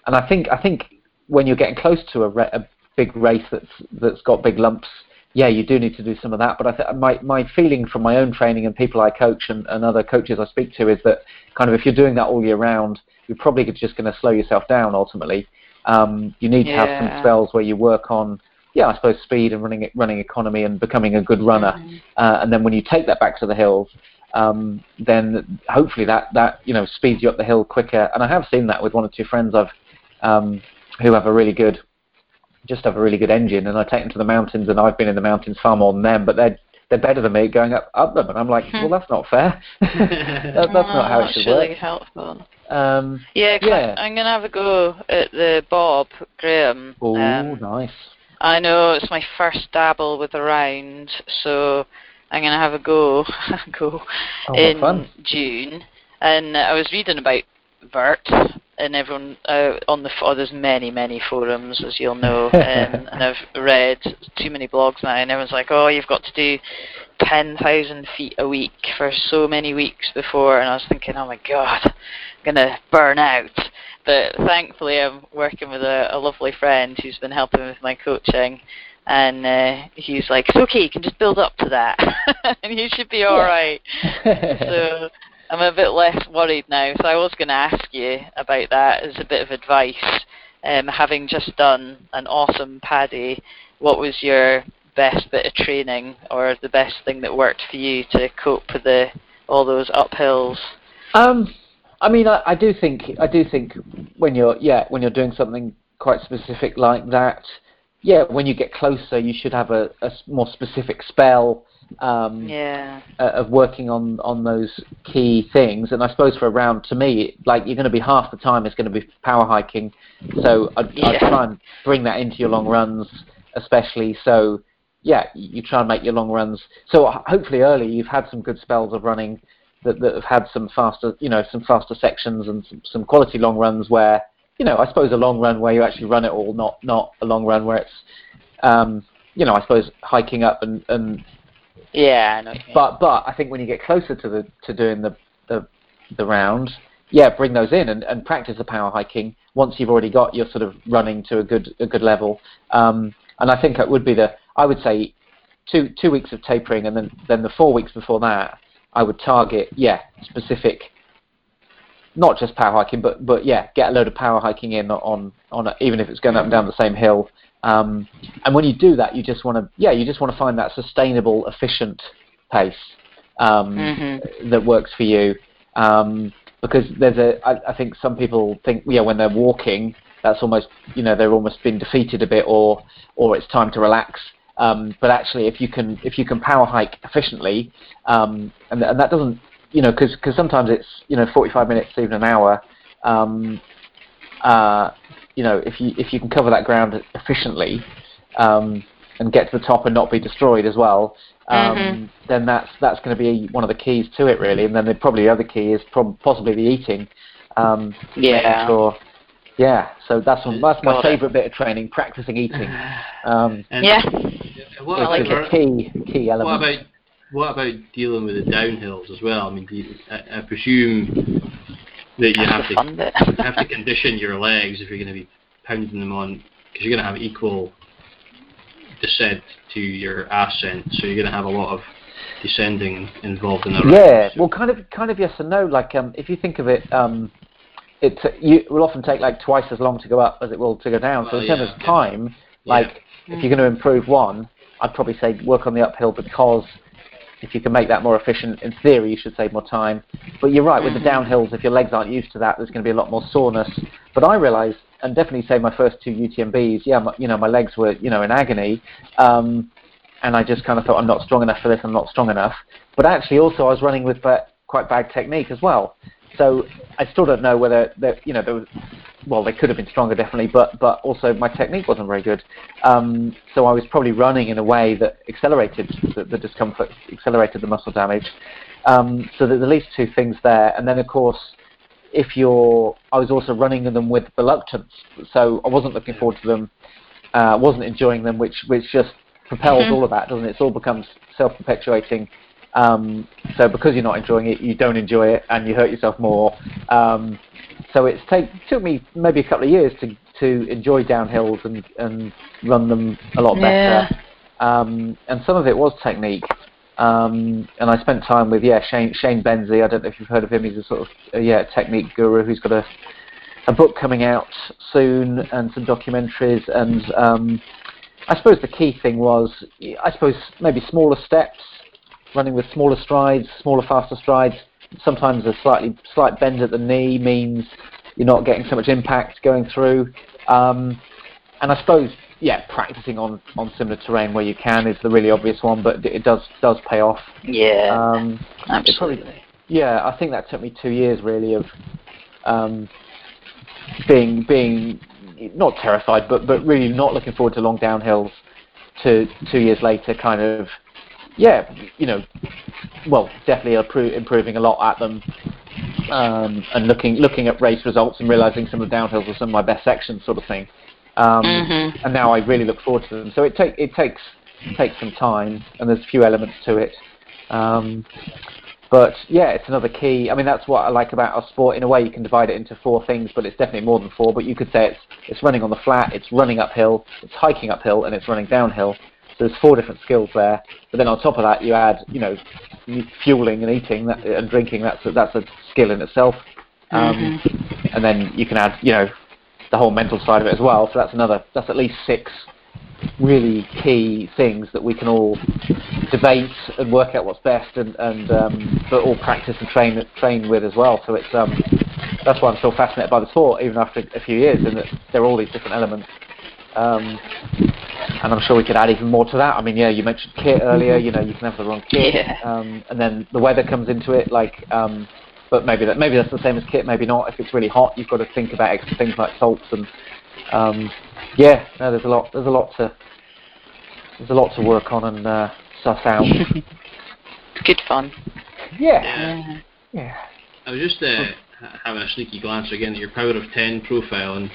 and I think I think when you're getting close to a, re- a big race that's that's got big lumps, yeah, you do need to do some of that. But I th- my my feeling from my own training and people I coach and, and other coaches I speak to is that kind of if you're doing that all year round, you're probably just going to slow yourself down ultimately. Um, you need to have some spells where you work on, yeah, I suppose speed and running running economy and becoming a good runner. Uh, and then when you take that back to the hills, um, then hopefully that that you know speeds you up the hill quicker. And I have seen that with one or two friends I've um, who have a really good just have a really good engine, and I take them to the mountains, and I've been in the mountains far more than them, but they're they're better than me going up up them, and I'm like, well, that's not fair. that, that's not how it should really work. helpful. Um, Yeah, 'cause Yeah. I, I'm gonna have a go at the Bob Graham. oh, Um, nice. I know it's my first dabble with a round, so I'm gonna have a go go Oh, what in fun. June. And I was reading about Vert, and everyone uh, on the oh, there's many many forums as you'll know, um, and I've read too many blogs now, and everyone's like, oh, you've got to do ten thousand feet a week for so many weeks before, and I was thinking, oh my god, I'm gonna burn out. But thankfully, I'm working with a, a lovely friend who's been helping with my coaching, and uh, he's like, "It's okay, you can just build up to that, and you should be all right." So I'm a bit less worried now. So I was going to ask you about that as a bit of advice. Um, having just done an awesome paddy, what was your best bit of training or the best thing that worked for you to cope with the all those uphills? Um, I mean, I, I do think I do think when you're yeah when you're doing something quite specific like that, yeah, when you get closer, you should have a, a more specific spell um, yeah. uh, of working on on those key things. And I suppose for a round, to me, like you're going to be half the time is going to be power hiking, so I'd, Yeah. I'd try and bring that into your long runs, especially. So yeah, you try and make your long runs. So hopefully early you've had some good spells of running that, that have had some faster, you know, some faster sections and some, some quality long runs where, you know, I suppose a long run where you actually run it all, not not a long run where it's, um, you know, I suppose hiking up and, and Yeah, I know. what but but I think when you get closer to the to doing the the, the round, yeah, bring those in and, and practice the power hiking once you've already got your sort of running to a good a good level. Um, and I think it would be the I would say two two weeks of tapering and then then the four weeks before that I would target yeah specific. Not just power hiking, but but yeah, get a load of power hiking in on on a, even if it's going up and down the same hill. Um, and when you do that, you just want to yeah, you just want to find that sustainable, efficient pace um, Mhm. that works for you. Um, because there's a, I, I think some people think, yeah, when they're walking, that's almost, you know, they're almost been defeated a bit, or or it's time to relax. Um, but actually, if you can if you can power hike efficiently, um, and and that doesn't, you know, because cause sometimes it's you know 45 minutes, even an hour. Um, uh, you know, if you if you can cover that ground efficiently um, and get to the top and not be destroyed as well, um, Mhm. then that's that's going to be one of the keys to it really. And then the, probably the other key is prob- possibly the eating. Um, Yeah. making sure- yeah. So that's one, that's my Got it. favourite bit of training: practicing eating. Um, And Yeah. What, I like it's about, a key key what element. about what about dealing with the downhills as well? I mean, do you, I, I presume that you have the to fun bit. you have to condition your legs if you're going to be pounding them on because you're going to have equal descent to your ascent, so you're going to have a lot of descending involved in that. Yeah, well, kind of, kind of yes and no. Like, um, if you think of it, um, it you will often take like twice as long to go up as it will to go down. so in terms yeah, of yeah. time, Yeah. like if you're going to improve one, I'd probably say work on the uphill because if you can make that more efficient, in theory, you should save more time. But you're right with the downhills. If your legs aren't used to that, there's going to be a lot more soreness. But I realise, and definitely say my first two UTMBs, yeah, my, you know, my legs were you know in agony. Um, and I just kind of thought I'm not strong enough for this. I'm not strong enough. But actually, also I was running with quite bad technique as well. So I still don't know whether that you know there was well they could have been stronger definitely, but but also my technique wasn't very good. Um, so I was probably running in a way that accelerated the, the discomfort, accelerated the muscle damage. Um, so there's at least two things there. And then of course, if you're, I was also running them with reluctance. So I wasn't looking forward to them, uh, wasn't enjoying them, which which just propels Mhm. all of that, doesn't it? It all becomes self-perpetuating. Um, so because you're not enjoying it, you don't enjoy it, and you hurt yourself more. Um, so it's take took me maybe a couple of years to to enjoy downhills and and run them a lot Yeah. better. Um, and some of it was technique. Um, and I spent time with yeah Shane Shane Benzie. I don't know if you've heard of him. He's a sort of uh, yeah technique guru who's got a a book coming out soon and some documentaries. And um, I suppose the key thing was I suppose maybe smaller steps, running with smaller strides, smaller faster strides. Sometimes a slightly slight bend at the knee means you're not getting so much impact going through. Um, and I suppose, yeah, practicing on, on similar terrain where you can is the really obvious one, but it does does pay off. Yeah. Um, it probably- absolutely. yeah, I think that took me two years really of um, being being not terrified, but but really not looking forward to long downhills. To two years later, kind of, yeah, you know, well, definitely appro- improving a lot at them, um, and looking looking at race results and realizing some of the downhills were some of my best sections, sort of thing. Um, Mhm. And now I really look forward to them. So it take it takes takes some time, and there's a few elements to it. Um, but yeah, it's another key. I mean, that's what I like about our sport. In a way, you can divide it into four things, but it's definitely more than four. But you could say it's it's running on the flat, it's running uphill, it's hiking uphill, and it's running downhill. So there's four different skills there. But then on top of that, you add, you know, fueling and eating that, and drinking. That's a, that's a skill in itself. Um, mm-hmm. And then you can add, you know, the whole mental side of it as well. So that's another. That's at least six really key things that we can all debate and work out what's best, and, and um, but all practice and train train with as well. So it's um, that's why I'm still fascinated by the sport, even after a few years, and that there are all these different elements. Um, and I'm sure we could add even more to that. I mean, yeah, you mentioned kit earlier. You know, you can have the wrong kit, yeah. um, and then the weather comes into it. Like, um, but maybe that maybe that's the same as kit, maybe not. If it's really hot, you've got to think about extra things like salts and um, yeah. No, there's a lot. There's a lot to there's a lot to work on and uh, suss out. Good fun. Yeah. Yeah. yeah. I was just uh, having a sneaky glance again at your Power of Ten profile, and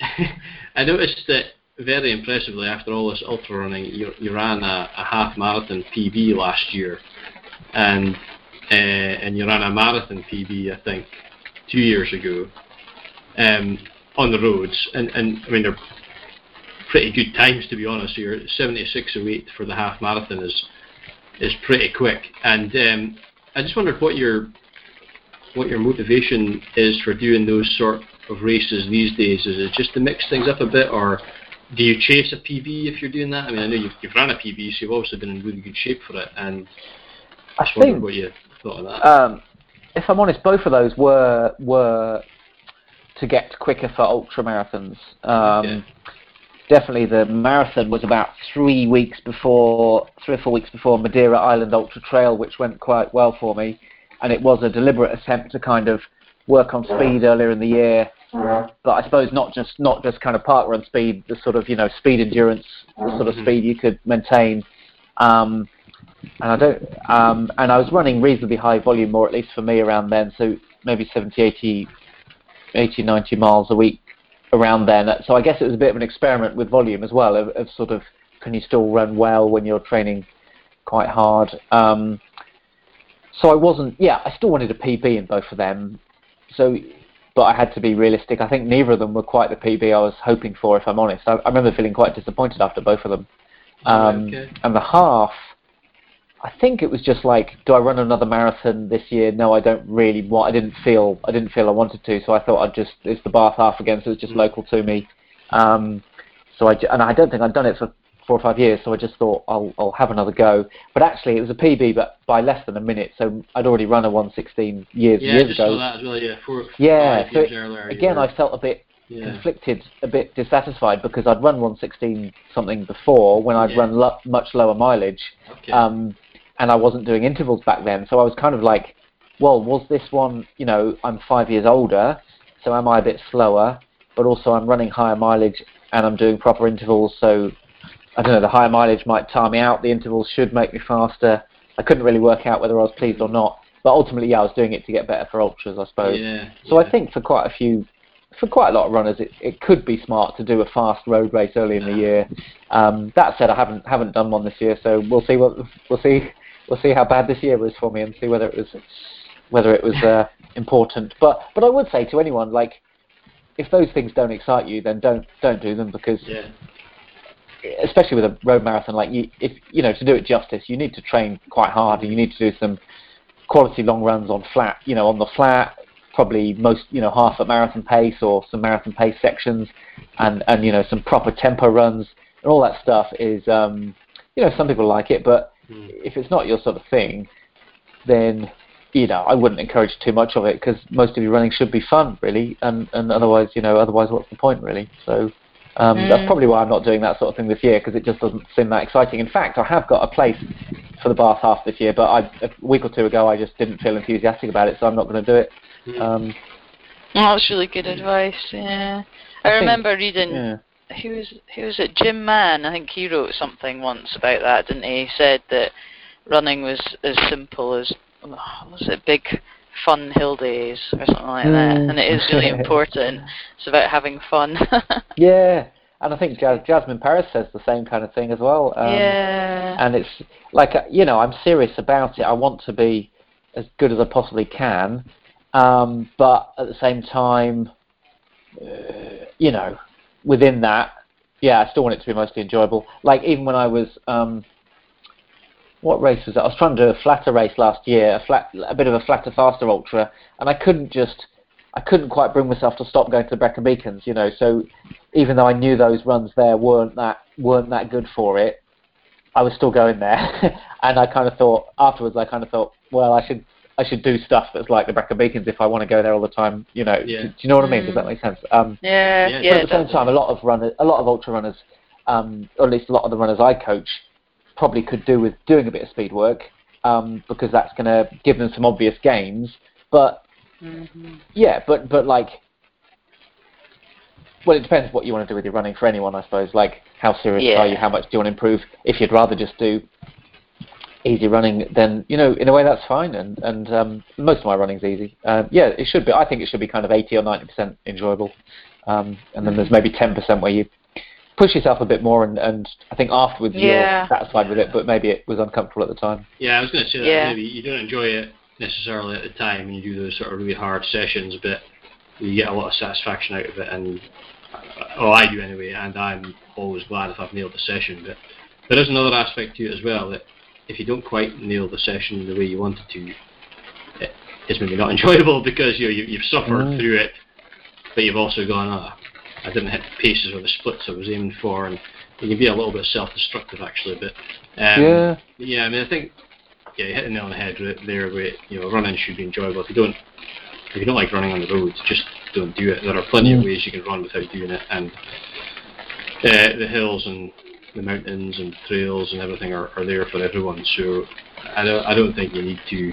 I noticed that very impressively after all this ultra running, you, you ran a, a half marathon PB last year, and uh, and you ran a marathon PB I think two years ago, um, on the roads, and and I mean they're pretty good times to be honest. You're 76.08 for the half marathon is is pretty quick, and um, I just wondered what your what your motivation is for doing those sort of races these days. Is it just to mix things up a bit, or do you chase a PB if you're doing that? I mean, I know you've, you've run a PB, so you've obviously been in really good shape for it. And I just wondered what you thought of that. Um, if I'm honest, both of those were were to get quicker for ultra marathons. Um, yeah. Definitely, the marathon was about three weeks before, three or four weeks before Madeira Island Ultra Trail, which went quite well for me and it was a deliberate attempt to kind of work on speed earlier in the year. But I suppose not just not just kind of park run speed, the sort of you know speed endurance, the sort of mm-hmm. speed you could maintain. Um, and I don't, um, and I was running reasonably high volume, or at least for me around then, so maybe 70, 80, 80, 90 miles a week around then. So I guess it was a bit of an experiment with volume as well, of, of sort of can you still run well when you're training quite hard. Um, so I wasn't. Yeah, I still wanted a PB in both of them. So, but I had to be realistic. I think neither of them were quite the PB I was hoping for. If I'm honest, I, I remember feeling quite disappointed after both of them. Um, okay. And the half, I think it was just like, do I run another marathon this year? No, I don't really want. I didn't feel. I didn't feel I wanted to. So I thought I'd just. It's the Bath half again, so it's just mm. local to me. Um, so I and I don't think I'd done it for four or five years, so I just thought I'll, I'll have another go. But actually, it was a PB, but by less than a minute. So I'd already run a 116 years yeah, years just ago. Saw that as well, yeah, four, yeah. so earlier, again, I felt a bit yeah. conflicted, a bit dissatisfied because I'd run 116 something before when I'd yeah. run lo- much lower mileage, okay. um, and I wasn't doing intervals back then. So I was kind of like, well, was this one? You know, I'm five years older, so am I a bit slower? But also, I'm running higher mileage and I'm doing proper intervals, so I don't know, the higher mileage might tire me out. The intervals should make me faster. I couldn't really work out whether I was pleased or not. But ultimately, yeah, I was doing it to get better for ultras, I suppose. Yeah, so yeah. I think for quite a few, for quite a lot of runners, it, it could be smart to do a fast road race early in the year. Um, that said, I haven't haven't done one this year, so we'll see what we'll see we'll see how bad this year was for me and see whether it was whether it was uh, important. But but I would say to anyone like if those things don't excite you, then don't don't do them because yeah especially with a road marathon, like you, if you know to do it justice, you need to train quite hard, and you need to do some quality long runs on flat. You know, on the flat, probably most you know half at marathon pace or some marathon pace sections, and and you know some proper tempo runs and all that stuff is um, you know some people like it, but mm. if it's not your sort of thing, then you know I wouldn't encourage too much of it because most of your running should be fun really, and and otherwise you know otherwise what's the point really? So um, mm. That's probably why I'm not doing that sort of thing this year because it just doesn't seem that exciting. In fact, I have got a place for the Bath half this year, but I, a week or two ago I just didn't feel enthusiastic about it, so I'm not going to do it. Mm. Um, well, that's really good advice. Yeah, I, I remember think, reading. Yeah. Who was who was it? Jim Mann. I think he wrote something once about that, didn't he? He said that running was as simple as was it big fun hill days or something like mm. that. And it is really important. It's about having fun. yeah. And I think Jasmin Paris says the same kind of thing as well. Um, yeah. And it's like, uh, you know, I'm serious about it. I want to be as good as I possibly can. Um, but at the same time, uh, you know, within that, yeah, I still want it to be mostly enjoyable. Like even when I was, um, what race was that? I was trying to do a flatter race last year, a flat, a bit of a flatter, faster ultra, and I couldn't just, I couldn't quite bring myself to stop going to the Brecon Beacons, you know. So even though I knew those runs there weren't that weren't that good for it, I was still going there, and I kind of thought afterwards, I kind of thought, well, I should I should do stuff that's like the Brecon Beacons if I want to go there all the time. You know, Yeah. do, do you know what I mean? Does that make sense? Um, Yeah, Yeah, yeah. but at the same it time, a lot of runners, a lot of ultra runners, um, or at least a lot of the runners I coach, probably could do with doing a bit of speed work um, because that's going to give them some obvious gains. But. Mhm. yeah, but but like, well, it depends what you want to do with your running for anyone, I suppose. Like, how serious Yeah. are you? How much do you want to improve? If you'd rather just do easy running, then you know, in a way, that's fine. And and um, most of my running's easy. Um, yeah, it should be. I think it should be kind of eighty or ninety percent enjoyable. Um, and then there's maybe ten percent where you push yourself a bit more, and, and I think afterwards Yeah. you're satisfied with it. But maybe it was uncomfortable at the time. Yeah, I was going to say that Yeah. maybe you don't enjoy it necessarily at the time when you do those sort of really hard sessions, but you get a lot of satisfaction out of it, and oh, I do anyway, and I'm always glad if I've nailed the session. But there is another aspect to it as well that if you don't quite nail the session the way you wanted to, it's maybe not enjoyable because you know, you, you've suffered Mm. through it, but you've also gone, ah, I didn't hit the paces or the splits I was aiming for, and it can be a little bit self-destructive actually. But um, yeah. yeah, I mean, I think yeah, you hit the nail on the head right there. Where you know, running should be enjoyable. If you don't, if you don't like running on the road, just don't do it. There are plenty of ways you can run without doing it, and uh, the hills and the mountains and trails and everything are, are there for everyone. So I don't, I don't think you need to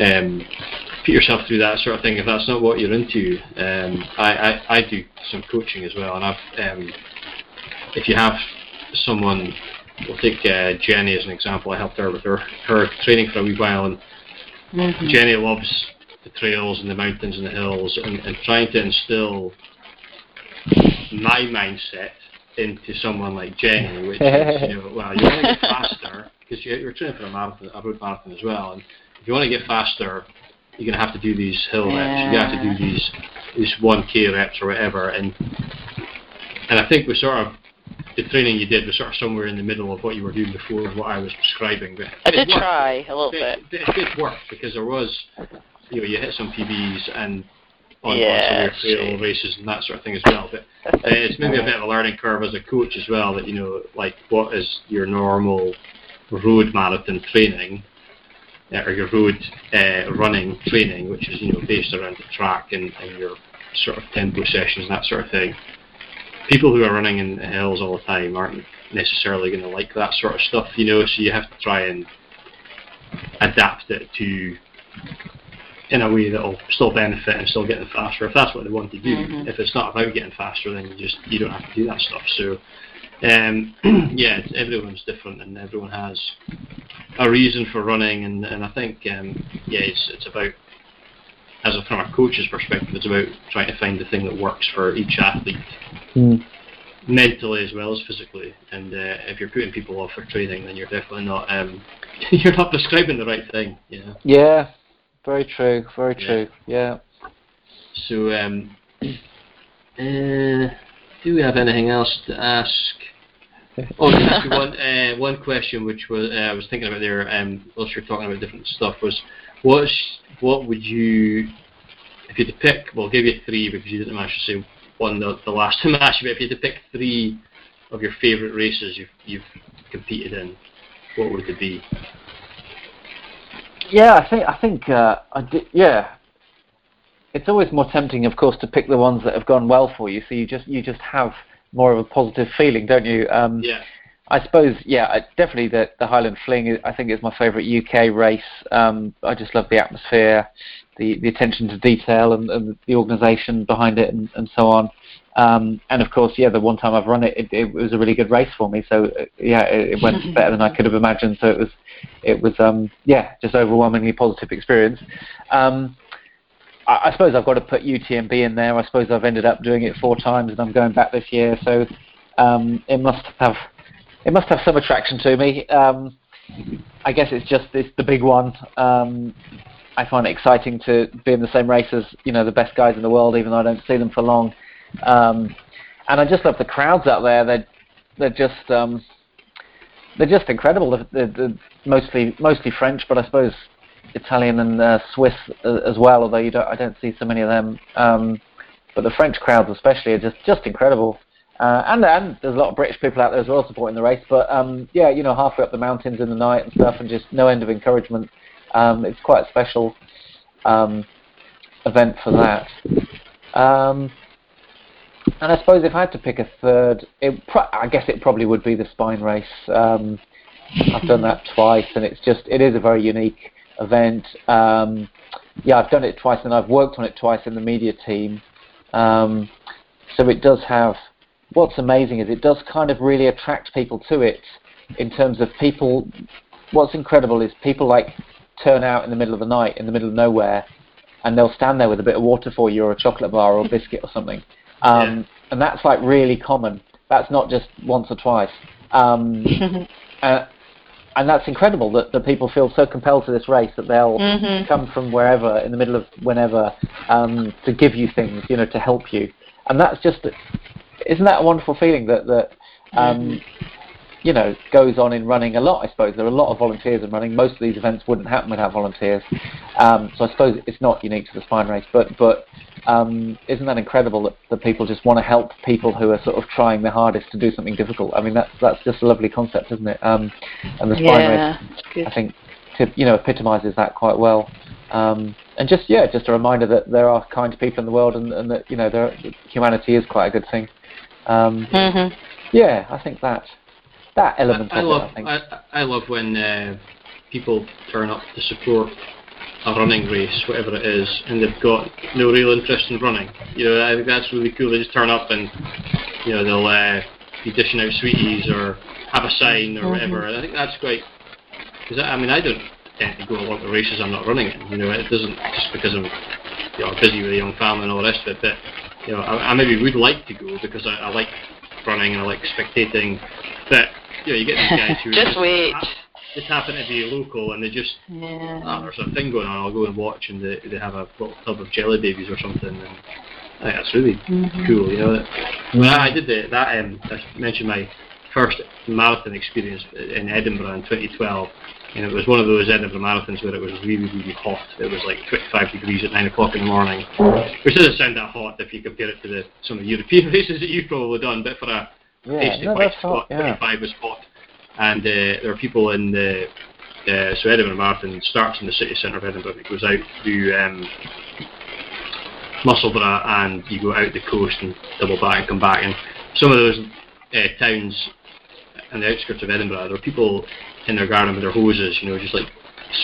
um, put yourself through that sort of thing if that's not what you're into. Um, I, I, I do some coaching as well, and I've um, if you have someone, we'll take uh, Jenny as an example. I helped her with her her training for a wee while, and Mhm. Jenny loves the trails and the mountains and the hills, and, and trying to instill my mindset into someone like Jenny, which is, you know, well, you want to get faster because you, you're training for a marathon, a road marathon as well, and if you want to get faster, you're going to have to do these hill reps. You have to do these these one k reps or whatever, and and I think we sort of the training you did was sort of somewhere in the middle of what you were doing before and what I was describing. But I it did try a little bit. it, it did work because there was, you know, you hit some PBs and on, Yeah, on some of your trail races and that sort of thing as well. But uh, it's maybe a bit of a learning curve as a coach as well. That you know, like what is your normal road marathon training uh, or your road uh, running training, which is you know based around the track and, and your sort of tempo sessions and that sort of thing. People who are running in the hills all the time aren't necessarily going to like that sort of stuff, you know. So you have to try and adapt it to in a way that'll still benefit and still get them faster if that's what they want to do. Mhm. If it's not about getting faster, then you just you don't have to do that stuff. So um, yeah, it's, everyone's different and everyone has a reason for running, and, and I think um, yeah, it's it's about as a, from a coach's perspective, it's about trying to find the thing that works for each athlete Mm. mentally as well as physically. And uh, if you're putting people off their training, then you're definitely not um, you're not prescribing the right thing. You know. Yeah, very true, very Yeah. true. Yeah. So, um, uh, do we have anything else to ask? Oh, you one uh, one question, which was uh, I was thinking about there. Um, whilst you're talking about different stuff, was what's what would you if you had to pick? Well, I'll give you three because you didn't manage to say one the, the last time I asked you. But if you had to pick three of your favourite races you've you've competed in, what would they be? Yeah, I think I think uh, I di- yeah. It's always more tempting, of course, to pick the ones that have gone well for you. So you just you just have more of a positive feeling, don't you? Um, Yeah. I suppose, yeah, definitely the the Highland Fling. I think is my favourite UK race. Um, I just love the atmosphere, the the attention to detail, and, and the organisation behind it, and, and so on. Um, and of course, yeah, the one time I've run it, it, it was a really good race for me. So uh, yeah, it, it went better than I could have imagined. So it was, it was, um, yeah, just overwhelmingly positive experience. Um, I, I suppose I've got to put UTMB in there. I suppose I've ended up doing it four times, and I'm going back this year. So um, it must have, it must have some attraction to me. Um, I guess it's just it's the big one. Um, I find it exciting to be in the same race as you know the best guys in the world, even though I don't see them for long. Um, and I just love the crowds out there. They're they're just um, they're just incredible. They're, they're, they're mostly mostly French, but I suppose Italian and uh, Swiss uh, as well. Although don't, I don't see so many of them. Um, but the French crowds, especially, are just just incredible. Uh, and and there's a lot of British people out there as well supporting the race. But um, yeah, you know, halfway up the mountains in the night and stuff, and just no end of encouragement. Um, it's quite a special um, event for that. Um, and I suppose if I had to pick a third, pro- I guess it probably would be the spine race. Um, I've done that twice, and it's just it is a very unique event. Um, yeah, I've done it twice, and I've worked on it twice in the media team. Um, so it does have what's amazing is it does kind of really attract people to it in terms of people. What's incredible is people like turn out in the middle of the night, in the middle of nowhere, and they'll stand there with a bit of water for you, or a chocolate bar, or a biscuit, or something. Um, yeah. And that's like really common. That's not just once or twice. Um, uh, and that's incredible that, that people feel so compelled to this race that they'll mm-hmm. come from wherever in the middle of whenever um, to give you things, you know, to help you. And that's just isn't that a wonderful feeling that that um, mm-hmm. you know goes on in running a lot? I suppose there are a lot of volunteers in running. Most of these events wouldn't happen without volunteers. Um, so I suppose it's not unique to the spine race, but but um, isn't that incredible that, that people just want to help people who are sort of trying their hardest to do something difficult? I mean that's that's just a lovely concept, isn't it? Um, and the spine yeah, race, I think, to, you know, epitomises that quite well. Um, and just yeah, just a reminder that there are kind people in the world, and, and that you know, there, humanity is quite a good thing. Um, mm-hmm. Yeah, I think that that element I, I of love, it. I, think. I, I love when uh, people turn up to support a running race, whatever it is, and they've got no real interest in running. You know, I think that's really cool. They just turn up and you know they'll uh, be dishing out sweeties or have a sign or mm-hmm. whatever. And I think that's great because I, I mean I don't tend to go a lot of races I'm not running in. You know, it doesn't just because I'm you know busy with a young family and all the rest of it. But you know, I, I maybe would like to go because I, I like running and I like spectating. But you know, you get these guys who just wait. just happen to be local and they just yeah. oh, there's a thing going on. I'll go and watch and they they have a little tub of jelly babies or something. And I think that's really mm-hmm. cool. You know, when I, I did the, that, um, I mentioned my first marathon experience in Edinburgh in 2012 and it was one of those Edinburgh marathons where it was really, really hot. It was like 25 degrees at 9 o'clock in the morning, which doesn't sound that hot if you compare it to the, some of the European races that you've probably done, but for a yeah, tasty no, white hot, spot, yeah. 25 was hot. And uh, there are people in the, uh, so Edinburgh Marathon starts in the city centre of Edinburgh, it goes out through um, Musselburgh and you go out the coast and double back and come back. And some of those uh, towns on the outskirts of Edinburgh, there are people in their garden with their hoses, you know, just like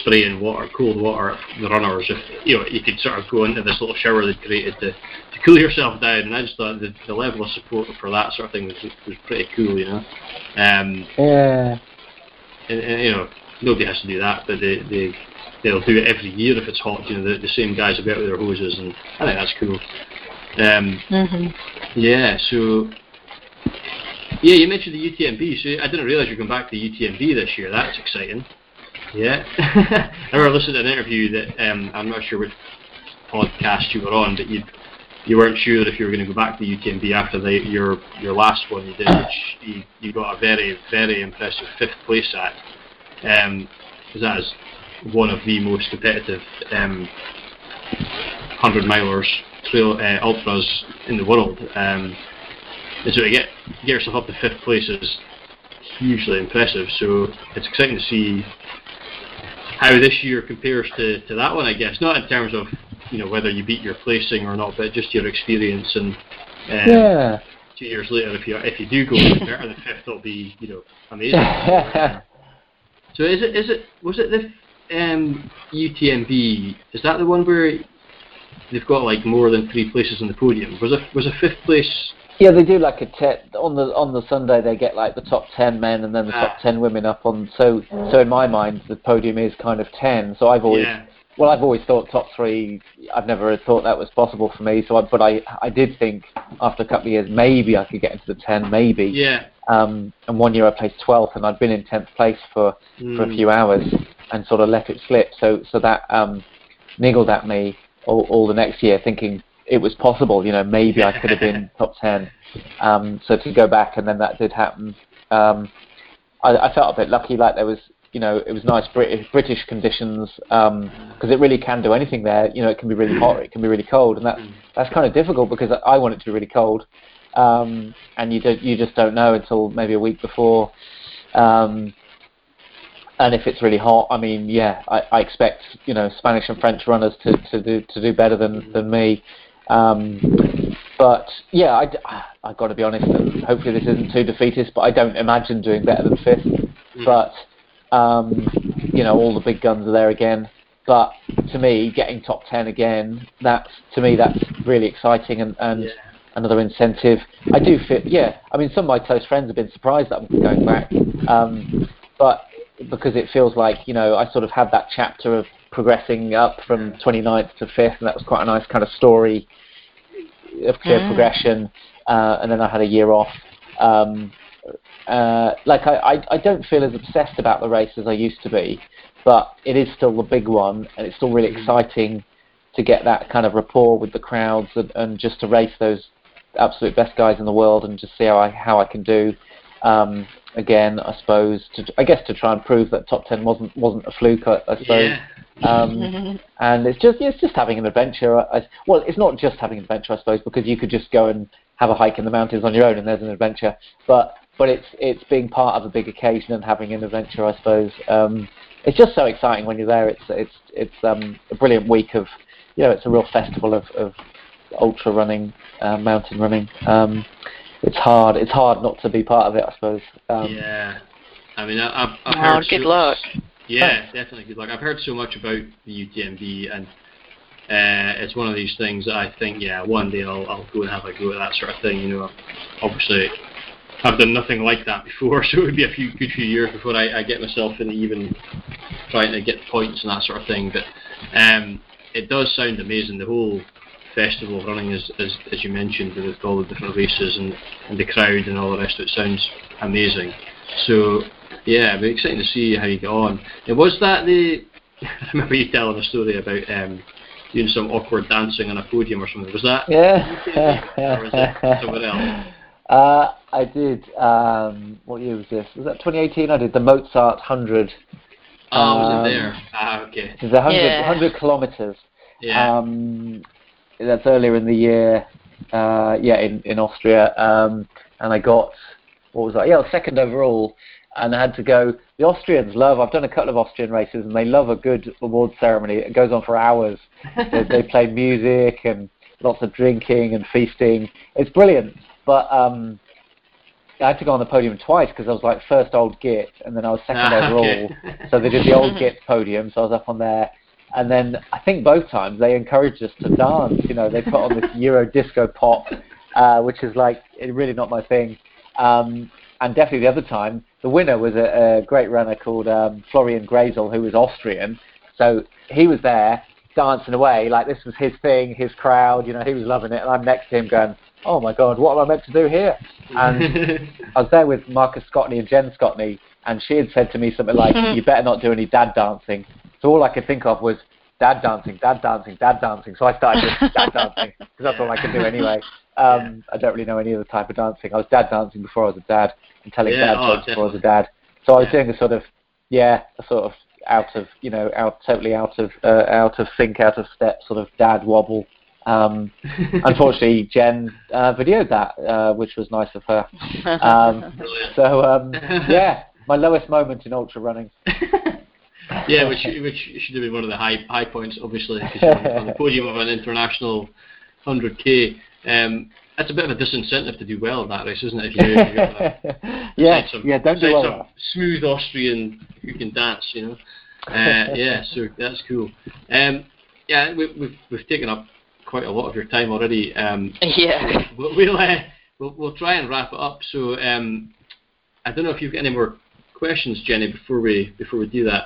spraying water, cold water at the runners. If you know, you could sort of go into this little shower they'd created to, to cool yourself down. And I just thought the, the level of support for that sort of thing was was pretty cool, you know. Um, yeah. And, and, you know, nobody has to do that, but they they they'll do it every year if it's hot. You know, the, the same guys will be out with their hoses, and I think that's cool. Um, mm-hmm. Yeah, so yeah, you mentioned the UTMB, so I didn't realise you're going back to the UTMB this year. That's exciting. Yeah. I remember listening to an interview that um, I'm not sure which podcast you were on, but you you weren't sure if you were going to go back to the UTMB after the, your your last one you did, which you, you got a very very impressive fifth place at. Um, that is one of the most competitive um, hundred milers trail uh, ultras in the world. Um, and so to get get yourself up to fifth place is hugely impressive. So it's exciting to see how this year compares to, to that one. I guess not in terms of you know whether you beat your placing or not, but just your experience and um, yeah. Two years later, if you if you do go better than fifth, it'll be you know amazing. so is it is it was it the um, UTMB? Is that the one where they've got like more than three places on the podium? Was a was a fifth place yeah, they do like a te- on the on the Sunday they get like the top ten men and then the top Ah. ten women up on. So so in my mind the podium is kind of ten. So I've always Yeah. well I've always thought top three. I've never thought that was possible for me. So I, but I I did think after a couple of years maybe I could get into the ten maybe. Yeah. Um, and one year I placed 12th, and I'd been in 10th place for, for a Mm. few hours, and sort of let it slip. So so that um, niggled at me all, all the next year, thinking it was possible. You know, maybe I could have been top ten. Um, so to go back and then that did happen. Um, I, I felt a bit lucky, like there was you know, it was nice British, British conditions because um, it really can do anything there. You know, it can be really hot, it can be really cold, and that's that's kind of difficult because I want it to be really cold, um, and you don't, you just don't know until maybe a week before. Um, and if it's really hot, I mean, yeah, I, I expect you know Spanish and French runners to, to do to do better than than me. Um, but yeah, I I got to be honest, and hopefully this isn't too defeatist, but I don't imagine doing better than fifth. Mm. But um, you know, all the big guns are there again. But to me, getting top ten again, that's to me that's really exciting and, and yeah. another incentive. I do fit. Yeah, I mean, some of my close friends have been surprised that I'm going back, um, but because it feels like you know I sort of had that chapter of progressing up from 29th to 5th, and that was quite a nice kind of story of clear mm. progression. Uh, and then I had a year off. Um, uh, like I, I, I don't feel as obsessed about the race as I used to be, but it is still the big one, and it's still really mm-hmm. exciting to get that kind of rapport with the crowds and, and just to race those absolute best guys in the world and just see how I how I can do. Um, again, I suppose to I guess to try and prove that top ten wasn't wasn't a fluke. I, I suppose. Yeah. Um, and it's just it's just having an adventure. I, well, it's not just having an adventure, I suppose, because you could just go and have a hike in the mountains on your own, and there's an adventure. But but it's it's being part of a big occasion and having an adventure, I suppose. Um, it's just so exciting when you're there. It's it's it's um, a brilliant week of, you know, it's a real festival of, of ultra running, uh, mountain running. Um, it's hard. It's hard not to be part of it, I suppose. Um, yeah, I mean, I, have I've heard. Oh, good so, luck. Yeah, definitely good luck. I've heard so much about the UTMB, and uh, it's one of these things that I think, yeah, one day I'll, I'll go and have a go at that sort of thing. You know, obviously I've done nothing like that before, so it would be a few good few years before I, I get myself in even trying to get points and that sort of thing. But um, it does sound amazing. The whole festival running, as, as, as you mentioned, with all the different races and, and the crowd and all the rest of it, sounds amazing. So yeah, it'd be exciting to see how you get on. And was that the? I remember you telling a story about um, doing some awkward dancing on a podium or something. Was that? Yeah. or was it somewhere else? Uh, I did. Um, what year was this? Was that 2018? I did the Mozart 100. Oh, um, was it there? Ah, okay. It's 100, yeah. 100 kilometers. Yeah. Um, that's earlier in the year. Uh, yeah, in in Austria. Um, and I got what was that? Yeah, second overall. And I had to go. The Austrians love. I've done a couple of Austrian races, and they love a good award ceremony. It goes on for hours. they, they play music and lots of drinking and feasting. It's brilliant. But um, I had to go on the podium twice because I was like first old git and then I was second ah, overall. so they did the old git podium, so I was up on there. And then I think both times they encouraged us to dance. You know, they put on this Euro disco pop, uh, which is like really not my thing. Um, and definitely the other time, the winner was a, a great runner called um, Florian Grasel, who was Austrian. So he was there dancing away like this was his thing, his crowd. You know, he was loving it, and I'm next to him going, oh my god, what am I meant to do here? And I was there with Marcus Scotney and Jen Scotney, and she had said to me something like, you better not do any dad dancing. So all I could think of was dad dancing, dad dancing, dad dancing. So I started doing dad dancing because that's all I could do anyway. Um, I don't really know any other type of dancing. I was dad dancing before I was a dad and telling yeah, dad oh, jokes before I was a dad. So I was doing a sort of yeah, a sort of out of you know out totally out of uh, out of sync, out of step sort of dad wobble um, unfortunately, Jen uh, videoed that, uh, which was nice of her. Um, so um, yeah, my lowest moment in ultra running. Yeah, which which should have been one of the high high points, obviously, on, on the podium of an international 100k. Um, that's a bit of a disincentive to do well in that race, isn't it? If you, if you yeah, some, yeah, don't do well. Smooth Austrian who can dance, you know. Uh, yeah, so that's cool. Um, yeah, we, we've we've taken up quite a lot of your time already. Um, yeah. We'll we'll, uh, we'll, we'll try and wrap it up. So um, I don't know if you've got any more questions, Jenny, before we before we do that.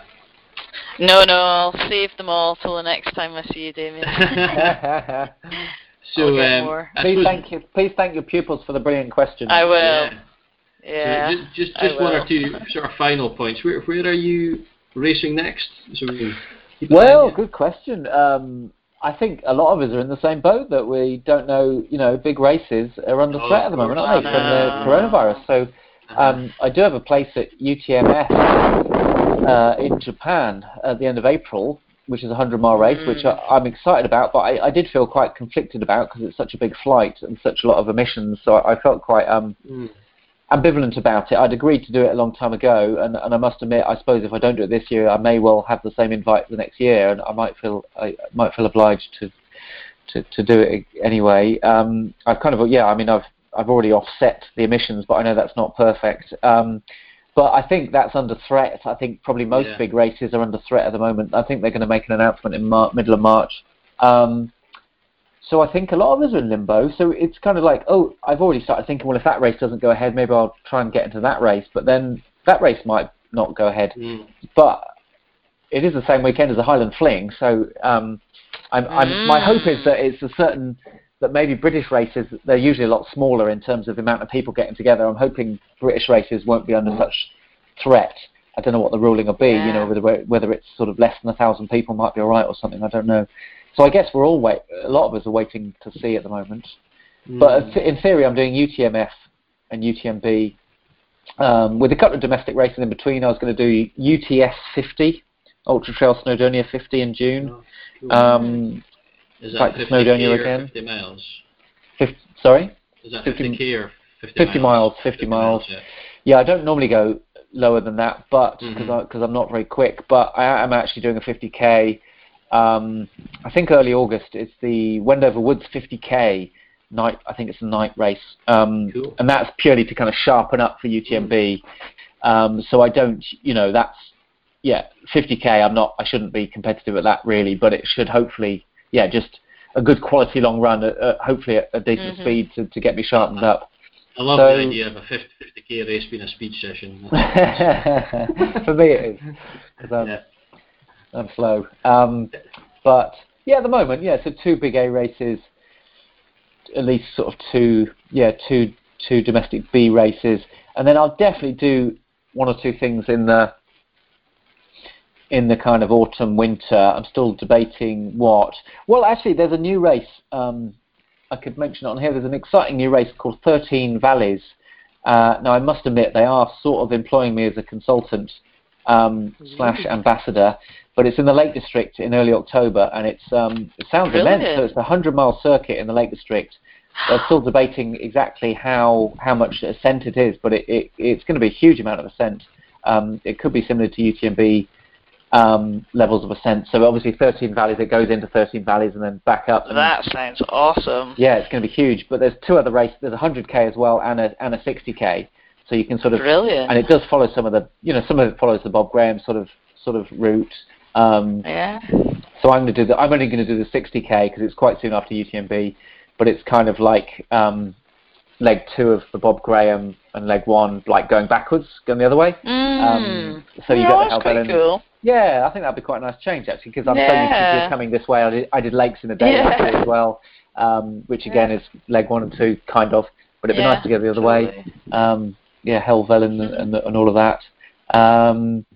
No, no, I'll save them all till the next time I see you, Damian. so um, please thank you. Please thank your pupils for the brilliant questions. I will. Yeah. yeah so just just, just one or two sort of final points. Where where are you racing next? So we well, good question. Um, I think a lot of us are in the same boat that we don't know. You know, big races are under Oh, threat at the moment, aren't they, from the coronavirus? So um, I do have a place at UTMF uh, in Japan at the end of April, which is a 100 mile race, which I, I'm excited about, but I, I did feel quite conflicted about because it's such a big flight and such a lot of emissions. So I, I felt quite um, Mm. ambivalent about it. I'd agreed to do it a long time ago, and, and I must admit, I suppose if I don't do it this year, I may well have the same invite the next year, and I might feel I might feel obliged to to, to do it anyway. Um, I've kind of yeah, I mean I've I've already offset the emissions, but I know that's not perfect. Um, but I think that's under threat. I think probably most Yeah. big races are under threat at the moment. I think they're going to make an announcement in Mar- middle of March. Um, so I think a lot of us are in limbo. So it's kind of like, oh, I've already started thinking, well, if that race doesn't go ahead, maybe I'll try and get into that race. But then that race might not go ahead. Mm. But it is the same weekend as the Highland Fling, so um, I'm, I'm, my hope is that it's a certain that maybe British races they're usually a lot smaller in terms of the amount of people getting together. I'm hoping British races won't be under such threat. I don't know what the ruling will be. You know, whether whether it's sort of less than a thousand people might be all right or something. I don't know. So I guess we're all wait. A lot of us are waiting to see at the moment. But Mm. uh, in theory, I'm doing UTMF and UTMB um, with a couple of domestic races in between. I was going to do UTS 50, Ultra Trail Snowdonia 50 in June. Oh, cool. Um, is that to 50k Snowdonia again. 50 miles? 50, sorry, Is that 50 50k or 50, 50 miles, 50 miles. yeah. yeah, I don't normally go lower than that, but because Mhm. I'm not very quick. But I am actually doing a 50k. Um, I think early August. It's the Wendover Woods 50k night. I think it's a night race, um, Cool. and that's purely to kind of sharpen up for UTMB. Um, so I don't, you know, that's yeah, 50k. I'm not. I shouldn't be competitive at that really, but it should hopefully, yeah, just a good quality long run, at, at hopefully at a decent Mhm. speed to, to get me sharpened up. I love So- the idea of a 50, 50k race being a speed session. For me, it is. 'cause I'm, Yeah. I'm slow. Um, but yeah, at the moment, yeah. So two big A races, at least sort of two, yeah, two two domestic B races, and then I'll definitely do one or two things in the in the kind of autumn winter. I'm still debating what. Well, actually, there's a new race. Um, I could mention it on here. There's an exciting new race called 13 Valleys. Uh, now, I must admit, they are sort of employing me as a consultant um, slash ambassador, but it's in the Lake District in early October, and it's um, it sounds immense. So it's a 100 mile circuit in the Lake District. They're still debating exactly how how much ascent it is, but it, it, it's going to be a huge amount of ascent. Um, it could be similar to UTMB um, levels of ascent. So obviously 13 valleys, it goes into 13 valleys and then back up. And That sounds awesome. yeah, it's going to be huge. But there's two other races. There's a 100k as well and a and a 60k. So you can sort of Brilliant. and it does follow some of the you know some of it follows the Bob Graham sort of sort of route. Um, yeah. so I'm going to do the I'm only going to do the 60k because it's quite soon after UTMB, but it's kind of like um, leg two of the Bob Graham and leg one like going backwards, going the other way. Mm. Um, so you yeah, get the quite cool. Yeah, I think that'd be quite a nice change actually, because I'm so used to coming this way. I did, I did lakes in a day Yeah. as well, um, which again is leg one and two kind of, but it'd be Yeah, nice to go the other way. Um, yeah, Helvellyn and, and, and all of that. Um,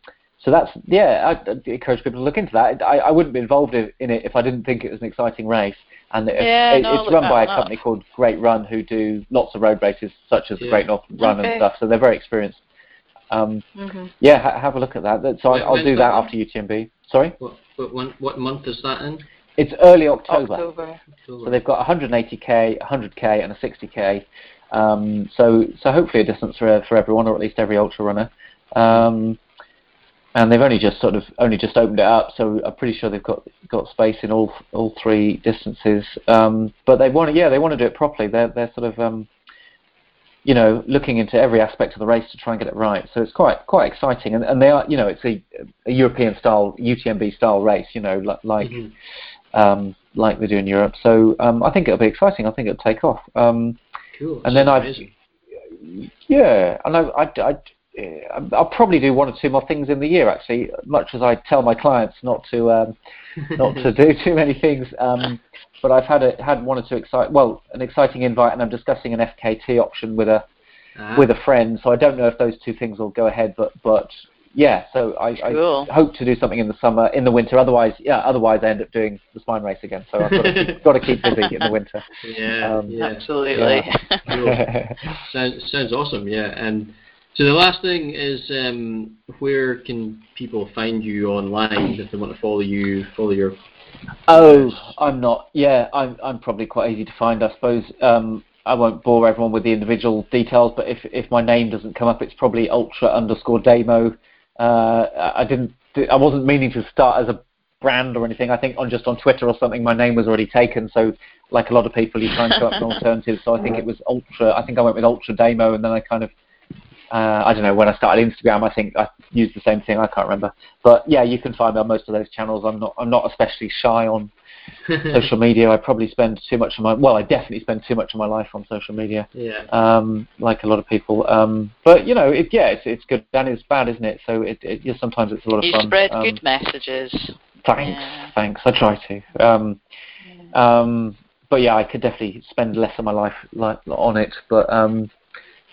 so that's yeah, I'd, I'd encourage people to look into that. I, I wouldn't be involved in in it if I didn't think it was an exciting race. And it, Yeah, it, no, it's run by a one up. company called Great Run, who do lots of road races, such as the Great North Run Okay. and stuff. So they're very experienced. Um, Mhm. yeah, ha- have a look at that. That- So I, When- I'll do that that one? after UTMB. Sorry, What, what, what month is that in? it's early October. October. So they've got 180k, 100k, and a 60k. Um, so so hopefully a distance for for everyone, or at least every ultra runner. Um, and they've only just sort of only just opened it up, so I'm pretty sure they've got got space in all all three distances. Um, but they want to, yeah, they want to do it properly. They're they're sort of um, you know looking into every aspect of the race to try and get it right. So it's quite quite exciting, and and they are you know it's a, a European style UTMB style race, you know li- like Mhm. um, like they do in Europe. So um, I think it'll be exciting. I think it'll take off. Um, Cool. and then amazing. yeah, and I, I, I, I'll probably do one or two more things in the year. Actually, much as I tell my clients not to um, not to do too many things. Um, but I've had a, had one or two excite well an exciting invite, and I'm discussing an FKT option with a Ah, with a friend. So I don't know if those two things will go ahead, but but yeah, so I, Cool. I hope to do something in the summer, in the winter. Otherwise, yeah, otherwise I end up doing the spine race again. So I've got to keep, got to keep busy in the winter. Yeah, Um, yeah. Absolutely. Cool. Sounds sounds awesome. Yeah, and so the last thing is, um, where can people find you online if they want to follow you, follow your? Oh, I'm not. Yeah, I'm. I'm probably quite easy to find, I suppose. Um, I won't bore everyone with the individual details, but if if my name doesn't come up, it's probably ultra underscore damo. Uh, I didn't. I wasn't meaning to start as a brand or anything. I think on just on Twitter or something, my name was already taken. So, like a lot of people, you try and come up with an alternative. So I think it was ultra. I think I went with ultra damo, and then I kind of. Uh, I don't know when I started Instagram. I think I used the same thing. I can't remember, but yeah, you can find me on most of those channels. I'm not. I'm not especially shy on social media. I probably spend too much of my well, I definitely spend too much of my life on social media, yeah. um, like a lot of people. Um, but you know, it, yeah, it's, it's good and it's bad, isn't it? So it, it yeah, sometimes it's a lot of you fun. spread Um, good messages. Thanks, Yeah. thanks. I try to. Um, um, but yeah, I could definitely spend less of my life like on it. But um,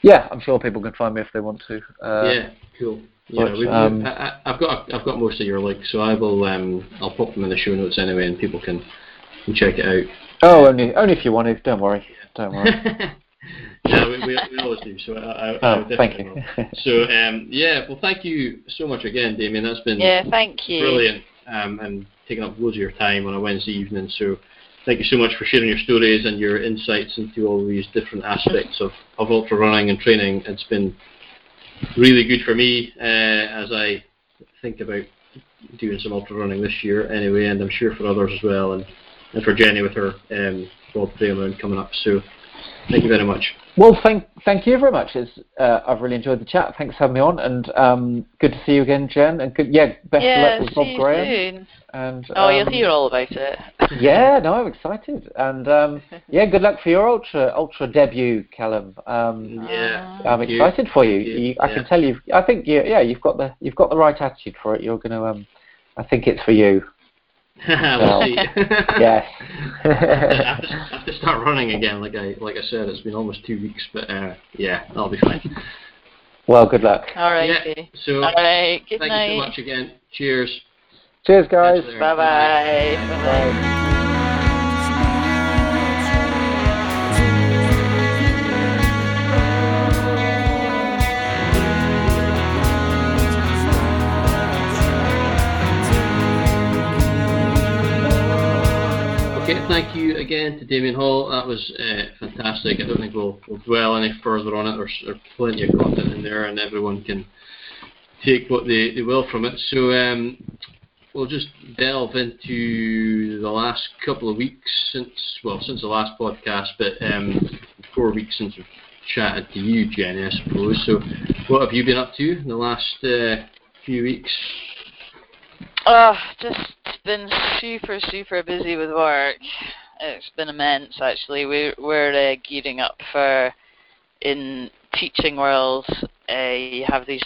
yeah, I'm sure people can find me if they want to. Uh, yeah, cool. Yeah, but, we, we, um, I, I- I've got I've got most of your links, so I will um I'll pop them in the show notes anyway, and people can, can check it out. Oh, only only if you want to. Don't worry. Don't worry. yeah, we, we, we always do. So I, I, I Oh, definitely thank you. will. So um, yeah, well, thank you so much again, Damian. That's been Yeah, thank you. brilliant um, and taking up loads of your time on a Wednesday evening. So thank you so much for sharing your stories and your insights into all these different aspects of, of ultra running and training. It's been really good for me uh, as I think about doing some ultra running this year anyway, and I'm sure for others as well, and, and for Jenny with her um, World coming up. So thank you very much. Well, thank thank you very much. It's, uh, I've really enjoyed the chat. Thanks for having me on, and um, good to see you again, Jen. And good, yeah, best yeah, of luck with Bob you Graham. soon. And Oh, um, you'll hear all about it. yeah, no, I'm excited, and um, yeah, good luck for your ultra ultra debut, Callum. Um, Yeah. I'm thank you. excited for you. You. you I Yeah. can tell you. I think you, yeah, you've got the you've got the right attitude for it. You're going to. Um, I think it's for you. we'll see. Yes. I have, to, I have to start running again. Like I like I said, it's been almost two weeks, but uh, yeah, I'll be fine. well, good luck. all right. Yeah. So All right. Good thank night. you so much again. Cheers. Cheers, guys. Catch you later. Bye bye. Bye bye. Bye. Thank you again to Damian Hall. That was uh, fantastic. I don't think we'll, we'll dwell any further on it. There's, there's plenty of content in there, and everyone can take what they, they will from it. So um, we'll just delve into the last couple of weeks since, well, since the last podcast, but um, four weeks since we've chatted to you, Jenny, I suppose. So what have you been up to in the last uh, few weeks? Oh, just been super, super busy with work. It's been immense, actually. We're we're uh, gearing up for in teaching world. Uh, you have these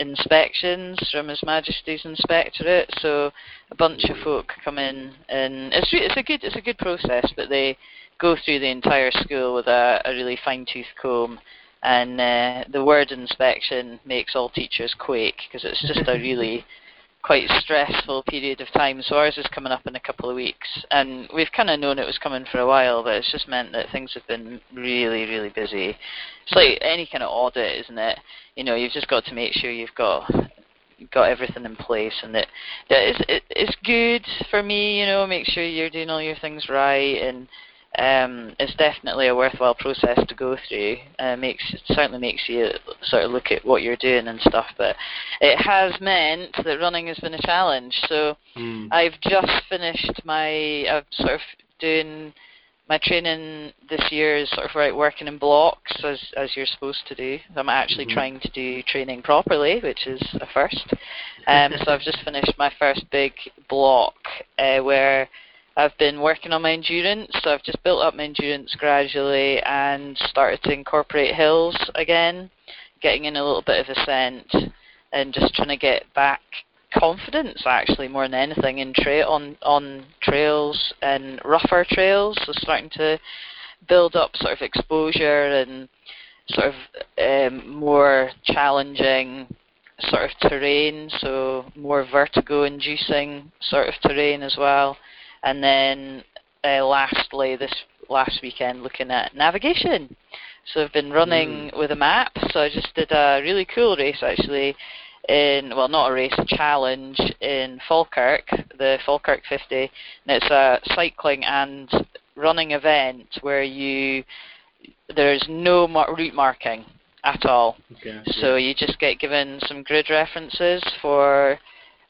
inspections from His Majesty's Inspectorate. So a bunch of folk come in, and it's it's a good it's a good process, but they go through the entire school with a, a really fine tooth comb. And uh, the word inspection makes all teachers quake because it's just a really quite stressful period of time. So ours is coming up in a couple of weeks, and we've kind of known it was coming for a while, but it's just meant that things have been really, really busy. It's like any kind of audit, isn't it? You know, you've just got to make sure you've got got everything in place, and that that is it, it's good for me. You know, make sure you're doing all your things right, and um, it's definitely a worthwhile process to go through. Uh, makes it certainly makes you sort of look at what you're doing and stuff. But it has meant that running has been a challenge. So I've just finished my I've sort of doing my training this year is sort of right working in blocks as as you're supposed to do. I'm actually Mhm. trying to do training properly, which is a first. Um, so I've just finished my first big block uh, where I've been working on my endurance. So I've just built up my endurance gradually and started to incorporate hills again, getting in a little bit of ascent and just trying to get back confidence actually more than anything in on on trails and rougher trails. So starting to build up sort of exposure and sort of um, more challenging sort of terrain, so more vertigo-inducing sort of terrain as well. And then uh, lastly, this last weekend, looking at navigation. So I've been running Mm. with a map. So I just did a really cool race actually. In well, not a race, a challenge in Falkirk, the Falkirk 50, and it's a cycling and running event where you there's no mar- route marking at all. Okay. So you just get given some grid references for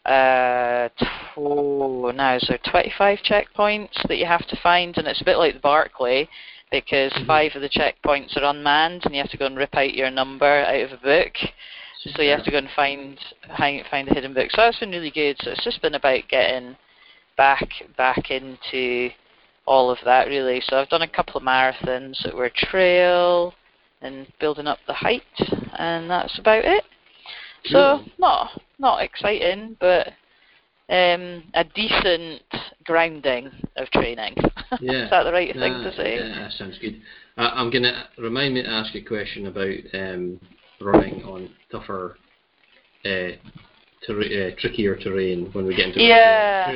uh, oh, now is there 25 checkpoints that you have to find, and it's a bit like the Barkley because Mhm. five of the checkpoints are unmanned, and you have to go and rip out your number out of a book. So you have to go and find find a hidden book. So that's been really good. So it's just been about getting back back into all of that really. So I've done a couple of marathons that were trail and building up the height, and that's about it. So not not exciting, but um, a decent grounding of training. Yeah. Is that the right thing to say? Yeah, that sounds good. Uh, I'm gonna remind me to ask a question about um, running on tougher, uh, ter- uh, trickier terrain when we get into the Yeah.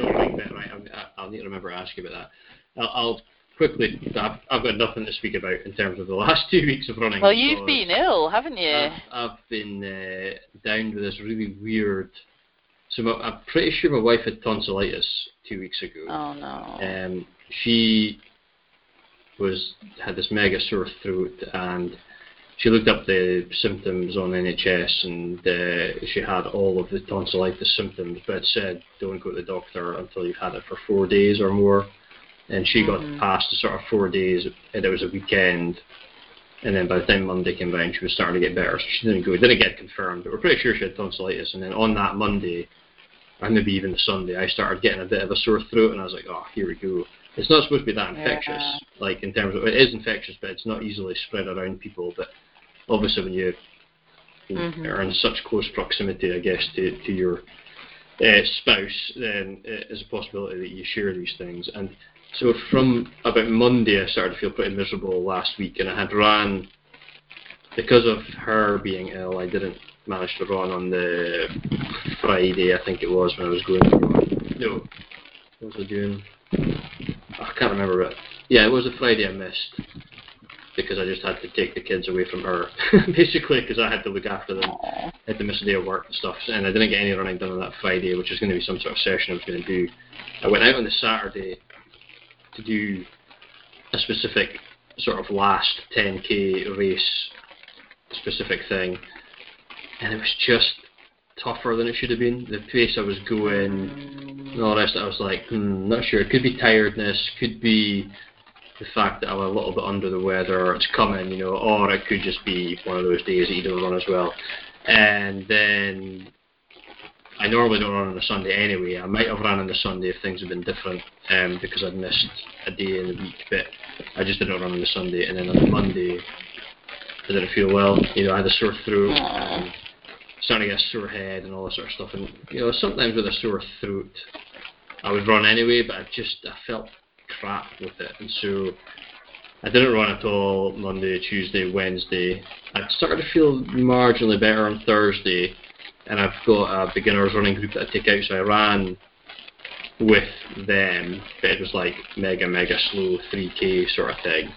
Right, I'm, I- I'll need to remember to ask you about that. I'll, I'll quickly. I've, I've got nothing to speak about in terms of the last two weeks of running. Well, you've been ill, haven't you? I've, I've been uh, down with this really weird. So my, I'm pretty sure my wife had tonsillitis two weeks ago. oh no. Um, she was had this mega sore throat, and she looked up the symptoms on NHS, and uh, she had all of the tonsillitis symptoms, but it said don't go to the doctor until you've had it for four days or more. And she Mhm. got past the sort of four days, and it was a weekend. And then by the time Monday came round, she was starting to get better, so she didn't go. Didn't get confirmed, but we're pretty sure she had tonsillitis. And then on that Monday, and maybe even the Sunday, I started getting a bit of a sore throat, and I was like, oh, here we go. It's not supposed to be that infectious, Yeah. like in terms of it is infectious, but it's not easily spread around people. But obviously, when you, Mhm. are in such close proximity, I guess, to to your uh, spouse, then it is a possibility that you share these things. And so from about Monday, I started to feel pretty miserable last week, and I had ran because of her being ill. I didn't manage to run on the Friday, I think it was, when I was going. To, no, what was I doing? I can't remember it. Yeah, it was a Friday I missed because I just had to take the kids away from her, basically, because I had to look after them. I had to miss a day of work and stuff, and I didn't get any running done on that Friday, which is going to be some sort of session I was going to do. I went out on the Saturday to do a specific sort of last 10k race specific thing, and it was just tougher than it should have been. The pace I was going, and all the rest, I was like, hmm, not sure. It could be tiredness, could be the fact that I'm a little bit under the weather, it's coming, you know, or it could just be one of those days that you don't run as well. And then I normally don't run on a Sunday anyway. I might have run on the Sunday if things had been different, um, because I'd missed a day in the week, but I just didn't run on the Sunday. And then on the Monday, I didn't feel well. You know, I had a sore throat. And starting to get a sore head and all that sort of stuff. And you know, sometimes with a sore throat, I would run anyway, but I just I felt crap with it, and so I didn't run at all Monday, Tuesday, Wednesday. I started to feel marginally better on Thursday, and I've got a beginners running group that I take out, so I ran with them, but it was like mega mega slow 3k sort of thing.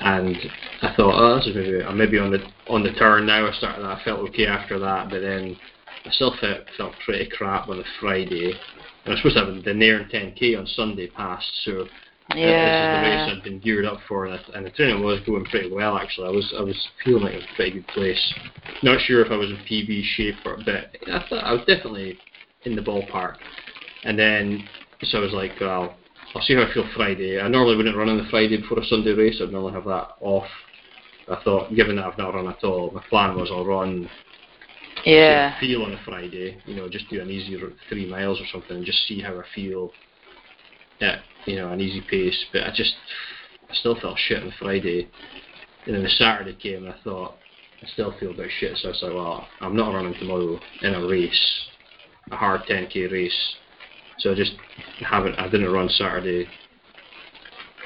And I thought, oh, this is maybe I'm maybe on the on the turn now. I started. that, I felt okay after that, but then I still felt felt pretty crap on the Friday. And I was supposed to have the Nairn 10k on Sunday passed, so uh, this is the race I'd been geared up for, and, I, and the training was going pretty well actually. I was I was feeling like a pretty good place. Not sure if I was in PB shape, or, but I thought I was definitely in the ballpark. And then so I was like, well, I'll see how I feel Friday. I normally wouldn't run on the Friday before a Sunday race. I'd normally have that off. I thought, given that I've not run at all, my plan was I'll run Yeah. Feel on a Friday. You know, just do an easy three miles or something, and just see how I feel. At you know, an easy pace. But I just, I still felt shit on Friday. And then the Saturday came, and I thought, I still feel a bit shit. So I was like, well, I'm not running tomorrow in a race, a hard 10k race. So I just haven't. I didn't run Saturday,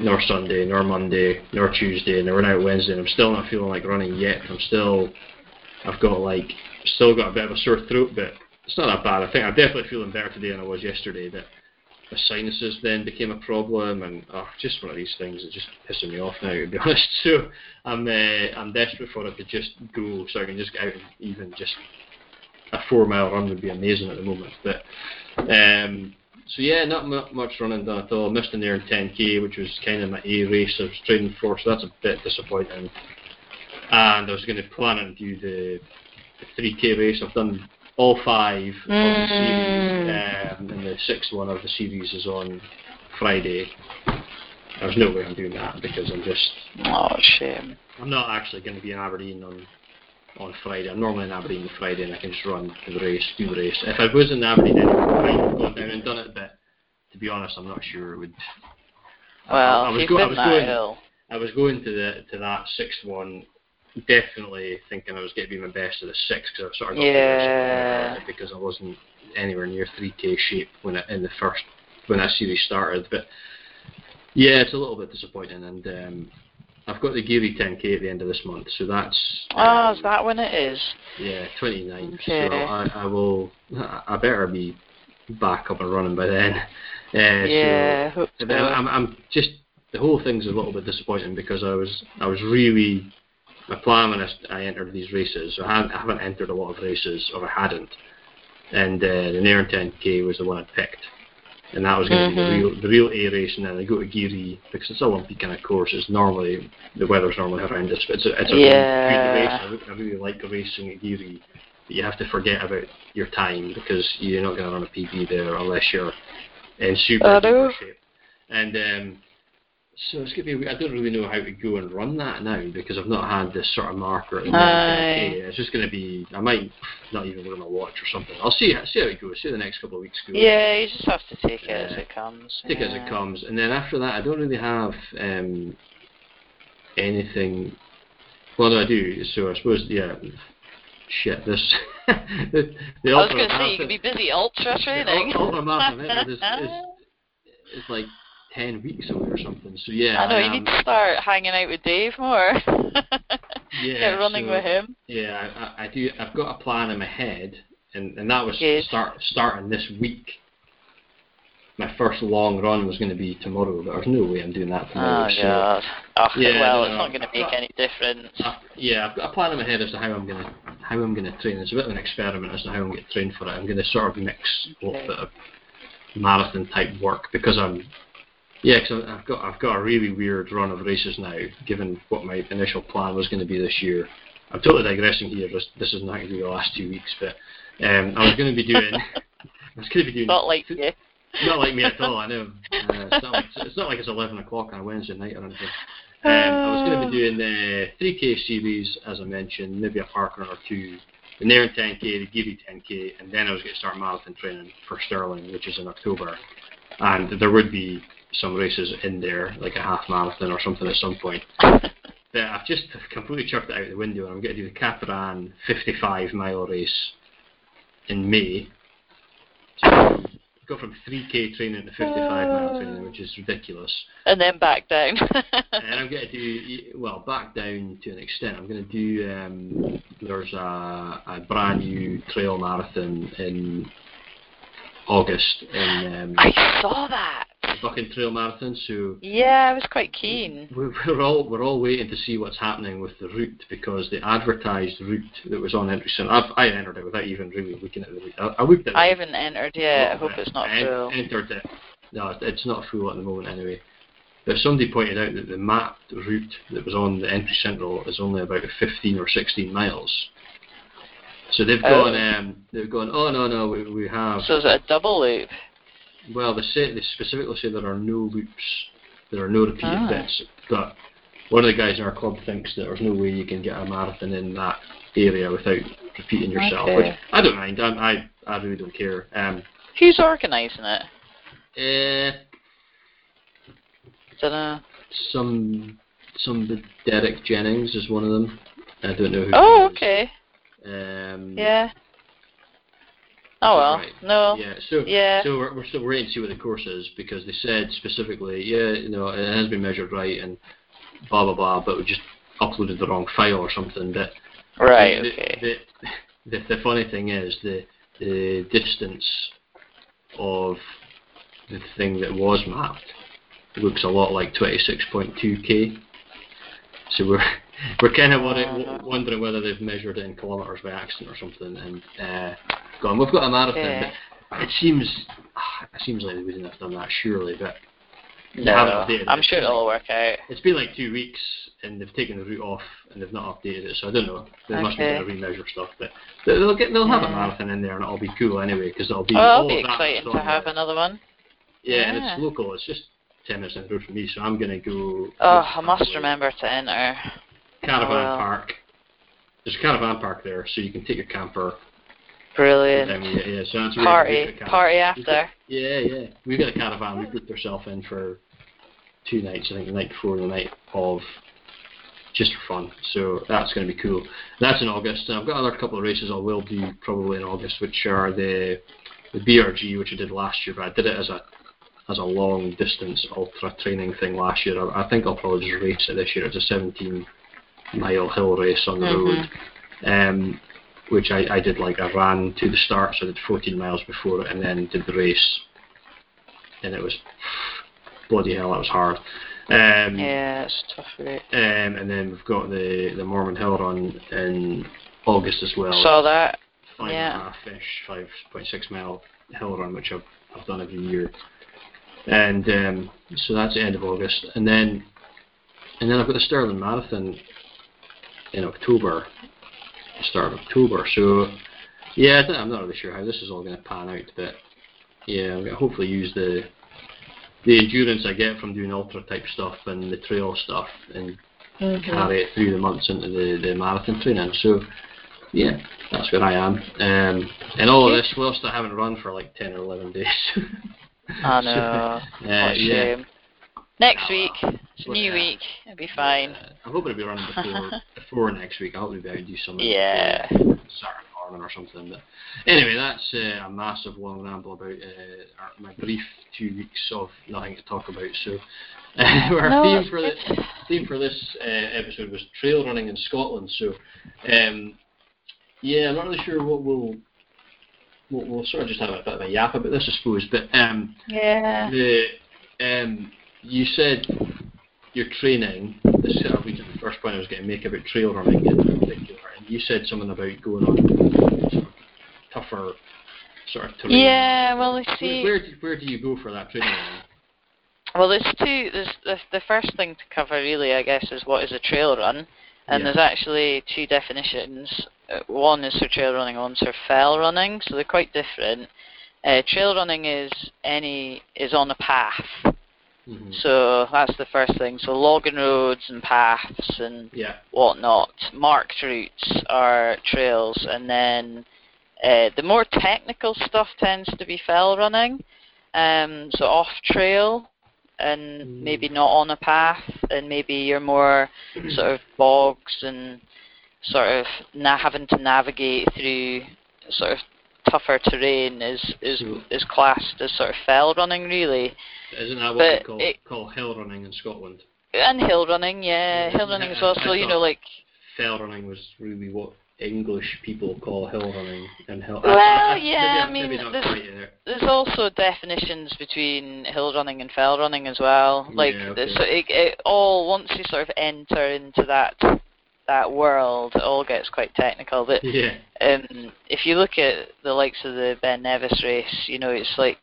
nor Sunday, nor Monday, nor Tuesday, and I ran out Wednesday. And I'm still not feeling like running yet. I'm still. I've got like still got a bit of a sore throat, but it's not that bad. I think I'm definitely feeling better today than I was yesterday. But sinuses then became a problem, and oh, just one of these things that's just pissing me off now, to be honest. So I'm uh, I'm desperate for it to just go, so I can just get out and even just a four mile run would be amazing at the moment. But um, so yeah, not mu- much running done at all. Missed the Nairn 10k, which was kind of my A race I was training for, so that's a bit disappointing. And I was going to plan and do the 3k race. I've done all five of the series, um, and the sixth one of the series is on Friday. There's no way I'm doing that because I'm just Oh, shame. I'm not actually going to be in Aberdeen on on Friday. I'm normally in Aberdeen on Friday, and I can just run the race, do the race. If I was in Aberdeen, anyway, I might have gone down and done it. But to be honest, I'm not sure it would. Well, I, I was go- I was going. ill. I was going to the to that sixth one, definitely thinking I was going to be my best at the six because I sort of Yeah. yeah. because I wasn't anywhere near 3k shape when I, in the first when that series started. But yeah, it's a little bit disappointing, and um, I've got the Garioch 10k at the end of this month, so that's um, is that when it is? yeah 29th. Okay. So I, I will I better be back up and running by then. Uh, yeah, So, so. I'm, I'm just the whole thing's a little bit disappointing because I was I was really my plan when I, I entered these races. So I haven't, I haven't entered a lot of races, or I hadn't, and uh, the Nairn 10k was the one I picked, and that was going to Mhm. be the real the real A race. And then I go to Garioch because it's a lumpy kind of course. It's normally the weather's normally horrendous, but it's a, it's a Yeah. race. I, I really like racing at Garioch. But you have to forget about your time because you're not going to run a PB there unless you're in super, super shape. And um, so it's gonna be. I don't really know how to go and run that now because I've not had this sort of marker. At the. Aye. It's just gonna be. I might not even wear my watch or something. I'll see. See how it goes. See how the next couple of weeks go. Yeah, you just have to take it as it comes. Take it as it comes, and then after that, I don't really have um, anything. Well, no, I do. So I suppose, yeah. Shit, this. the, the I was going to say, you could be busy ultra training. Ul- Ultra marathon is, is like ten weeks away or something. So yeah, I know, you am- need to start hanging out with Dave more. Yeah, Get running so- with him. Yeah, I, I I do. I've got a plan in my head, and and that was Good. start starting this week. My first long run was going to be tomorrow, but there's no way I'm doing that tomorrow. Oh, so God. Oh, Yeah, well, no, it's not going to make I- any difference. Uh, yeah, I've got a plan in my head as to how I'm gonna how I'm gonna train. It's a bit of an experiment as to how I'm gonna train for it. I'm gonna sort of mix a little bit of marathon type work because I'm yeah, because I've got I've got a really weird run of races now. Given what my initial plan was going to be this year, I'm totally digressing here. This this is not going to be the last two weeks, but um, I was going to be doing I was going to be doing Not like you. not like me at all. I know. Uh, it's, not like, it's not like it's 11 o'clock on a Wednesday night or anything. Um, I was going to be doing the 3K series, as I mentioned, maybe a park run or two, the Nairn 10K, the Garioch 10K, and then I was going to start marathon training for Stirling, which is in October. And there would be some races in there, like a half marathon or something at some point. But I've just completely chucked it out the window, and I'm going to do the Cateran 55 mile race in May. So go from 3k training to 55 mile training, which is ridiculous. and then back down. And I'm going to do well back down to an extent. I'm going to do um, there's a, a brand new trail marathon in August in um, I saw that. Buchan Trail Marathon. So Yeah, I was quite keen. we're, we're all we're all waiting to see what's happening with the route because the advertised route that was on Entry Central. I've, I entered it without even really looking at the route. I, I looked at. I it. haven't entered yet. I hope bit. it's not I full. entered it. No, it's- it's not full at the moment anyway. But somebody pointed out that the mapped route that was on the entry central is only about 15 or 16 miles. So they've Oh. gone, um, they've gone. Oh no, no, we, we have. So is it a double loop? Well, they say they specifically say there are no loops, there are no repeated Ah. bits. But one of the guys in our club thinks that there's no way you can get a marathon in that area without repeating yourself. Okay. Which I don't mind. I'm, I I really don't care. Um, Who's organising it? eh, Dunno. some some Derek Jennings is one of them. I don't know who. Oh, okay. Um, Yeah. Oh well. Right. No. Yeah, so Yeah. so we're, we're still waiting to see what the course is because they said specifically, yeah, you know, it has been measured right and blah blah blah, but we just uploaded the wrong file or something. But Right. the, Okay. the, the, the funny thing is the the distance of the thing that was mapped looks a lot like 26.2k. So we're we're kind of wondering, wondering whether they've measured it in kilometres by accident or something. And uh, gone, we've got a marathon. Yeah. It seems it seems like they wouldn't have done that surely, but No, haven't it. I'm sure it'll all like- work out. It's been like two weeks, and they've taken the route off, and they've not updated it. So I don't know. They must be going to remeasure stuff, but they'll get they'll have a marathon in there, and it'll be cool anyway because it'll be. Oh, all it'll be of that exciting that's to have there. another one. Yeah, and it's local. It's just ten minutes down the road from me, so I'm gonna go. Oh, I must remember to enter. Caravan Oh, park. There's a caravan park there, so you can take your camper. Brilliant. Yeah, yeah, so really Party, party We've got- after. Yeah, yeah. We've got a caravan. We booked ourselves in for two nights. I think the night before and the night of, just for fun. So that's going to be cool. That's in August. And I've got another couple of races I will do probably in August, which are the the BRG, which I did last year, but I did it as a as a long distance ultra training thing last year. I, I think I'll probably just race it this year. It's a 17 mile hill race on the Mhm. road. Um, which I, I did like I ran to the start, so I did 14 miles before it, and then did the race, and it was bloody hell, that was hard. Um, Yeah, it's tough route. um, and then we've got the the Mormond Hill Run in August as well. Saw that. five yeah. and a half ish, five point six mile hill run, which I've I've done every year. And um, so that's the end of August, and then and then I've got the Stirling Marathon in October, start of October. So yeah, I'm not really sure how this is all going to pan out, but yeah, I'm going to hopefully use the the endurance I get from doing ultra type stuff and the trail stuff and Mm-hmm. carry it through the months into the, the marathon training. So, yeah, that's where I am. Um, and all of this whilst I haven't run for like 10 or 11 days. I So, know. uh, what a yeah. shame. Next week, it's a new yeah. week. It'll be fine. Uh, I'm hoping to be running before before next week. I hope to be able to do something. Yeah. before Saturday morning or something. But anyway, that's uh, a massive long ramble about uh, my brief two weeks of nothing to talk about. So our No, theme for the theme for this uh, episode was trail running in Scotland. So um, yeah, I'm not really sure what we'll. We'll, we'll sort of just have a bit of a yap about this, I suppose. But um, Yeah. the um, you said your training. This is uh, the first point I was going to make about trail running in particular, and you said something about going on sort of tougher sort of terrain. Yeah, well, you see, where, do, where do you go for that training? well, there's two. There's the, the first thing to cover, really, I guess, is what is a trail run, and Yeah. there's actually two definitions. Uh, One is for trail running, one's for fell running, so they're quite different. Uh, trail running is any is on a path, Mhm. so that's the first thing. So logging roads and paths and Yeah. whatnot. Marked routes are trails, and then uh, the more technical stuff tends to be fell running. Um, so off trail, and Mm. maybe not on a path, and maybe you're more sort of bogs and sort of na- having to navigate through sort of tougher terrain is is is classed as sort of fell running really. Isn't that what But they call, it- call hill running in Scotland? And hill running, yeah, Yeah, hill running I- as well. I you know, like Fell running was really what English people call hill running and hill. Well, maybe yeah, I mean, there's- there's also definitions between hill running and fell running as well. Like Yeah, okay. so it, it all once you sort of enter into that that world, it all gets quite technical. But Yeah. um, if you look at the likes of the Ben Nevis race, you know it's like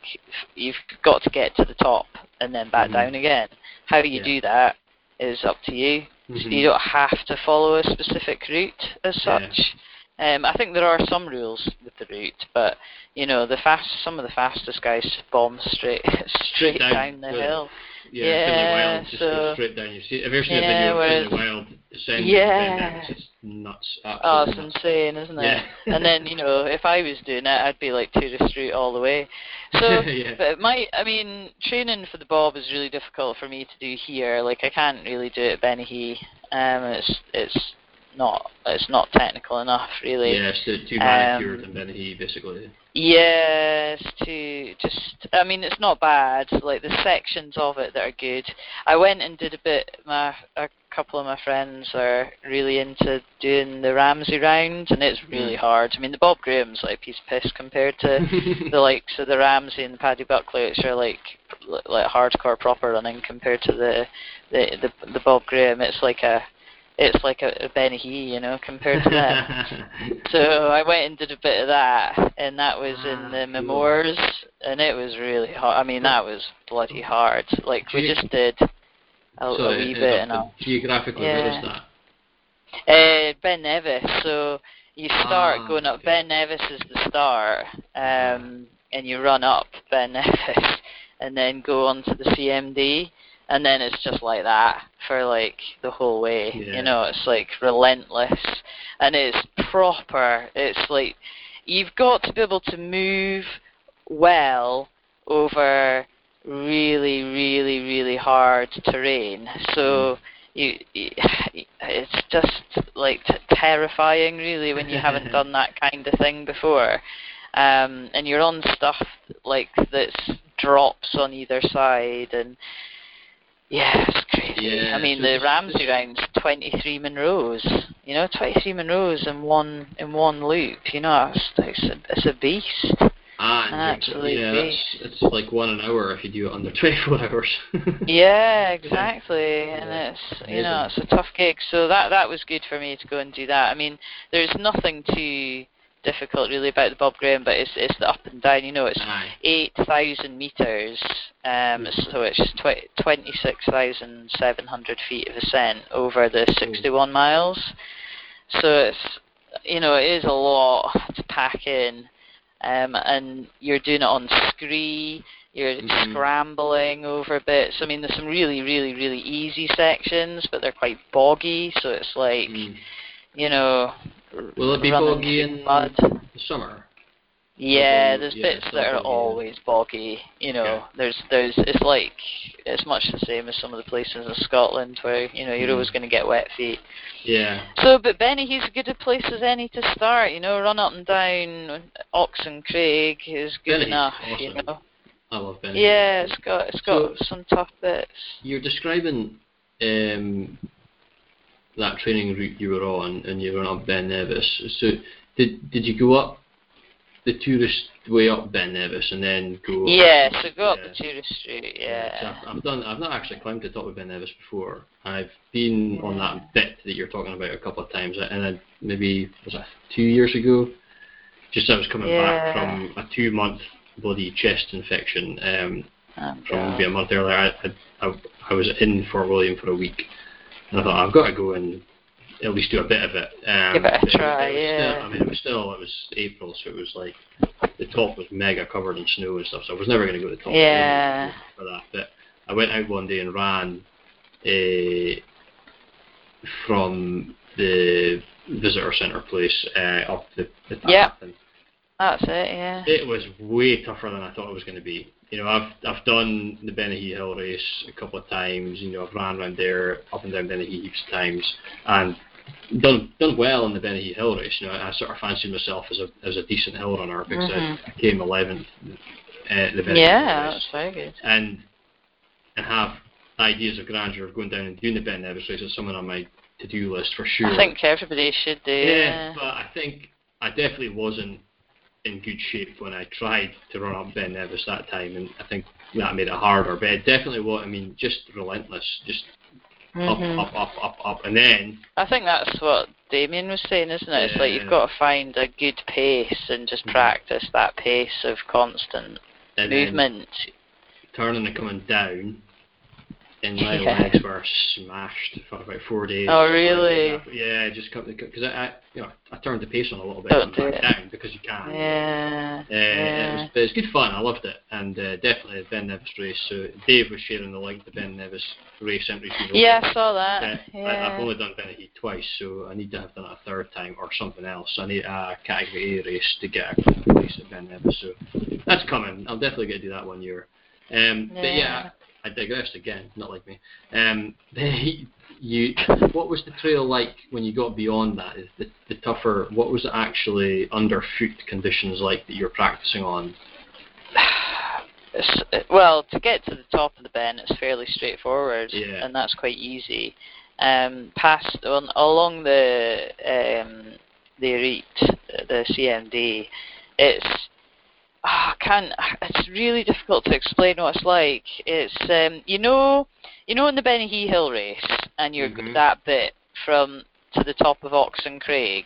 you've got to get to the top and then back Mhm. down again. How you Yeah. do that is up to you. Mhm. You don't have to follow a specific route as Yeah. such. Um, I think there are some rules with the route, but you know the fast some of the fastest guys bomb straight straight Down down, the- hill. Yeah, Yeah, Wild just so- goes straight down. You see, have you ever seen Yeah, a video of Finlay Wild descending? Yeah. It's just nuts. Oh, it's nuts. insane, isn't it? Yeah. and then you know if I was doing it, I'd be like tourist Street all the way. So, Yeah. but my, I mean, training for the bob is really difficult for me to do here. Like I can't really do it at Bennachie. Um, it's it's not it's not technical enough really. Yeah, it's too, too manicured Um, and Bennachie, basically. Yes, to just I mean it's not bad. Like the sections of it that are good. I went and did a bit my a couple of my friends are really into doing the Ramsay round, and it's really Mm. hard. I mean, the Bob Graham's like a piece of piss compared to the likes of the Ramsay and the Paddy Buckley, which are like like hardcore proper running compared to the the the, the Bob Graham. It's like a it's like a, a Benny you know, compared to them. So I went and did a bit of that, and that was Ah, in the cool. Mamores, and it was really hard. I mean, that was bloody hard. Like Do we just did a, a so wee is bit, and all. geographically, where is Yeah. that? Uh, ben Nevis. So you start Ah, going up. okay. Ben Nevis is the start, um, and you run up Ben Nevis, and then go on to the CMD, and then it's just like that for like the whole way. Yeah. You know, it's like relentless, and it's proper. It's like you've got to be able to move well over really, really, really hard terrain. So you, you it's just like t- terrifying, really, when you haven't done that kind of thing before. Um, and you're on stuff like that's drops on either side, and yeah, it's crazy. Yeah, I mean, the Ramsay round's 23 Munros. You know, 23 Munros in one in one loop. You know, it's it's a, it's a beast. Ah, and yeah, it's like one an hour if you do it under 24 hours. Yeah, exactly. And it's you know it's a tough gig. So that that was good for me to go and do that. I mean, there's nothing too difficult really about the Bob Graham, but it's it's the up and down. You know, it's Aye. eight thousand meters. Um, so it's tw- twenty six thousand seven hundred feet of ascent over the sixty one miles. So it's you know it is a lot to pack in, um, and you're doing it on scree. You're Mhm. scrambling over bits. I mean, there's some really, really, really easy sections, but they're quite boggy. So it's like Mm. you know, Will it be boggy in mud. the summer? Yeah, there's yeah, bits that are boggy, yeah. always boggy. You know, there's there's it's like it's much the same as some of the places in Scotland where you know you're Mhm. always going to get wet feet. Yeah. So, but Benny, he's as good a place as any to start. You know, run up and down Oxen Craig is good Benny's enough. You know, I love Benny. yeah, it's got it's got So- some tough bits. You're describing um, that training route you were on, and you were on Ben Nevis. So, did did you go up the tourist way up Ben Nevis and then go? Yeah, so go up the tourist route. So Yeah. I've, I've done. I've not actually climbed the top of Ben Nevis before. I've been on that bit that you're talking about a couple of times, and I, maybe was that two years ago. Just I was coming back from a two-month bloody chest infection. Um, Oh, from maybe a month earlier. I, I, I, I was in Fort William for a week, and I thought I've got to go and at least do a bit of it. Um, Give it a try, was yeah. Still, I mean, it was still it was April, so it was like the top was mega covered in snow and stuff. So I was never going to go to the top. Yeah. For that, but I went out one day and ran uh, from the visitor centre place uh, up the, the path. Yeah. And That's it. Yeah. it was way tougher than I thought it was going to be. You know, I've I've done the Bennachie Hill race a couple of times. You know, I've ran around there up and down Bennachie heaps of times, and done done well in the Bennachie Hill race. You know, I sort of fancied myself as a as a decent hill runner because Mhm. I, came 11th at the Bennachie Yeah, Hill race, very good. and and have ideas of grandeur of going down and doing the Ben Nevis race as someone on my to do list for sure. I think everybody should do. Yeah, Yeah. but I think I definitely wasn't in good shape when I tried to run up Ben Nevis that time, and I think that made it harder. But it definitely what I mean, just relentless, just Mhm. up, up, up, up, up, and then I think that's what Damian was saying, isn't it? It's like you've got to find a good pace and just Mhm. practice that pace of constant and movement. turning and coming down. And my Yeah. legs were smashed for about four days. Oh, really? Yeah, just because I, I, you know, I turned the pace on a little bit Don't and back it. down because you can. Yeah. Uh, it was, but it's good fun. I loved it, and uh, definitely the Ben Nevis race. So Dave was sharing the link to Ben Nevis race entries. Yeah, I saw Uh, that. I, Yeah. I've only done Bennachie twice, so I need to have done it a third time or something else. I need a category A race to get a place at Ben Nevis, so that's coming. I'll definitely get to do that one year. Um, But yeah, Yeah. I digressed again. Not like me. Um, you, what was the trail like when you got beyond that? Is the, the tougher? What was it actually underfoot conditions like that you were practicing on? It's- well, to get to the top of the bend, it's fairly straightforward, Yeah. and that's quite easy. um, past on, along the um, the Elite, the CMD. It's oh, I can't. It's really difficult to explain what it's like. It's um, you know, you know, in the Benny Hill race, and you're Mhm. that bit from to the top of Oxen Craig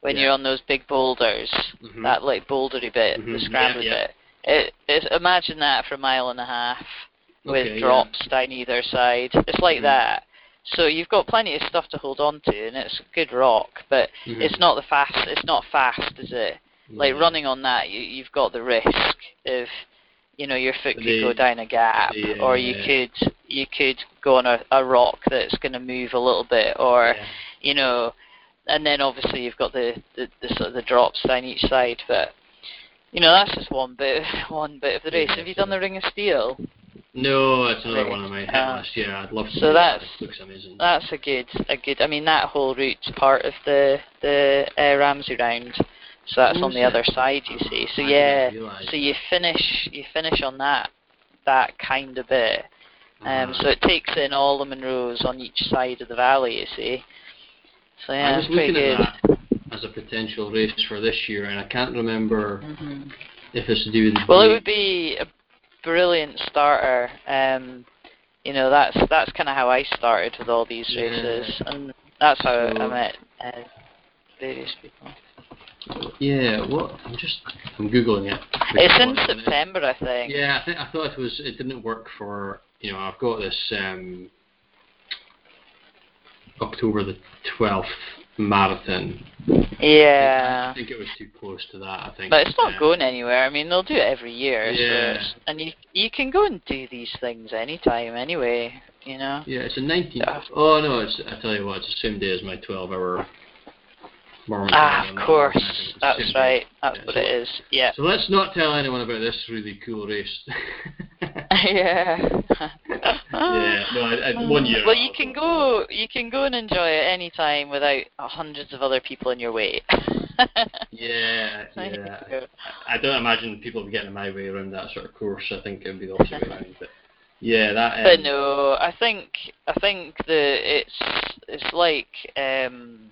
when Yeah. you're on those big boulders, Mhm. that like bouldery bit, Mhm. the scrambly Yeah, yeah. bit. It, imagine that for a mile and a half with Okay, drops down either side. It's like Mhm. that. So you've got plenty of stuff to hold on to, and it's good rock, but Mhm. it's not the fast. It's not fast, is it? Like running on that, you, you've got the risk of, you know, your foot could The- go down a gap, the, or you could you could go on a, a rock that's going to move a little bit, or Yeah. you know, and then obviously you've got the, the, the sort of the drops down each side, but you know that's just one bit one bit of the race. Yeah, Have you done the Ring of Steel? No, it's another Right. one of my hit Uh, list. Yeah, I'd love to. so that. that's- It looks amazing. That's a good a good. I mean that whole route's part of the the uh, Ramsay round, so that's on the other side. You see, so yeah, so you finish you finish on that that kind of bit. Um, Uh-huh. so it takes in all the Munros on each side of the valley. You see. So yeah, I was pretty looking good. at that as a potential race for this year, and I can't remember hmm if it's to do with the Well, it would be a brilliant starter. Um, you know, that's that's kind of how I started with all these Yeah. races, and that's how I met uh, various people. Yeah, what? I'm just I'm googling it. It's in September, I think. Yeah, I think I thought it was. It didn't work for you know. I've got this um, October the twelfth marathon. Yeah. I think it was too close to that. I think. But it's not going anywhere. I mean, they'll do it every year. Yeah. it's, and you you can go and do these things anytime anyway. You know. Yeah, it's a 19th. Yeah. Oh no, it's. I tell you what, it's the same day as my 12-hour. Mormond Ah, of course. That's right. That's Yeah, what so- it is. Yeah. So let's not tell anyone about this really cool race. yeah. yeah, no, I, I, one year. Well, you can go. You can go and enjoy it any time without hundreds of other people in your way. Yeah, yeah. I don't imagine people getting in my way around that sort of course. I think it would be the opposite way around. But yeah, that. Um, But no, I think I think the it's it's like um,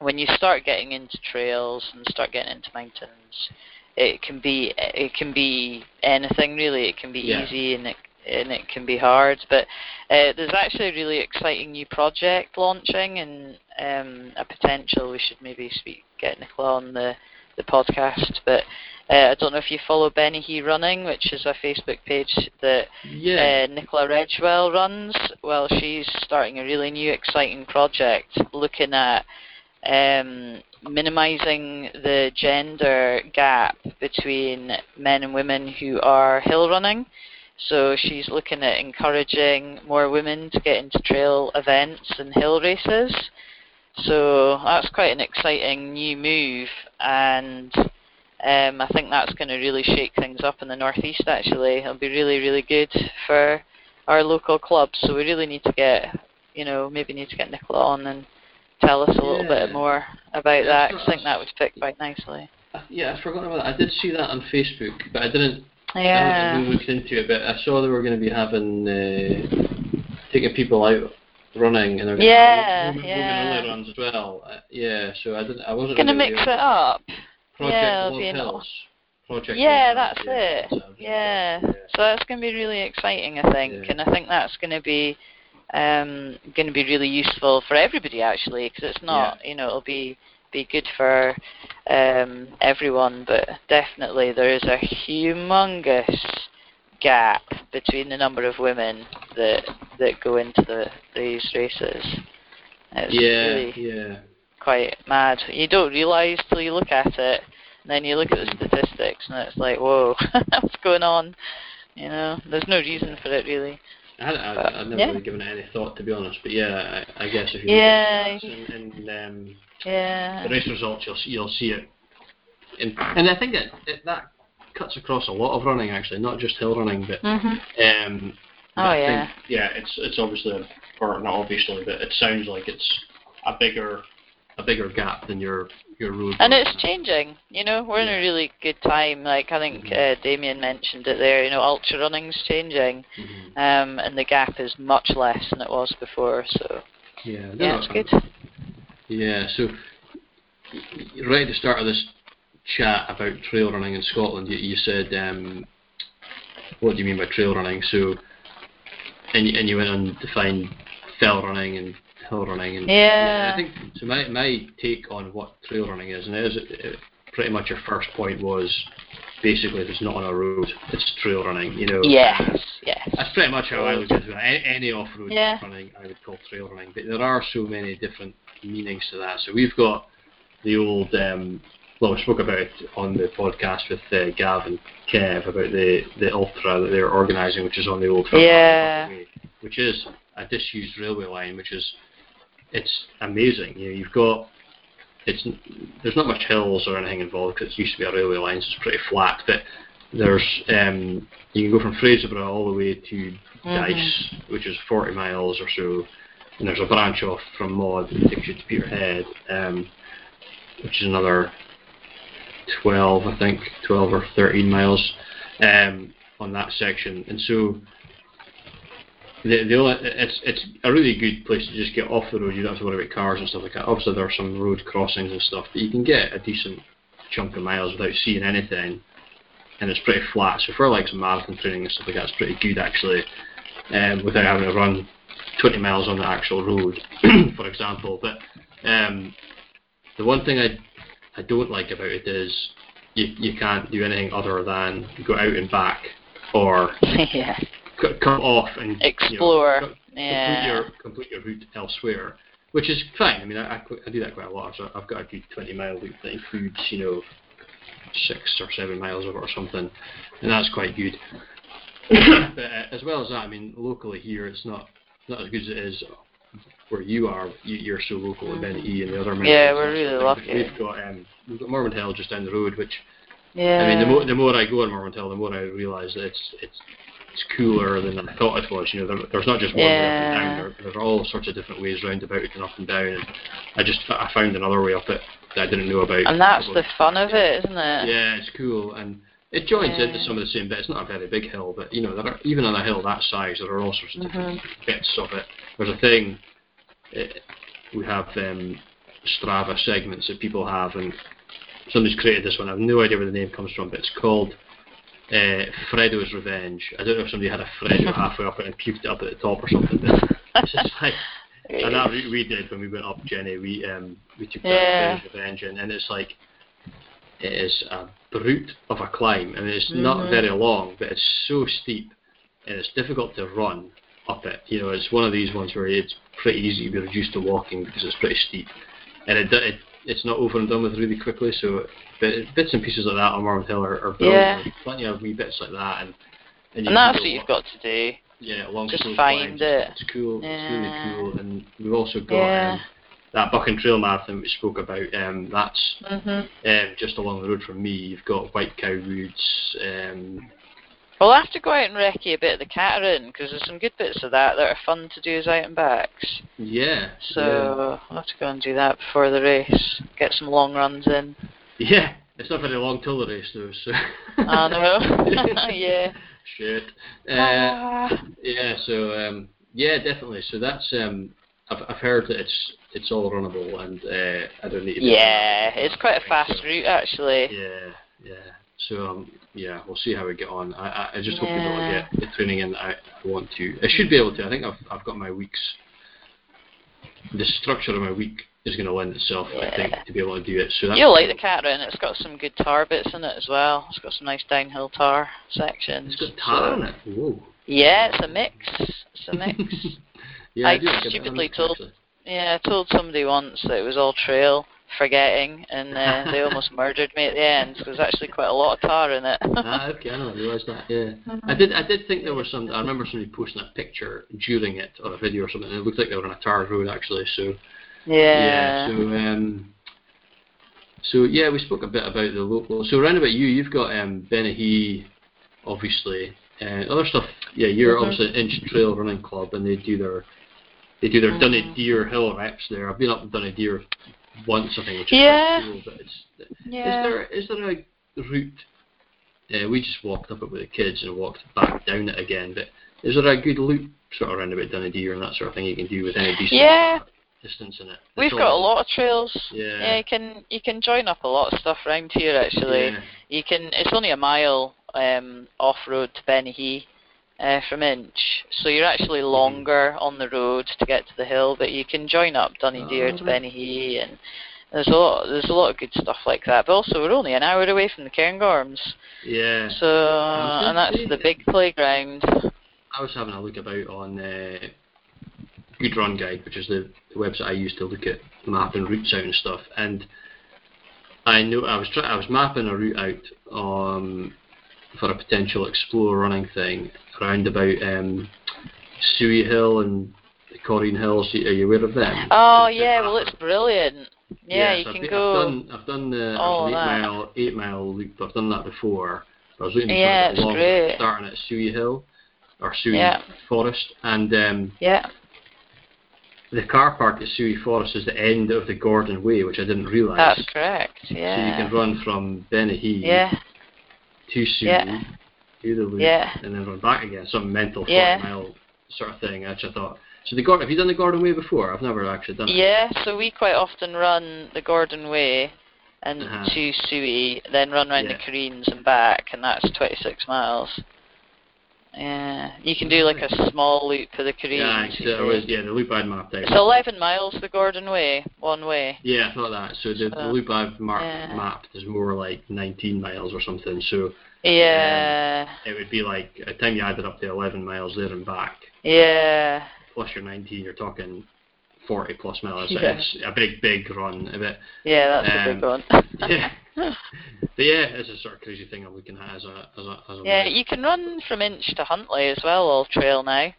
when you start getting into trails and start getting into mountains, it can be it can be anything really. It can be Yeah. easy and it and it can be hard. But uh, there's actually a really exciting new project launching and um, a potential. We should maybe speak get Nicola on the the podcast, but. Uh, I don't know if you follow Bennachie Running, which is a Facebook page that Yeah. uh, Nicola Redgewell runs. Well, she's starting a really new, exciting project looking at um, minimising the gender gap between men and women who are hill running. So she's looking at encouraging more women to get into trail events and hill races. So that's quite an exciting new move, and um, I think that's going to really shake things up in the northeast. Actually, it'll be really, really good for our local clubs. So we really need to get, you know, maybe need to get Nicola on and tell us a little Yeah. bit more about Yeah, that. I think that would fit quite nicely. I- yeah, I forgot about that. I did see that on Facebook, but I didn't. I Yeah. really looked into it. But I saw they were going to be having uh, taking people out running, and they're going Yeah, to yeah. women only runs as well. Uh, yeah, so I didn't. I wasn't Gonna really mix it up. Project yeah, it'll Love be Hills. Project Yeah, that's it. so I've- Yeah. So that's going to be really exciting, I think, Yeah. and I think that's going to be um, going to be really useful for everybody actually, because it's not, you know, it'll be be good for um, everyone, but definitely there is a humongous gap between the number of women that that go into the these races. It's Yeah, really yeah. quite mad. You don't realise till you look at it, and then you look at the statistics, and it's like, whoa, what's going on? You know, there's no reason for it really. I had, I, I'd never yeah. really given it any thought, to be honest. But yeah, I, I guess if you Yeah. look at the stats and, and um, Yeah. the race results, you'll see, you'll see it. In, and I think it, it that cuts across a lot of running, actually, not just hill running, but Mhm. um, Oh I yeah. think, yeah, it's it's obviously, or not obviously, but it sounds like it's a bigger a bigger gap than your your road. And it's changing. You know, we're in a really good time. Like I think uh, Damian mentioned it there. You know, ultra running's changing, Mhm. um, and the gap is much less than it was before. So Yeah, yeah, no, it's good. Yeah, so right at the start of this chat about trail running in Scotland, you, you said, um, "What do you mean by trail running?" So, and you, and you went on to define fell running and hill running, and Yeah. I think so. My my take on what trail running is, and it is it, pretty much your first point was basically if it's not on a road, it's trail running. You know. Yes, yes. That's pretty much how I look at it. Any, any off-road Yeah. running, I would call trail running. But there are so many different meanings to that. So we've got the old, um, well, we spoke about it on the podcast with uh, Gav and Kev about the, the ultra that they're organising, which is on the old Yeah. Parkway, which is a disused railway line, which is it's amazing. You know, you've got it's there's not much hills or anything involved because it used to be a railway line, so it's pretty flat. But there's um, you can go from Fraserburgh all the way to Dyce, which is 40 miles or so, and there's a branch off from Maud that takes you to Peterhead, um, which is another 12, I think, 12 or 13 miles um, on that section. And so the, the only, it's it's a really good place to just get off the road. You don't have to worry about cars and stuff like that. Obviously, there are some road crossings and stuff, but you can get a decent chunk of miles without seeing anything, and it's pretty flat. So for like some marathon training and stuff like that, it's pretty good actually, um, without having to run 20 miles on the actual road, for example. But um, the one thing I I don't like about it is you you can't do anything other than go out and back or yeah. C- come off and Explore. You know, Yeah. complete your complete your route elsewhere, which is fine. I mean, I, I, I do that quite a lot. So I've got a good 20 mile route that includes you know six or seven miles of it or something, and that's quite good. but uh, as well as that, I mean, locally here, it's not not as good as it is where you are. You, you're so local in Bennett and the other. Yeah, we're really lucky. We've got um, we've got Mormond Hill just down the road, which Yeah. I mean, the more the more I go on Mormond Hill, the more I realise that it's it's it's cooler than I thought it was. You know, there, there's not just one way up and down. There, there's all sorts of different ways round about it and up and down. And I just I found another way up it that I didn't know about. and that's the fun of it, isn't it? Yeah, it's cool and. It joins Yeah. into some of the same bits. It's not a very big hill, but you know, there are, even on a hill that size, there are all sorts of different Mm-hmm. bits of it. There's a thing eh, we have um, Strava segments that people have, and somebody's created this one. I have no idea where the name comes from, but it's called uh, Fredo's Revenge. I don't know if somebody had a Fredo halfway up it and puked it up at the top or something. But it's just like, and that we, we did when we went up, Jenny. We um we took Yeah. that Fredo's Revenge, and, and it's like it is a brute of a climb, and it's not Mhm. very long, but it's so steep, and it's difficult to run up it. You know, it's one of these ones where it's pretty easy to be reduced to walking because it's pretty steep, and it, it it's not over and done with really quickly. So bit, bits and pieces like that on Mormond Hill are, are brilliant. Yeah. Plenty of wee bits like that, and and, And that's what you've got to do. yeah, along just find climbs. it. It's cool. It's Yeah. really cool, and we've also got Yeah. um, that Buchan Trail Marathon we spoke about. Um, that's Mhm. um, just along the road from me. You've got White Cow Woods. Um, We'll have to go out and recce a bit of the Cateran because there's some good bits of that that are fun to do as out and backs. yeah. So I'll have to go and do that before the race. Get some long runs in. Yeah. yeah, it's not very long till the race though. So. I know. yeah. Shit. Uh, Ah. yeah. So um, yeah, definitely. So that's um, I've I've heard that it's it's all runnable and uh, I don't need to. yeah, it's quite a fast So- route actually. Yeah, yeah. So um, yeah, we'll see how we get on. I I, I just hope to be able to Yeah. get the training in that I, I want to. I should be able to. I think I've I've got my weeks. The structure of my week is going to lend itself, I think, to be able to do it. So You'll like the Cateran. It's got some good tar bits in it as well. It's got some nice downhill tar sections. It's got tar so- in it. Whoa. Yeah, it's a mix. It's a mix. yeah, I do like a bit of stupidly told- actually. Yeah, I told somebody once that it was all trail, forgetting, and uh, they almost murdered me at the end. 'cause There's actually quite a lot of tar in it. ah, okay, I didn't realise that. Yeah, I did. I did think there was some. I remember somebody posting a picture during it or a video or something. And it looked like they were on a tar road actually. So yeah. Yeah. So um, so yeah, we spoke a bit about the local. So around about you, you've got um, Bennachie, obviously, and other stuff. Yeah, you're Mhm. obviously an Insch Trail Running Club, and they do their they do their Mhm. Deer Hill reps there. I've been up in Dunnideer once, I think, which is Yeah. quite cool. But it's Yeah. is there is there a route? Yeah, we just walked up it with the kids and walked back down it again. But is there a good loop sort of around about Dunnideer and that sort of thing you can do with any decent Yeah. Distance in it? We've got a lot of trails. Yeah. Yeah, you can you can join up a lot of stuff around here actually. Yeah. You can. It's only a mile um, off road to Bennachie uh, from Insch, so you're actually Mm-hmm. longer on the road to get to the hill. But you can join up to Oh, right. Bennachie, and there's a lot. There's a lot of good stuff like that. But also, we're only an hour away from the Cairngorms, Yeah. so and that's the big playground. I was having a look about on uh, Good Run Guide, which is the, the website I use to look at mapping routes out and stuff. And I know I was try- I was mapping a route out um, for a potential explore running thing around about um, Suie Hill and Correen Hills. Are you aware of them? Oh It's yeah, well it's brilliant. Yeah, you so can I've, been- go. I've done I've done the all I've of done eight that. mile eight mile loop. I've done that before. I was looking Yeah, it's long great. starting at Suie Hill or Suie Yeah. Forest, and um, Yeah. The car park at Suie Forest is the end of the Gordon Way, which I didn't realise. That's correct. Yeah. So you can run from Bennachie Yeah. to Suie, Yeah. do the loop, Yeah. and then run back again. Some mental Yeah. mile sort of thing. Which I thought. So the Gordon, have you done the Gordon Way before? I've never actually done it. Yeah, so we quite often run the Gordon Way and Uh-huh. to Suie, then run round Yeah. the Correens and back, and that's 26 miles. Yeah, you can do like a small loop for the Correens. Yeah, so was, yeah, the loop I'd mapped out. It's 11 miles the Gordon Way, one way. Yeah, I thought that. So the, the loop I've marked, yeah. mapped is more like 19 miles or something. So um, Yeah, it would be like, a time you added up to 11 miles there and back, yeah, plus your 19, you're talking 40 plus miles. Yeah. It's a big, big run. A bit, yeah, that's a big Um, one. yeah. but yeah, it's a sort of crazy thing I'm looking at as a as a as a yeah, you can run from Insch to Huntly as well, all trail now.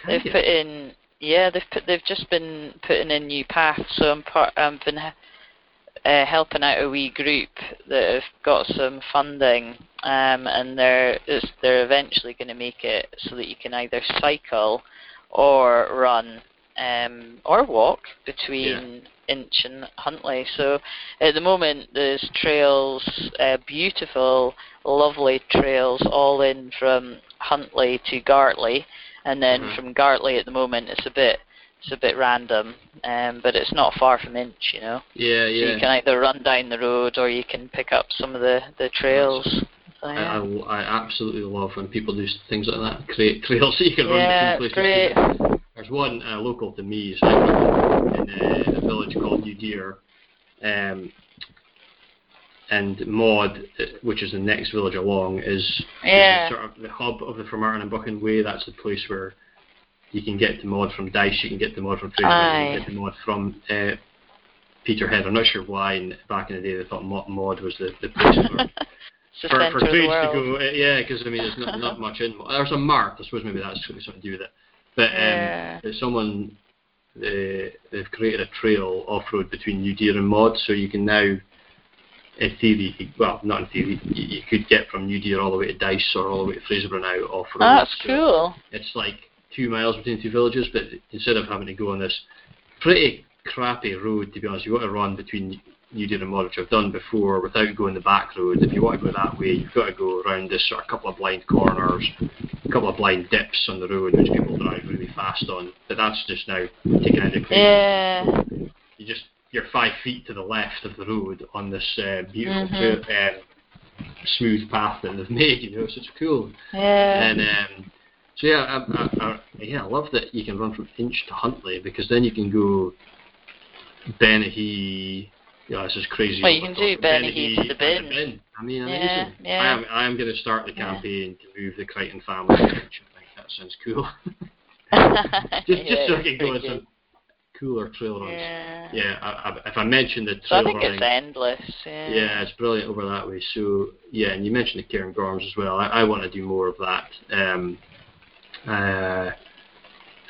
Can They've you? put in, yeah, they've put, they've just been putting in new paths. So I'm part, I've been uh, helping out a wee group that have got some funding, um, and they're it's, they're eventually going to make it so that you can either cycle or run um, or walk between Insch and Huntly. So at the moment there's trails, uh, beautiful, lovely trails, all in from Huntly to Gartly and then Mhm. from Gartly at the moment it's a bit it's a bit random, um, but it's not far from Insch, you know. yeah, yeah. So you can either run down the road or you can pick up some of the the trails. So, I, yeah, I, I absolutely love when people do things like that, create trails so you can yeah run it's between great. There's one uh, local to me, so I live in uh, a village called New Deer, um, and Maud, uh, which is the next village along, is, is sort of the hub of the Formartin and Buchan Way. That's the place where you can get to Maud from Dyce, you can get to Maud from Fraser, you can get to Maud from uh, Peterhead. I'm not sure why in, back in the day they thought Maud, Maud was the, the place for for, centre for of trades to go. Uh, yeah, because I mean, there's not, not much in. There's a mart. I suppose maybe that's something to do with it. But um, Yeah. someone uh, they've created a trail off road between New Deer and Maud, so you can now, in theory, well, not in theory, you, you could get from New Deer all the way to Dyce or all the way to Fraserburgh now off road. Oh, that's So cool. It's like two miles between two villages, but instead of having to go on this pretty crappy road, to be honest, you've got to run between New did and Maud, which I've done before, without going the back road. If you want to go that way, you've got to go around this sort of couple of blind corners, a couple of blind dips on the road, which people drive really fast on. But that's just now taken out of the. Yeah. You just you're five feet to the left of the road on this uh, beautiful Mhm. trail, um, smooth path that they've made. You know, so it's cool. Yeah. And um, so yeah, I, I, I, yeah, I love that you can run from Insch to Huntly because then you can go Bennachie. Yeah, this is crazy. Well, you can do Bennachie to the and bin. I mean, Yeah, amazing. yeah. I am, I am going to start the Yeah. campaign to move the Crichton family I think that sounds cool. just, just so I can go on some cooler trail runs. Yeah. Yeah, I, I, if I mention the trail So I think running, it's endless. Yeah. yeah, it's brilliant over that way. So yeah, and you mentioned the Cairn Gorms as well. I, I want to do more of that. Um, uh,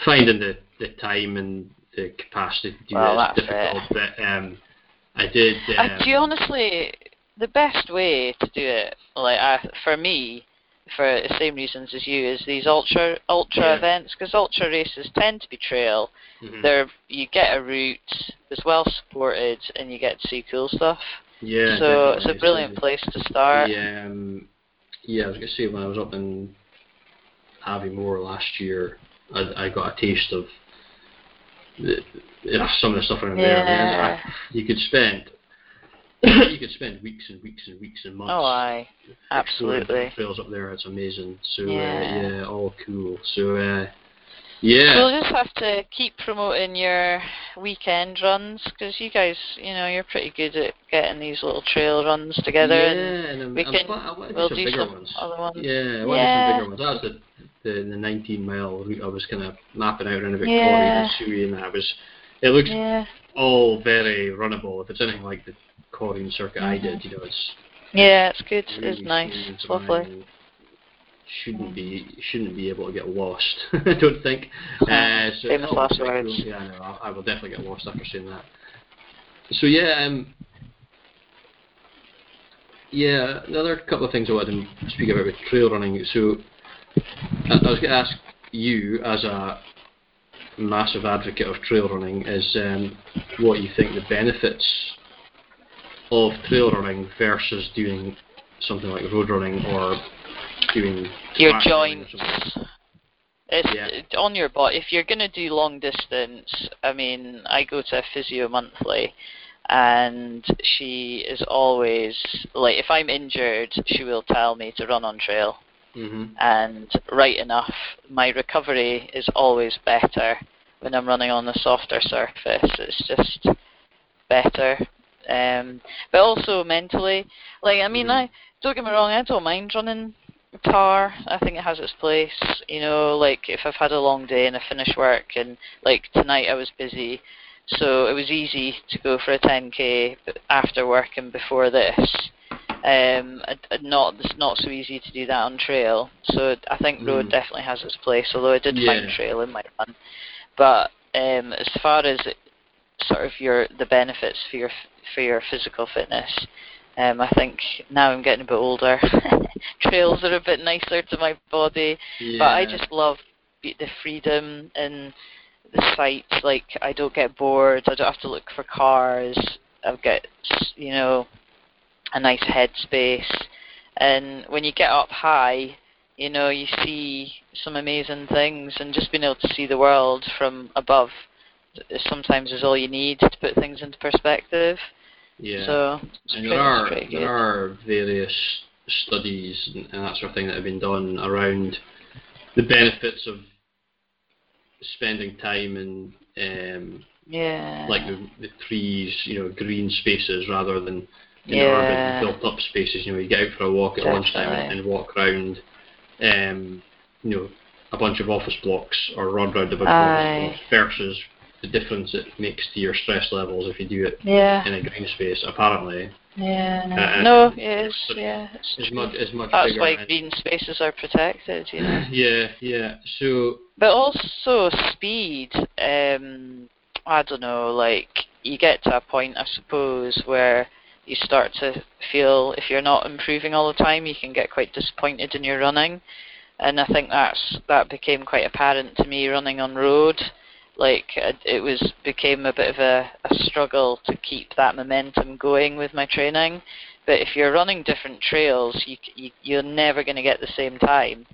finding the, the time and the capacity to do Well, that is difficult. But um, I did. Um, Uh, do you honestly, the best way to do it, like I, for me, for the same reasons as you is these ultra ultra Yeah. events because ultra races tend to be trail. Mhm. They're you get a route that's well supported and you get to see cool stuff. Yeah. so it's a brilliant place to start. Yeah, um, yeah, I was gonna say when I was up in Aviemore last year, I, I got a taste of the, some of the stuff around there. Yeah. Man, I- you could spend you could spend weeks and weeks and weeks and months. Oh, I absolutely. trails up there. It's amazing. So Yeah. uh, yeah, all cool. So uh, yeah. We'll just have to keep promoting your weekend runs because you guys, you know, you're pretty good at getting these little trail runs together. yeah, and and I'm, we I'm can- pla- I want to do we'll some do bigger some ones. other ones. Yeah, I want Yeah. do some bigger ones. That was the the, the 19 mile route I was kind of mapping out around Victoria Yeah. and Suie, and that was. It looks yeah, all very runnable. If it's anything like the Correen circuit I Mhm. did, you know, it's yeah, it's good. really It's nice. It's lovely. Shouldn't be shouldn't be able to get lost. I don't think. Uh, so Famous last words. Yeah, I know. I, I will definitely get lost after saying that. So yeah, um, yeah. Another couple of things I wanted to speak about with trail running. So I, I was going to ask you, as a massive advocate of trail running, is um, what you think the benefits of trail running versus doing something like road running or doing Your joints. It's Yeah. on your body. If you're going to do long distance, I mean, I go to a physio monthly, and she is always like, if I'm injured, she will tell me to run on trail. Mhm. and right enough, my recovery is always better when I'm running on a softer surface. It's just better. Um, but also mentally, like I mean, Mhm. I don't get me wrong, I don't mind running tar. I think it has its place. You know, like if I've had a long day and I finish work, and like tonight I was busy, so it was easy to go for a 10k after work and before this um, not it's not so easy to do that on trail. So I think road Mm. definitely has its place. Although I did find trail in my run, but um, as far as it, sort of your the benefits for your for your physical fitness, um, I think now I'm getting a bit older. Trails are a bit nicer to my body, but I just love the freedom and the sights. Like I don't get bored. I don't have to look for cars. I've got you know a nice headspace. And when you get up high, you know you see some amazing things, and just being able to see the world from above sometimes is all you need to put things into perspective. yeah. So there are there are various studies and, and that sort of thing that have been done around the benefits of spending time in um, yeah. like the, the trees, you know, green spaces rather than in Yeah. urban built up spaces. You know, you get out for a walk at lunchtime and, walk around, um, you know, a bunch of office blocks or run around a bunch of office blocks versus the difference it makes to your stress levels if you do it yeah. in a green space. Apparently, Yeah. Uh, no, it is. Yeah. It's it's much it's much That's why green spaces are protected. You know. yeah, yeah. So But also speed. Um, I don't know. Like you get to a point, I suppose, where you start to feel if you're not improving all the time, you can get quite disappointed in your running. And I think that's that became quite apparent to me running on road. Like it it was became a bit of a, a struggle to keep that momentum going with my training. But if you're running different trails, you, you you're never going to get the same time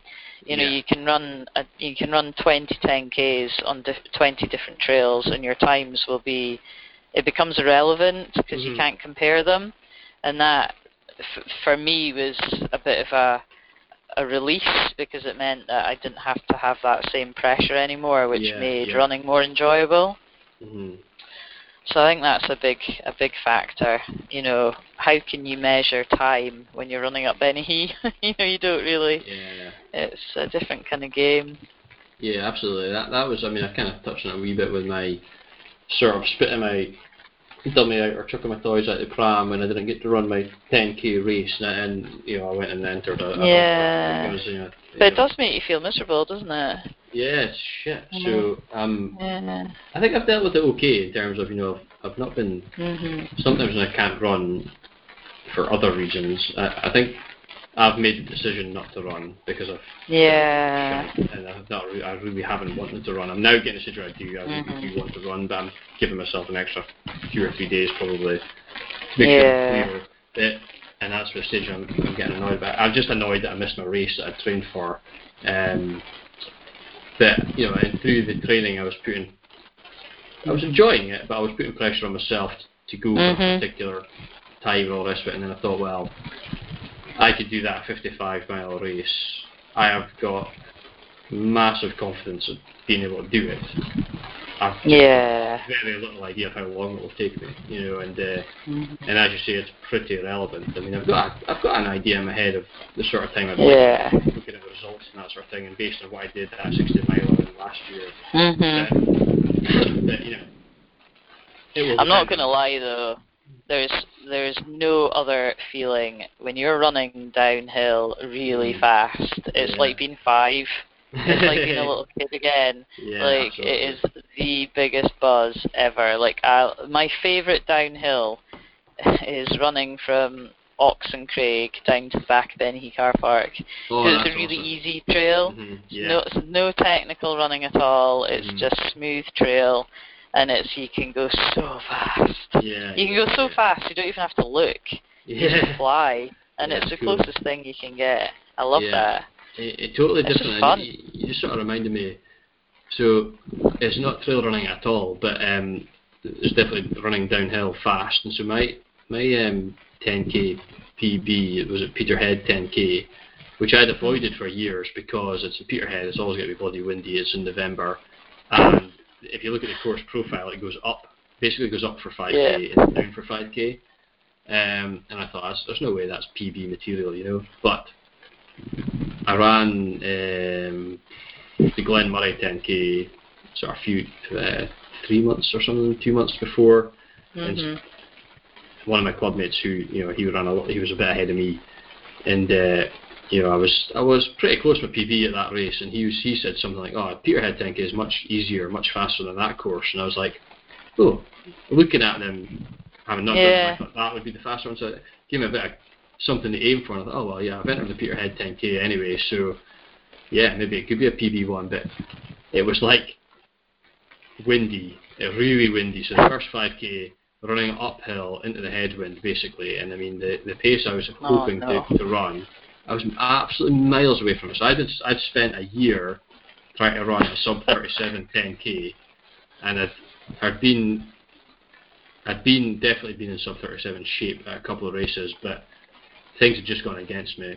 you know Yeah. you can run a, you can run 20 10ks on diff, 20 different trails and your times will be it becomes irrelevant because you Mhm. can't compare them and that f- for me was a bit of a a release because it meant that I didn't have to have that same pressure anymore which Yeah, made yeah. running more enjoyable mhm. so I think that's a big a big factor. You know, how can you measure time when you're running up Benny? you know, you don't really. yeah. It's a different kind of game. Yeah, absolutely. That that was. I mean, I kind of touched on it a wee bit with my sort of spitting my dummy out or chucking my toys out the pram and I didn't get to run my 10k race, and, and you know I went and entered a, a Yeah. you know, But it know, does make you feel miserable, doesn't it? Yeah, shit. So um, Yeah. I think I've dealt with it okay in terms of you know I've not been mm-hmm. sometimes when I can't run for other reasons. I, I think I've made the decision not to run because of Yeah. and I've not re- I really haven't wanted to run. I'm now getting a where I do I really Mhm. do want to run, but I'm giving myself an extra two or three days probably to make Yeah. sure I'm clear bit. And that's the stage I'm, I'm getting annoyed about. I'm just annoyed that I missed my race that I trained for. Um, but you know, and through the training, I was putting, I was enjoying it, but I was putting pressure on myself to go for a Mhm. particular time and all rest. And then I thought, well, I could do that 55 mile race. I have got massive confidence of being able to do it. I've Yeah. very little idea of how long it will take me, you know, and uh, Mhm. and as you say, it's pretty irrelevant. I mean, I've got I've got an idea in my head of the sort of thing I'd Yeah. like looking at the results and that sort of thing, and based on what I did that 60 mile in last year, Mhm. that, that, you know, it will. I'm not gonna lie though. There's there's no other feeling when you're running downhill really Mm. fast. It's Yeah. like being five. It's like being a little kid again. yeah, like absolutely. it is the biggest buzz ever. Like I, my favorite downhill is running from Oxen Craig down to the back of Bennachie Car Park. Oh, it's a really awesome. easy trail. Mhm, Yeah. No, it's no technical running at all. It's Mhm. just smooth trail, and it's you can go so fast. yeah. You can yeah, go so yeah. fast you don't even have to look. You just fly, and it's the cool. closest thing you can get. I love that. It, it totally It's just different. fun. and You, you just sort of reminded me. So it's not trail running at all, but um, it's definitely running downhill fast. And so my my um, 10k PB it was at Peterhead 10k, which I'd avoided for years because it's at Peterhead. It's always going to be bloody windy. It's in November, and if you look at the course profile, it goes up. Basically, goes up for 5k and down for 5k. Um, and I thought, there's no way that's PB material, you know. But I ran um, the Glen Moray 10k sort of a few uh, three months or something, two months before. And hmm one of my club mates who you know he ran a lot, he was a bit ahead of me, and uh, you know I was I was pretty close with PB at that race, and he was he said something like, "Oh, Peterhead 10k is much easier, much faster than that course," and I was like, "Oh," looking at them, having not done it, I thought that would be the faster one, so it gave me a bit of something to aim for. And I thought, oh well, yeah, I've entered the Peterhead 10k anyway, so yeah, maybe it could be a PB one, but it was like windy, really windy. So the first 5k running uphill into the headwind basically, and I mean the the pace I was Oh, hoping no. to, to run, I was absolutely miles away from it. So I'd been, I'd spent a year trying to run a sub 37 10k, and I'd I'd been I'd been definitely been in sub 37 shape at a couple of races, but things had just gone against me.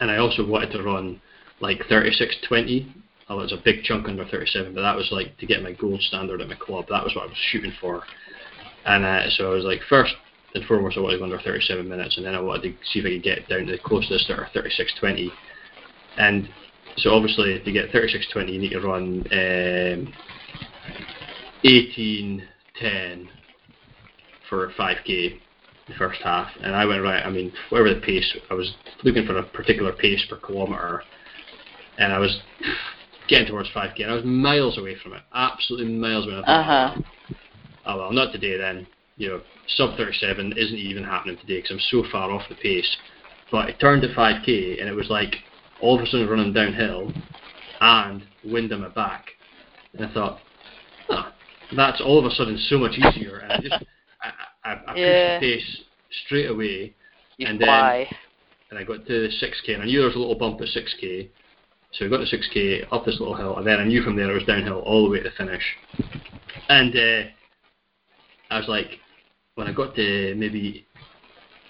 And I also wanted to run like 36.20. Oh, it was a big chunk under 37, but that was like to get my gold standard at my club. That was what I was shooting for. And uh, so I was like, first and foremost, I wanted to go under 37 minutes, and then I wanted to see if I could get down to the closest or 36.20. And so obviously, to get 36.20, you need to run um, 18.10 for 5k the first half, and I went right. I mean, whatever the pace, I was looking for a particular pace per kilometre, and I was getting towards 5k, and I was miles away from it, absolutely miles away. Thought, Uh-huh. Oh well, not today then. You know, sub 37 isn't even happening today because I'm so far off the pace. But it turned to 5k, and it was like all of a sudden running downhill, and wind on my back, and I thought, oh, that's all of a sudden so much easier, and I just I, I, I pushed Yeah. the pace straight away, You And then- and I got to 6k, and I knew there was a little bump at 6k, so I got to 6k up this little hill, and then I knew from there it was downhill all the way to the finish. And uh, I was like, when I got to maybe,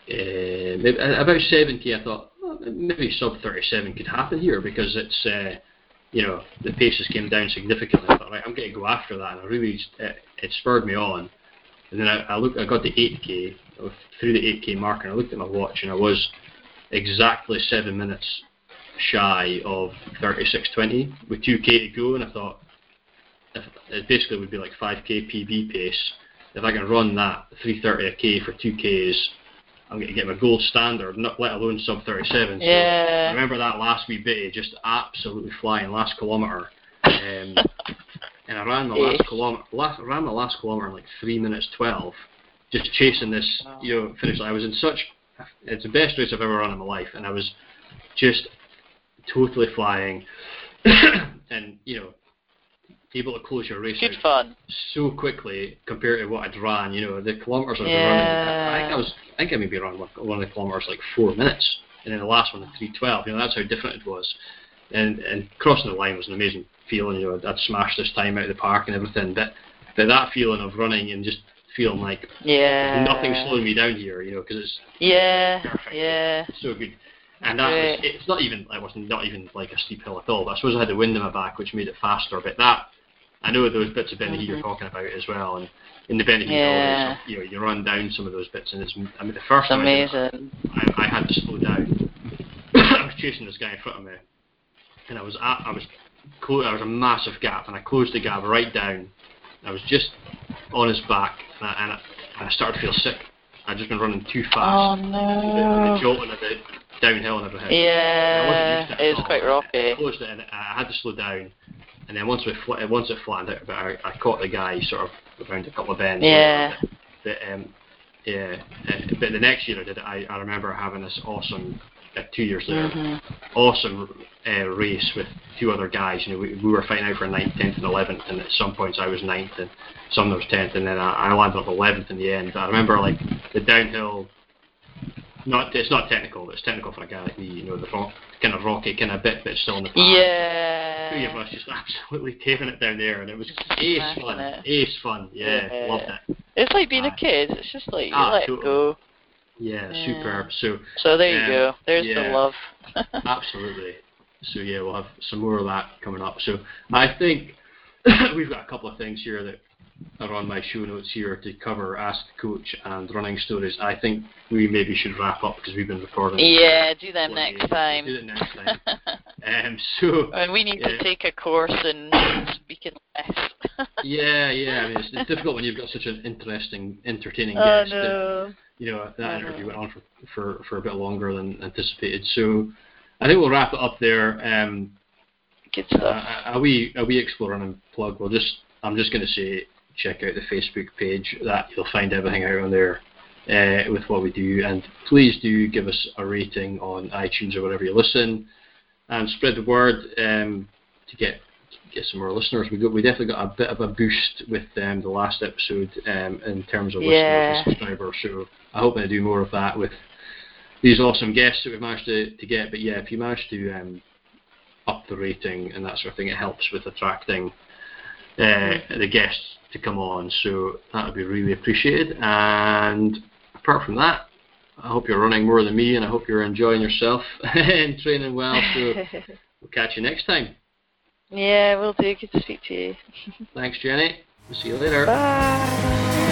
uh, maybe about 70, I thought oh, maybe sub 37 could happen here because it's, uh, you know, the paces came down significantly. I thought, right, I'm going to go after that, and I really, it, it spurred me on. And then I, I looked, I got to 8k through the 8k mark, and I looked at my watch, and I was exactly seven minutes shy of 36.20 with 2k to go, and I thought it basically would be like 5k PB pace. If I can run that 330 a k for 2ks, I'm going to get my gold standard, not let alone sub 37. So I remember that last wee bit, just absolutely flying last kilometre. Um, and I ran the last kilometre. Last, ran my last kilometre in like three minutes twelve, just chasing this, Wow. you know, finish. line. I was in such it's the best race I've ever run in my life, and I was just totally flying, and you know, able to close your race Good fun. so quickly compared to what I'd ran. You know, the kilometers I've been Yeah. running. I think I was, I think I maybe ran one, one of the kilometers like four minutes, and then the last one at three twelve. You know, that's how different it was. And and crossing the line was an amazing feeling. You know, I'd smashed this time out of the park and everything. But but that feeling of running and just feeling like Yeah. nothing's slowing me down here. You know, because it's Yeah. Perfect. Yeah. so good. And that was, it's not even it wasn't not even like a steep hill at all. But I suppose I had the wind in my back, which made it faster. But that I know those bits of Benny you're Mhm. talking about as well, and in the Benny Yeah. you know, you run down some of those bits, and it's I mean the first It's time I, it. I, I had to slow down. I was chasing this guy in front of me, and I was at, I was clo- there was a massive gap, and I closed the gap right down. I was just on his back, and I, and I, and I started to feel sick. I'd just been running too fast. Oh The, the no. jolting of the downhill and everything. I Yeah. wasn't used to it was quite rocky. I closed it and I had to slow down. And then once we fl- once it flattened out a bit, I, I caught the guy sort of around a couple of bends. Yeah. But, um, yeah. uh, But the next year I did it, I, I remember having this awesome, uh, two years later, Mhm. awesome uh, race with two other guys. You know, we, we were fighting out for ninth, tenth, and eleventh, and at some points I was ninth, and some was tenth, and then I, I landed up eleventh in the end. But I remember like the downhill. Not it's not technical. It's technical for a guy like me. You know, the rock, kind of rocky, kind of bit, but still in the path. Two of Yeah. us just absolutely taping it down there, and it was Just ace fun. it. Ace fun. Yeah, Yeah. loved it. It's like being a Ah. kid. It's just like you Ah, let totally. go. Yeah, Yeah. superb. So So there you Um, go. There's yeah. the love. Absolutely. So yeah, we'll have some more of that coming up. So I think we've got a couple of things here that are on my show notes here to cover Ask the Coach and running stories. I think we maybe should wrap up because we've been recording. yeah, do them next days. time. Do it next time. um, so and we need to take a course in speaking less. yeah, yeah. I mean, it's, it's difficult when you've got such an interesting, entertaining oh guest. that, no. you know that interview know. went on for, for for a bit longer than anticipated. So I think we'll wrap it up there. Um, Good Uh, stuff. a wee a wee exploring and plug. We'll just I'm just going to say check out the Facebook page. That you'll find everything out on there uh, with what we do. And please do give us a rating on iTunes or wherever you listen, and spread the word um, to get get some more listeners. We got we definitely got a bit of a boost with um, the last episode um, in terms of Yeah. listeners and subscribers. So I hope I do more of that with these awesome guests that we've managed to, to get. But yeah, if you manage to um, up the rating and that sort of thing. It helps with attracting uh, the guests to come on. So that would be really appreciated. And apart from that, I hope you're running more than me, and I hope you're enjoying yourself and training well. So we'll catch you next time. yeah, we'll do. Good to speak to you. Thanks, Jenny. We'll see you later. Bye.